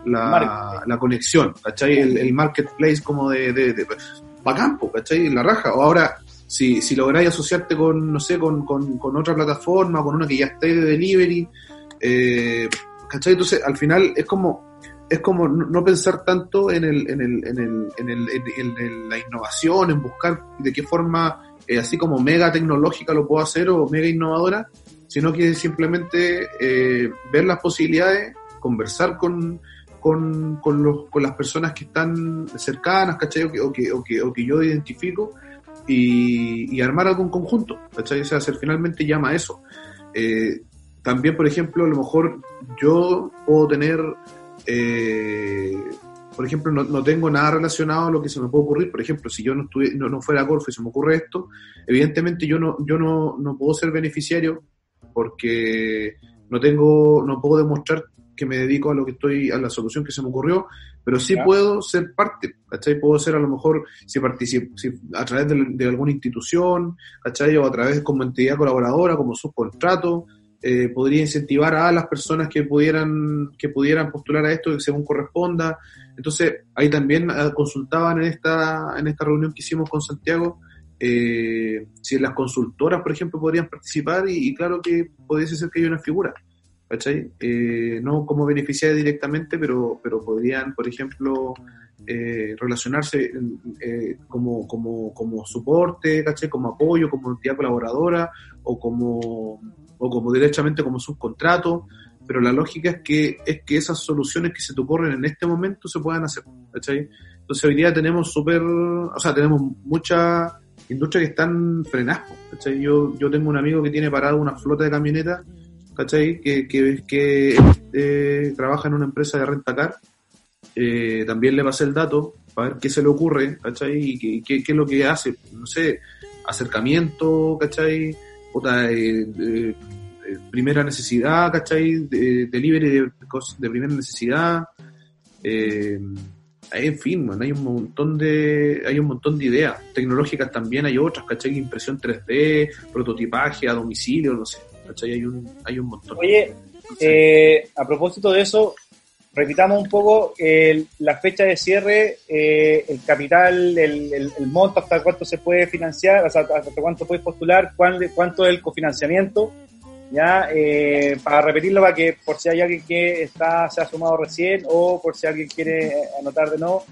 la, la, conexión, ¿cachai? El, marketplace como de, de, de campo, ¿cachai? La raja. O ahora, si, si lográis asociarte con, no sé, con, con, con otra plataforma, con una que ya esté de delivery, Eh, ¿Cachai? Entonces, al final es como, es como no pensar tanto en, el, en, el, en, el, en, el, en, la innovación, en buscar de qué forma, eh, así como mega tecnológica lo puedo hacer o mega innovadora, sino que simplemente eh, ver las posibilidades, conversar con, con, con, los, con las personas que están cercanas, ¿cachai? O que, o que, o que, o que yo identifico y, armar algún conjunto, ¿cachai? O sea, hacer, finalmente llama a eso. Eh, también, por ejemplo, a lo mejor yo puedo tener, eh, por ejemplo, no, no, tengo nada relacionado a lo que se me puede ocurrir. Por ejemplo, si yo no, estuve, no, no fuera Corfo y se me ocurre esto, evidentemente yo no, yo no, no puedo ser beneficiario porque no tengo, no puedo demostrar que me dedico a lo que estoy, a la solución que se me ocurrió, pero sí puedo ser parte, ¿cachai? Puedo ser a lo mejor, si participo, si a través de, alguna institución, ¿cachai? O a través como entidad colaboradora, como subcontrato, eh, podría incentivar a las personas que pudieran, que pudieran postular a esto según corresponda. Entonces, ahí también ah, consultaban en esta, en esta reunión que hicimos con Santiago, eh, si las consultoras, por ejemplo, podrían participar y, claro que pudiese ser que haya una figura, ¿cachai? Eh, no como beneficiaria directamente, pero, pero podrían, por ejemplo, eh, relacionarse eh, como, como, como soporte, ¿cachai? Como apoyo, como entidad colaboradora o como, o como directamente como subcontrato, pero la lógica es que, es que esas soluciones que se te ocurren en este momento se puedan hacer, ¿cachai? Entonces hoy día tenemos súper, o sea, tenemos mucha industria que están frenadas, ¿cachai? Yo, yo tengo un amigo que tiene parado una flota de camionetas, ¿cachai? Que, que, eh, trabaja en una empresa de rentacar. Eh, también le pasé el dato para ver qué se le ocurre, ¿cachai? Y qué, qué, es lo que hace, no sé, acercamiento, ¿cachai? Eh, eh, primera necesidad, ¿cachai? De, delivery de, de primera necesidad. En fin, hay un montón de hay un montón de ideas tecnológicas también, hay otras, ¿cachai? Impresión 3D, prototipaje a domicilio, no sé, ¿cachai? Hay un, hay un montón. Oye, eh, a propósito de eso, repitamos un poco la fecha de cierre, eh, el capital, el, el, monto, hasta cuánto se puede financiar, hasta, hasta cuánto puedes postular, cuánto es el cofinanciamiento ya eh, para repetirlo para que por si hay alguien que está se ha sumado recién o por si alguien quiere anotar de nuevo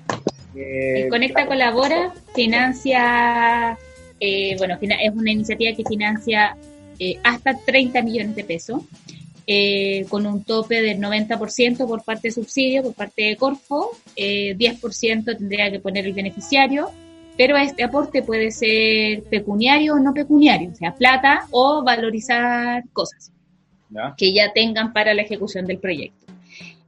eh, Conecta colabora financia eh, bueno es una iniciativa que financia eh, hasta 30 millones de pesos con un tope del 90% por parte de subsidio por parte de Corfo 10% tendría que poner el beneficiario pero este aporte puede ser pecuniario o no pecuniario, o sea, plata o valorizar cosas que ya tengan para la ejecución del proyecto.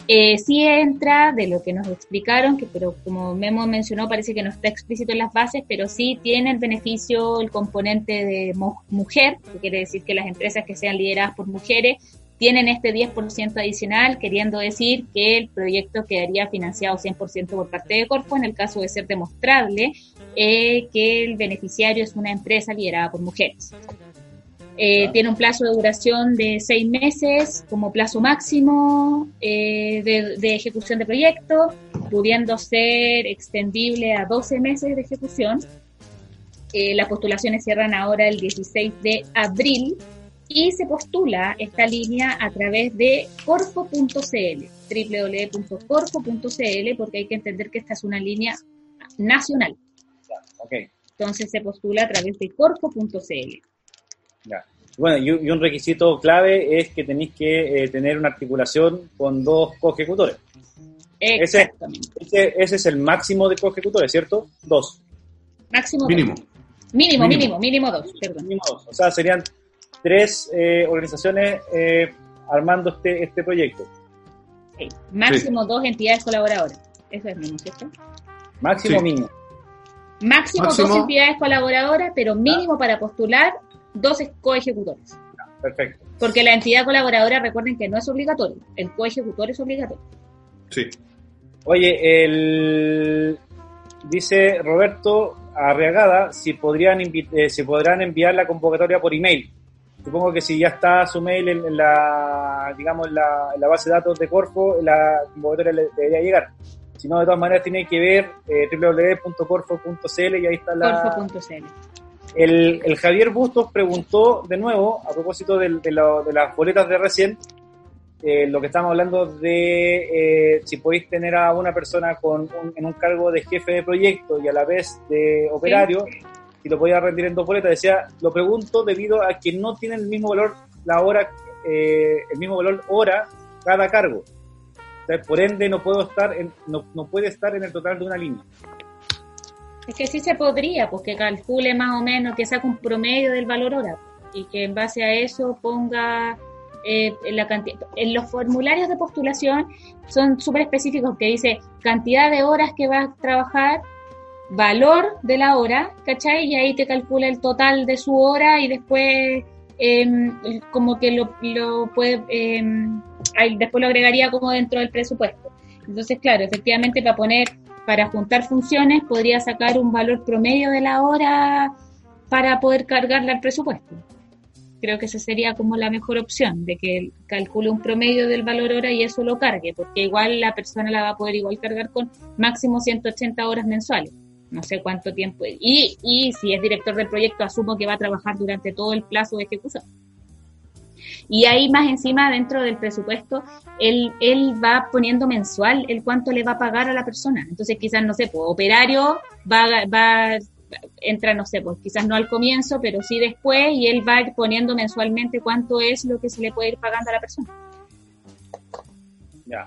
Eh, sí entra de lo que nos explicaron, que pero como Memo mencionó, parece que no está explícito en las bases, pero sí tiene el beneficio el componente de mujer, que quiere decir que las empresas que sean lideradas por mujeres tienen este 10% adicional, queriendo decir que el proyecto quedaría financiado 100% por parte de Corfo en el caso de ser demostrable eh, que el beneficiario es una empresa liderada por mujeres. Eh, tiene un plazo de duración de seis meses como plazo máximo eh, de, ejecución de proyecto, pudiendo ser extendible a 12 meses de ejecución. las postulaciones cierran ahora el 16 de abril y se postula esta línea a través de corfo.cl, www.corfo.cl, porque hay que entender que esta es una línea nacional. Entonces se postula a través de corfo.cl. Bueno, y, un requisito clave es que tenéis que eh, tener una articulación con dos coejecutores. Ese, ese, es el máximo de coejecutores, ¿cierto? Dos. Máximo. Mínimo. Mínimo, mínimo, mínimo dos, perdón. Mínimo dos. O sea, serían tres eh, organizaciones eh, armando este, este proyecto. Máximo dos entidades colaboradoras. Eso es mínimo, ¿cierto? Máximo mínimo. Máximo, dos entidades colaboradoras, pero mínimo para postular dos coejecutores. Perfecto. Porque la entidad colaboradora, recuerden que no es obligatorio, el coejecutor es obligatorio. Sí. Oye, el... dice Roberto Arriagada si podrían eh, si podrán enviar la convocatoria por email. Supongo que si ya está su mail en, la, digamos, en la, base de datos de Corfo, la convocatoria le debería llegar. Si no, de todas maneras tiene que ver eh, www.corfo.cl y ahí está la... Corfo.cl. El, el, Javier Bustos preguntó de nuevo, a propósito de, de, las boletas de recién, eh, lo que estamos hablando de eh, si podéis tener a una persona con en un cargo de jefe de proyecto y a la vez de operario, y lo podía rendir en dos boletas, decía, lo pregunto debido a que no tiene el mismo valor la hora, eh, el mismo valor hora cada cargo. por ende no puedo estar en, no, no puede estar en el total de una línea. Es que sí se podría, pues que calcule más o menos, que saque un promedio del valor hora y que en base a eso ponga eh, la cantidad. En los formularios de postulación son súper específicos que dice cantidad de horas que vas a trabajar, valor de la hora, ¿cachai? Y ahí te calcula el total de su hora y después em, como que lo, lo puede, em, después lo agregaría como dentro del presupuesto. Entonces, claro, efectivamente para poner, para juntar funciones, podría sacar un valor promedio de la hora para poder cargarla al presupuesto creo que esa sería como la mejor opción, de que calcule un promedio del valor hora y eso lo cargue, porque igual la persona la va a poder igual cargar con máximo 180 horas mensuales. No sé cuánto tiempo. Y, y si es director del proyecto, asumo que va a trabajar durante todo el plazo de ejecución. Y ahí más encima, dentro del presupuesto, él, él va poniendo mensual el cuánto le va a pagar a la persona. Entonces quizás, no sé, pues, operario va, va entra, no sé, pues quizás no al comienzo, pero sí después, y él va poniendo mensualmente cuánto es lo que se le puede ir pagando a la persona. Ya.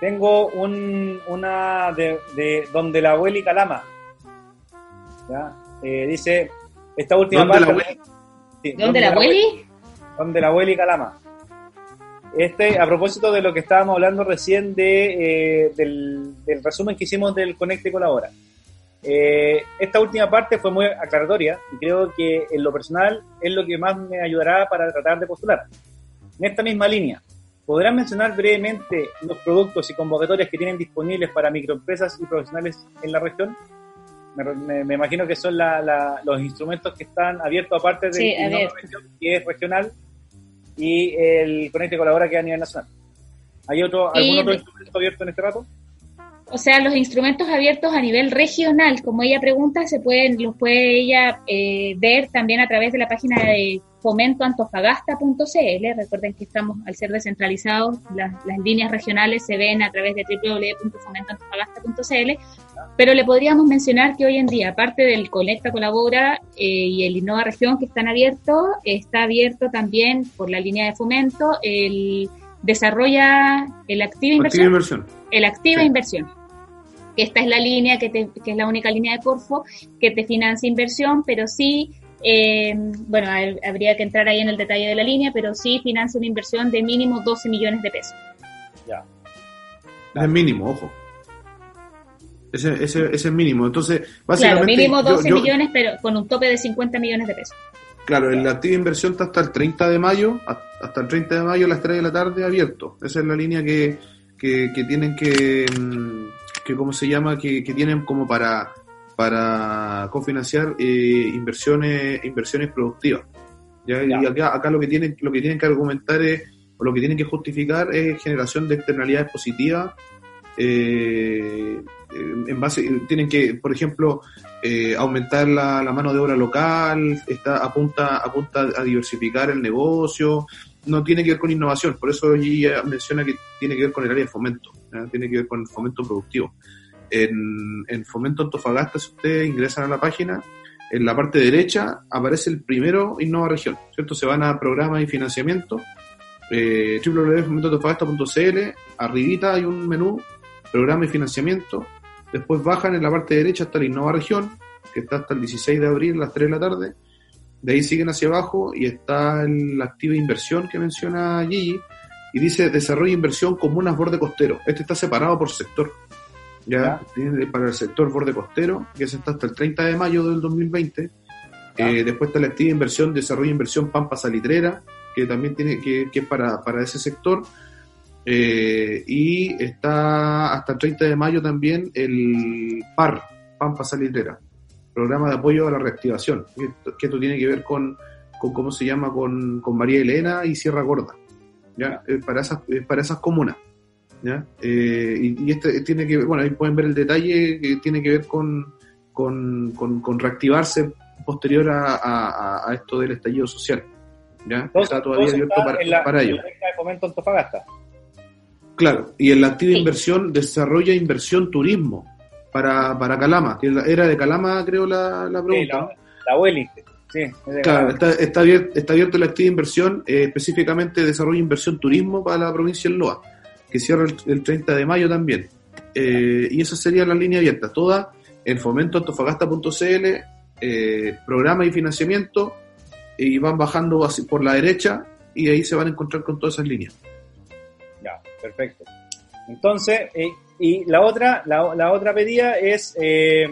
Tengo un, una de, de donde la abuela y Calama. ¿Ya? Eh, dice, esta última parte... La ¿Dónde la abueli? Donde la abuela y Calama. Este, a propósito de lo que estábamos hablando recién de, eh, del, del, resumen que hicimos del Conecte Colabora. Eh, esta última parte fue muy aclaratoria y creo que en lo personal es lo que más me ayudará para tratar de postular. En esta misma línea, ¿podrán mencionar brevemente los productos y convocatorias que tienen disponibles para microempresas y profesionales en la región? Me, imagino que son los instrumentos que están abiertos aparte de sí, región, que es regional, y el Conecte Colabora que es a nivel nacional. ¿Hay otro, algún otro instrumento abierto en este rato? o sea, los instrumentos abiertos a nivel regional, como ella pregunta, se pueden, los puede ella eh, ver también a través de la página de fomentoantofagasta.cl. Recuerden que estamos, al ser descentralizados, las, líneas regionales se ven a través de www.fomentoantofagasta.cl. Pero le podríamos mencionar que hoy en día, aparte del Conecta Colabora eh, y el Innova Región que están abiertos, está abierto también por la línea de fomento el desarrolla el activa inversión, el activa inversión. Esta es la línea que, que, es la única línea de Corfo que te financia inversión pero sí eh, bueno habría que entrar ahí en el detalle de la línea pero sí financia una inversión de mínimo 12 millones de pesos. Ya. Es mínimo ojo ese, ese, ese es mínimo entonces básicamente claro mínimo 12 millones pero con un tope de 50 millones de pesos Claro, en la activa inversión está hasta el 30 de mayo, hasta el 30 de mayo a las 3 de la tarde abierto. Esa es la línea que, que, tienen que, mm, que, ¿cómo se llama? Que, que tienen como para, para cofinanciar eh, inversiones, inversiones productivas. ¿ya? Y acá, acá lo que tienen, lo que tienen que argumentar es, o lo que tienen que justificar es generación de externalidades positivas eh, en base, tienen que, por ejemplo, eh, aumentar la, mano de obra local, está, apunta, apunta a diversificar el negocio, no tiene que ver con innovación, por eso ella menciona que tiene que ver con el área de fomento, tiene que ver con el fomento productivo. En, en Fomento Antofagasta, si ustedes ingresan a la página, en la parte derecha aparece el primero Innova Región, ¿cierto? Se van a programas y financiamiento, eh, www.fomentoantofagasta.cl, arribita hay un menú programa y financiamiento. Después bajan en la parte derecha hasta la Innova Región, que está hasta el 16 de abril a las 3 de la tarde. De ahí siguen hacia abajo y está la activa inversión que menciona Gigi. Y dice desarrollo e inversión comunas borde costero. Este está separado por sector. Ya, para el sector borde costero, que se está hasta el 30 de mayo del 2020. Eh, después está la activa inversión, desarrollo e inversión Pampa Salitrera, que también tiene que, que es para, para ese sector. Eh, y está hasta el 30 de mayo también el PAR, Pampa Salitrera, Programa de Apoyo a la Reactivación, que, esto tiene que ver con, con cómo se llama, con, con, María Elena y Sierra Gorda, ¿ya? para, esas, para esas comunas. ¿ya? Eh, y, este tiene que bueno, ahí pueden ver el detalle que tiene que ver con, con, con, reactivarse posterior a, a, a, esto del estallido social. ¿ya? está todavía abierto para, para ello. Antofagasta. Claro, y en la activa inversión desarrolla inversión turismo para, para Calama, que era de Calama creo la, la pregunta. la, la Sí, claro, está, está, abierto, está abierto la activa inversión, eh, específicamente desarrolla inversión turismo para la provincia del Loa, que cierra el, 30 de mayo también. Eh, y esa sería la línea abierta, toda en fomentoantofagasta.cl, eh, programa y financiamiento, y van bajando así por la derecha y ahí se van a encontrar con todas esas líneas. Perfecto. Entonces, eh, y la otra, la, la, otra pedida es, eh,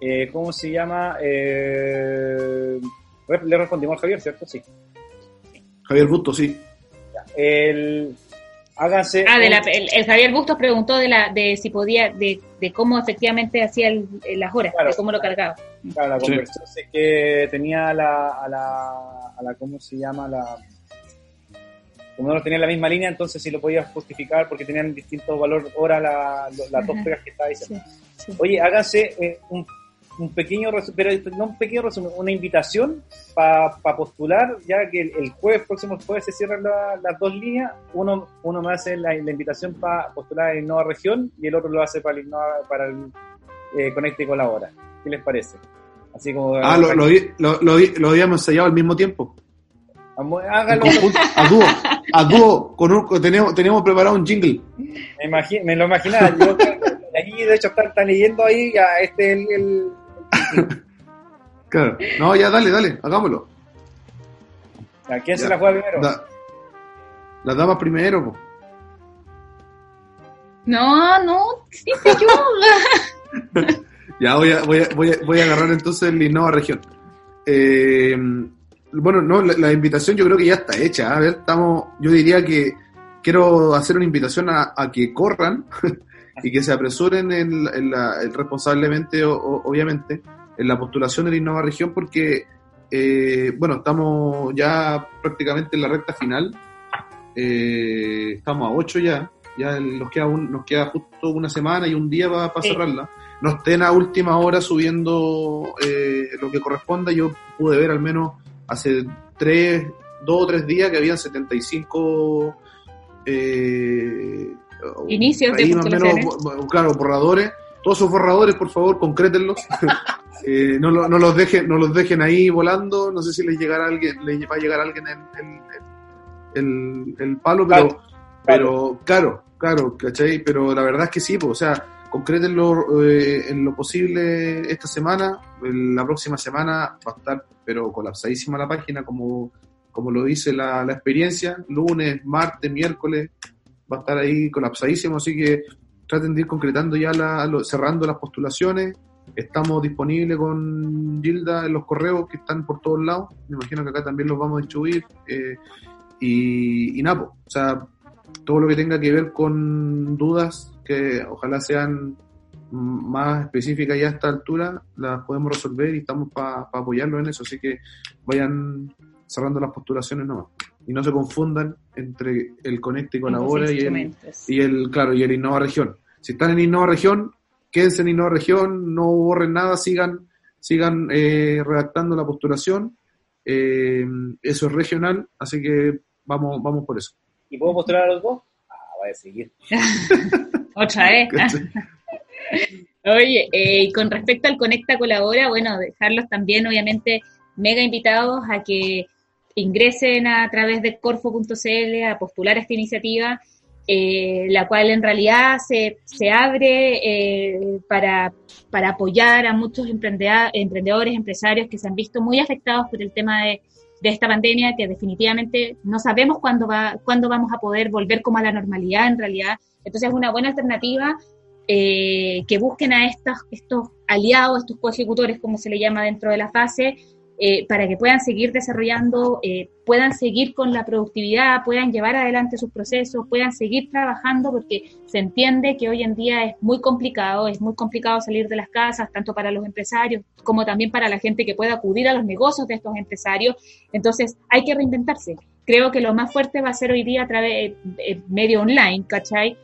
eh, ¿cómo se llama? le respondimos a Javier, ¿cierto? Sí. Javier Busto, sí. El, háganse. Ah, el, Javier Bustos preguntó de, la, de si podía, de, de cómo efectivamente hacía las horas, de cómo lo cargaba. Claro, la conversión es que tenía la, a la, a la, ¿cómo se llama? La, como no tenía la misma línea, entonces sí lo podías justificar porque tenían distintos valor hora las dos pegas que estaba diciendo. Oye, háganse eh, un un pequeño pero no un pequeño resumen, una invitación para postular, ya que el, jueves, próximo jueves se cierran las dos líneas, uno, uno me hace la, invitación para postular en Innova Región y el otro lo hace para el, para el eh, Conecte y Colabora. ¿Qué les parece? Así como... Ah, lo, lo, lo, lo, habíamos ensayado al mismo tiempo. Hágalo. A dúo, a dúo, con tenemos, tenemos preparado un jingle. Me, me lo imaginaba, yo aquí de hecho están, leyendo ahí, ya este el claro. No, ya dale, dale, hagámoslo. ¿A quién se la juega primero? las damas primero. No, no, sí yo. ya voy a, voy, a, voy, a, voy a agarrar entonces el Innova Región. Eh, bueno, no, la, invitación yo creo que ya está hecha. A ver, estamos, yo diría que quiero hacer una invitación a, que corran y que se apresuren en, la, responsablemente, obviamente, en la postulación de la Innova Región porque, eh, bueno, estamos ya prácticamente en la recta final. Eh, estamos a 8 ya. Ya nos queda, nos queda justo una semana y un día para, cerrarla. No estén a última hora subiendo eh, lo que corresponda. Yo pude ver al menos hace tres, dos o tres días que habían 75 eh, inicios de postulaciones. claro, borradores todos esos borradores, por favor, concrétenlos. eh, no, no, los dejen, no los dejen ahí volando. No sé si les llegará alguien, les va a llegar alguien el, el, palo, pero, pero claro, claro, ¿cachai? Pero la verdad es que sí, pues, o sea, concrétenlo eh, en lo posible esta semana. La próxima semana va a estar, pero colapsadísima la página, como, como lo dice la, la experiencia. Lunes, martes, miércoles, va a estar ahí colapsadísimo, así que traten de ir concretando ya, la, cerrando las postulaciones. Estamos disponibles con Gilda en los correos que están por todos lados. Me imagino que acá también los vamos a distribuir. Eh, y, y nada, o sea, todo lo que tenga que ver con dudas que ojalá sean más específicas ya a esta altura, las podemos resolver y estamos para apoyarlo en eso. Así que vayan cerrando las postulaciones nomás y no se confundan entre el Conecte y Colabora y el, y el, claro, y el Innova Región. Si están en Innova Región, quédense en Innova Región, no borren nada, sigan, sigan eh, redactando la postulación. Eh, eso es regional, así que vamos, vamos por eso. ¿Y puedo postular a los dos? Voy a seguir. Otra vez. Oye, eh, con respecto al Conecta Colabora, bueno, dejarlos también, obviamente, mega invitados a que ingresen a través de corfo.cl a postular esta iniciativa, eh, la cual en realidad se, se abre eh, para, para apoyar a muchos emprendedores, empresarios que se han visto muy afectados por el tema de, de esta pandemia, que definitivamente no sabemos cuándo, va, cuándo vamos a poder volver como a la normalidad en realidad. Entonces es una buena alternativa eh, que busquen a estos, estos aliados, estos co-ejecutores, como se le llama dentro de la fase, eh, para que puedan seguir desarrollando, eh, puedan seguir con la productividad, puedan llevar adelante sus procesos, puedan seguir trabajando, porque se entiende que hoy en día es muy complicado, es muy complicado salir de las casas, tanto para los empresarios como también para la gente que pueda acudir a los negocios de estos empresarios. Entonces, hay que reinventarse. Creo que lo más fuerte va a ser hoy día a través de eh, medio online, ¿cachai?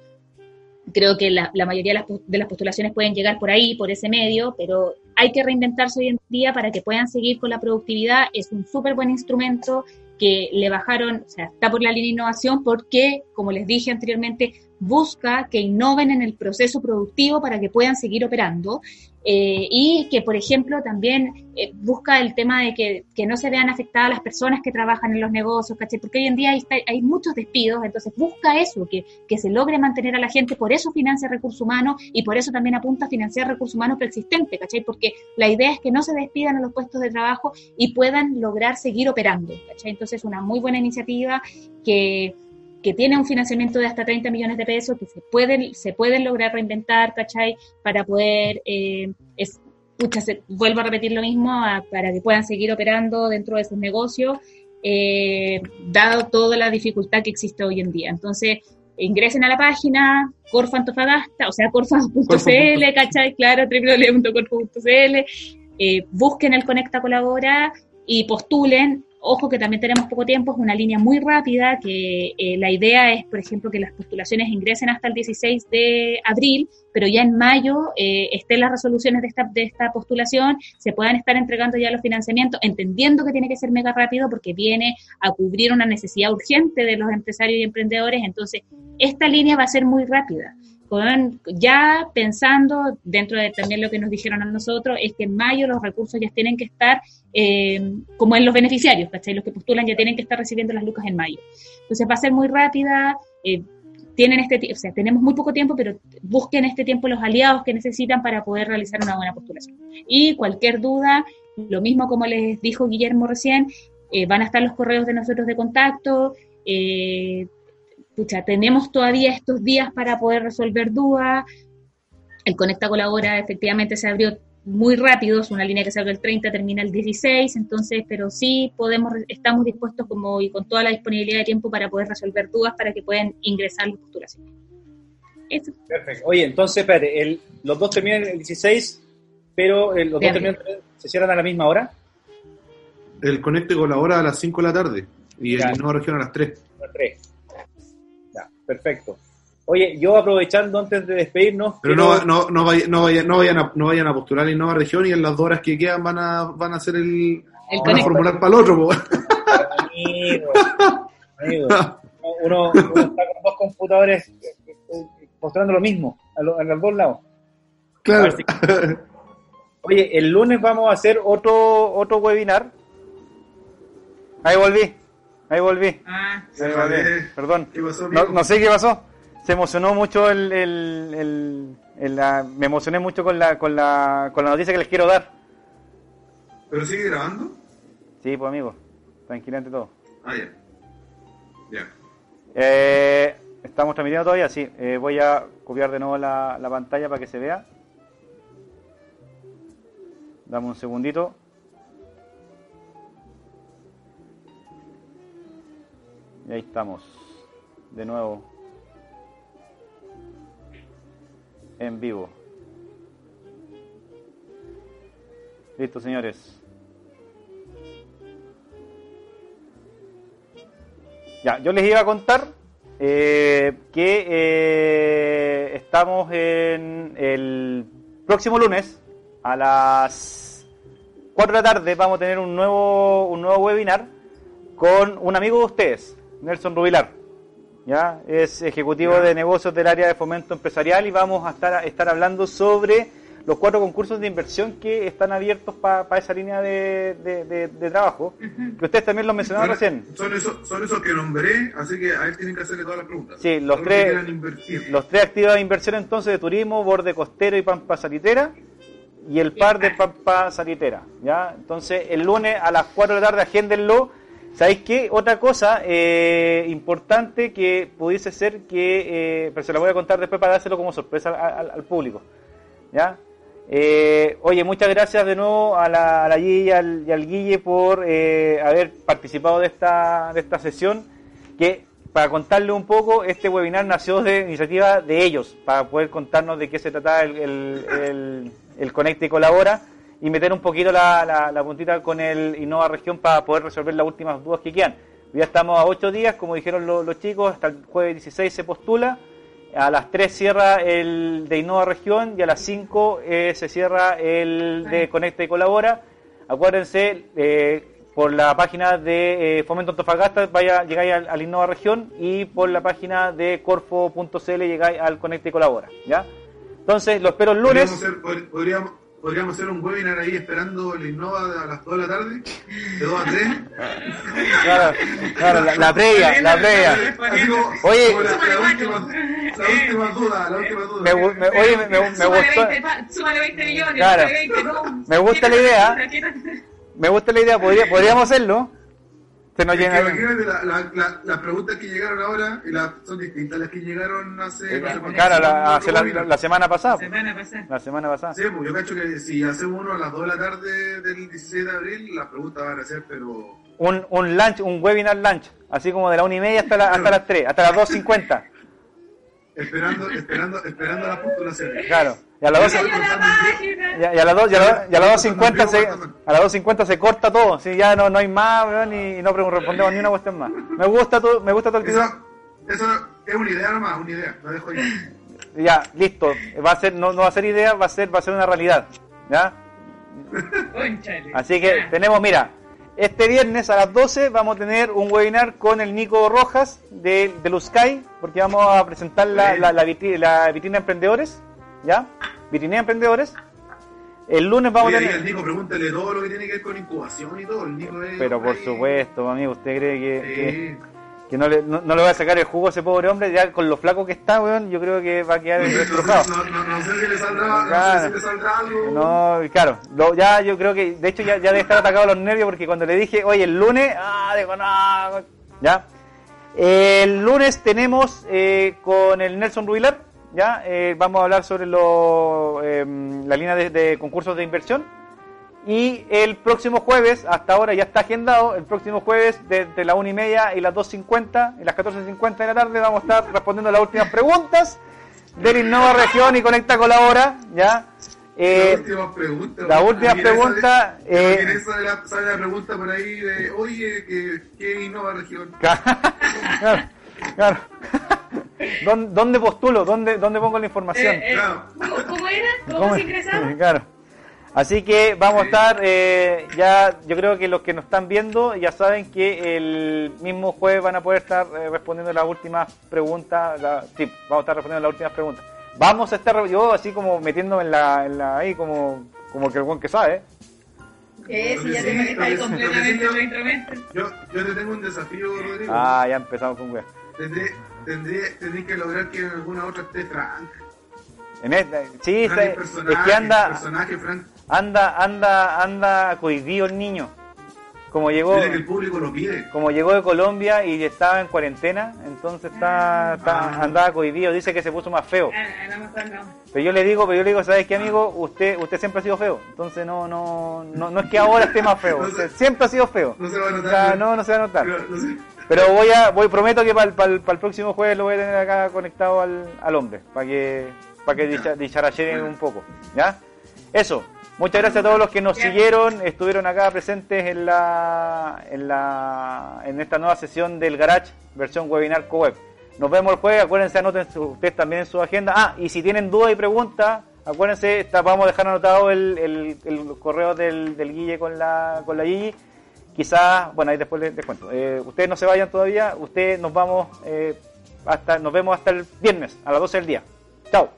Creo que la, mayoría de las, de las postulaciones pueden llegar por ahí, por ese medio, pero hay que reinventarse hoy en día para que puedan seguir con la productividad. Es un súper buen instrumento que le bajaron, o sea, está por la línea de innovación porque, como les dije anteriormente, busca que innoven en el proceso productivo para que puedan seguir operando eh, y que, por ejemplo, también eh, busca el tema de que, que, no se vean afectadas las personas que trabajan en los negocios, ¿cachai? Porque hoy en día hay, hay muchos despidos, entonces busca eso, que, que, se logre mantener a la gente, por eso financia recursos humanos y por eso también apunta a financiar recursos humanos preexistentes, ¿cachai? Porque la idea es que no se despidan a los puestos de trabajo y puedan lograr seguir operando, ¿cachai? Entonces, una muy buena iniciativa que que tiene un financiamiento de hasta 30 millones de pesos, que se pueden, se pueden lograr reinventar, ¿cachai? Para poder, eh, es, vuelvo a repetir lo mismo, para que puedan seguir operando dentro de sus negocios, eh, dado toda la dificultad que existe hoy en día. Entonces, ingresen a la página Corfa Antofagasta, o sea, corfa.cl, ¿cachai? Claro, www.corfa.cl, eh, busquen el Conecta Colabora y postulen Ojo que también tenemos poco tiempo, es una línea muy rápida, que eh, la idea es, por ejemplo, que las postulaciones ingresen hasta el 16 de abril, pero ya en mayo eh, estén las resoluciones de esta, de esta postulación, se puedan estar entregando ya los financiamientos, entendiendo que tiene que ser mega rápido porque viene a cubrir una necesidad urgente de los empresarios y emprendedores, entonces esta línea va a ser muy rápida ya pensando dentro de también lo que nos dijeron a nosotros, es que en mayo los recursos ya tienen que estar eh, como en los beneficiarios, ¿cachai? Los que postulan ya tienen que estar recibiendo las lucas en mayo. Entonces va a ser muy rápida, eh, tienen este, o sea, tenemos muy poco tiempo, pero busquen este tiempo los aliados que necesitan para poder realizar una buena postulación. Y cualquier duda, lo mismo como les dijo Guillermo recién, eh, van a estar los correos de nosotros de contacto, eh, pucha, tenemos todavía estos días para poder resolver dudas. El Conecta Colabora efectivamente se abrió muy rápido, es una línea que se abrió el 30, termina el 16, entonces, pero sí podemos, estamos dispuestos como y con toda la disponibilidad de tiempo para poder resolver dudas para que puedan ingresar las postulaciones. Eso. Perfecto. Oye, entonces, espérate, los dos terminan el 16, pero eh, los dos terminan, se cierran a la misma hora. El Conecta Colabora a las 5 de la tarde y el Nueva Región a las 3. A las 3 perfecto. Oye, yo aprovechando antes de despedirnos. Pero no, no, no, vayan, no, vayan, no, vayan a, no vayan a postular en Nueva Región y en las dos horas que quedan van a, van a hacer el. el van a formular para el otro, amigo, amigo. Uno, uno, está con dos computadores mostrando lo mismo, a, a los dos lados. Claro. Oye, el lunes vamos a hacer otro, otro webinar. Ahí volví. Ahí volví. Ah, Ahí volví. Perdón. no, sé qué pasó. Se emocionó mucho el, el, el, la, me emocioné mucho con la, con la, con la noticia que les quiero dar. ¿Pero sigue grabando? Sí, pues amigo. Tranquilamente todo. Ah, ya. Ya. Eh, ¿Estamos transmitiendo todavía? Sí. Eh, voy a copiar de nuevo la, la pantalla para que se vea. Dame un segundito. Y ahí estamos, de nuevo, en vivo. Listo, señores. Ya, yo les iba a contar eh, que eh, estamos en el próximo lunes a las 4 de la tarde vamos a tener un nuevo, un nuevo webinar con un amigo de ustedes, Nelson Rubilar. ¿ya? Es ejecutivo de negocios del área de fomento empresarial y vamos a estar, estar hablando sobre los cuatro concursos de inversión que están abiertos para esa línea de, trabajo, que ustedes también lo mencionaron recién. Son esos, son esos que nombré, así que a él tienen que hacerle todas las preguntas. Sí, los tres, los tres actividades de inversión entonces de turismo, borde costero y pampa salitera, y el par de pampa salitera. ¿ya? Entonces, el lunes a las 4 de la tarde, agéndenlo ¿Sabéis qué? Otra cosa eh, importante que pudiese ser que, eh, pero se la voy a contar después para dárselo como sorpresa al, público. ¿Ya? Eh, oye, muchas gracias de nuevo a la, a y, al, Guille por haber participado de esta, de esta sesión. Que para contarle un poco, este webinar nació de iniciativa de ellos, para poder contarnos de qué se trata el, el, el, y Colabora y meter un poquito la, la, puntita con el Innova Región para poder resolver las últimas dudas que quedan. Ya estamos a ocho días, como dijeron los, chicos, hasta el jueves 16 se postula. A las 3 cierra el de Innova Región y a las 5 eh, se cierra el de Conecta y Colabora. Acuérdense, eh, por la página de eh, Fomento Antofagasta vaya, llegáis al, Innova Región y por la página de corfo.cl llegáis al Conecta y Colabora. ¿ya? Entonces, lo espero el lunes. podríamos podríamos hacer un webinar ahí esperando el Innova a las 2 de la tarde, de 2 a 3. Claro, claro la, la previa, la previa. oye, la, última, la última duda, la última duda. Me, me, oye, me, me, me gustó. 20 millones, claro. 20, no. Me gusta la idea. Me gusta la idea, podría, podríamos hacerlo. Se nos llena. Imagínate la, la, las preguntas que llegaron ahora y las, son distintas las que llegaron hace. Eh, claro, la, hace la, la, semana pasada. La semana pasada. La semana pasada. Sí, pues yo cacho que si hacemos uno a las 2 de la tarde del 16 de abril, las preguntas van a ser, pero. Un, un lunch, un webinar lunch, así como de la 1 y media hasta, la, hasta las 3, hasta las 2.50. esperando, esperando, esperando la postulación. Claro. Y a las 2 y a, las 2 y a las 2.50 se a las 2.50 se corta todo, si ya no, no hay más, weón, y, no respondemos ni una cuestión más. Me gusta todo, me gusta todo el eso, eso es una idea nomás, una idea, lo dejo ahí. Ya, listo. Va a ser no, no va a ser idea, va a ser va a ser una realidad. ¿Ya? Así que tenemos, mira, este viernes a las 12 vamos a tener un webinar con el Nico Rojas de, de Luzcay, porque vamos a presentar la, la, la, vitrina, la vitrina emprendedores ¿ya? Vitrina Emprendedores. El lunes vamos a tener. El Nico, pregúntale todo lo que tiene que ver con incubación y todo. El Nico es Pero por supuesto, amigo, ¿usted cree que, que, no, le, no, le va a sacar el jugo a ese pobre hombre? Ya con lo flaco que está, weón, yo creo que va a quedar destrozado. No, no, sé si le saldrá, no sé si le saldrá algo. No, claro, ya yo creo que, de hecho, ya, ya debe estar atacado los nervios porque cuando le dije, oye, el lunes, ah, digo, no, ya. El lunes tenemos eh, con el Nelson Rubilar ¿ya? Eh, vamos a hablar sobre lo, em, la línea de, concursos de inversión. Y el próximo jueves, hasta ahora ya está agendado, el próximo jueves desde la 1 y media y las 2.50 y las 14.50 de la tarde vamos a estar respondiendo las últimas preguntas del Innova Región y Conecta Colabora, ¿ya? Eh, la última pregunta. La última pregunta. Eh, sale, la, sale la pregunta por ahí de, oye, ¿qué, qué Innova Región? claro, claro. ¿Dónde, postulo? ¿Dónde, ¿Dónde pongo la información? Eh, eh, ¿Cómo era? ¿Cómo, se ingresaba? Claro. Así que vamos a estar, eh, ya yo creo que los que nos están viendo ya saben que el mismo jueves van a poder estar respondiendo las últimas preguntas. sí, vamos a estar respondiendo las últimas preguntas. Vamos a estar, yo así como metiéndome en la, en la ahí como, como que el buen que sabe. Eh, si ya te ahí completamente Yo, yo te tengo un desafío, Rodrigo. Ah, ya empezamos con weón. Tendré, tendré, que lograr que en alguna otra esté Frank. En esta, sí, es que anda, anda, anda, anda cohibido el niño. Como llegó, que el público lo pide. como llegó de Colombia y estaba en cuarentena, entonces está, está ah. andaba cohibido, dice que se puso más feo. Ah, pero yo le digo, pero yo le digo, ¿sabes qué amigo? Usted, usted siempre ha sido feo, entonces no, no, no, no es que ahora esté más feo, siempre ha sido feo. No se va a notar. no, no se va a notar. Pero voy a, voy, prometo que para el, próximo jueves lo voy a tener acá conectado al, al hombre, para que, para que dicharacheren un poco, ¿ya? Eso. Muchas gracias a todos los que nos siguieron, estuvieron acá presentes en la, en la, en esta nueva sesión del Garage, versión webinar co-web. Nos vemos el jueves, acuérdense, anoten ustedes también en su agenda. Ah, y si tienen dudas y preguntas, acuérdense, está, vamos a dejar anotado el, el, el correo del, del Guille con la, con la Gigi quizás, bueno, ahí después les, cuento. Eh, ustedes no se vayan todavía, ustedes nos vamos, eh, hasta, nos vemos hasta el viernes a las 12 del día. Chao.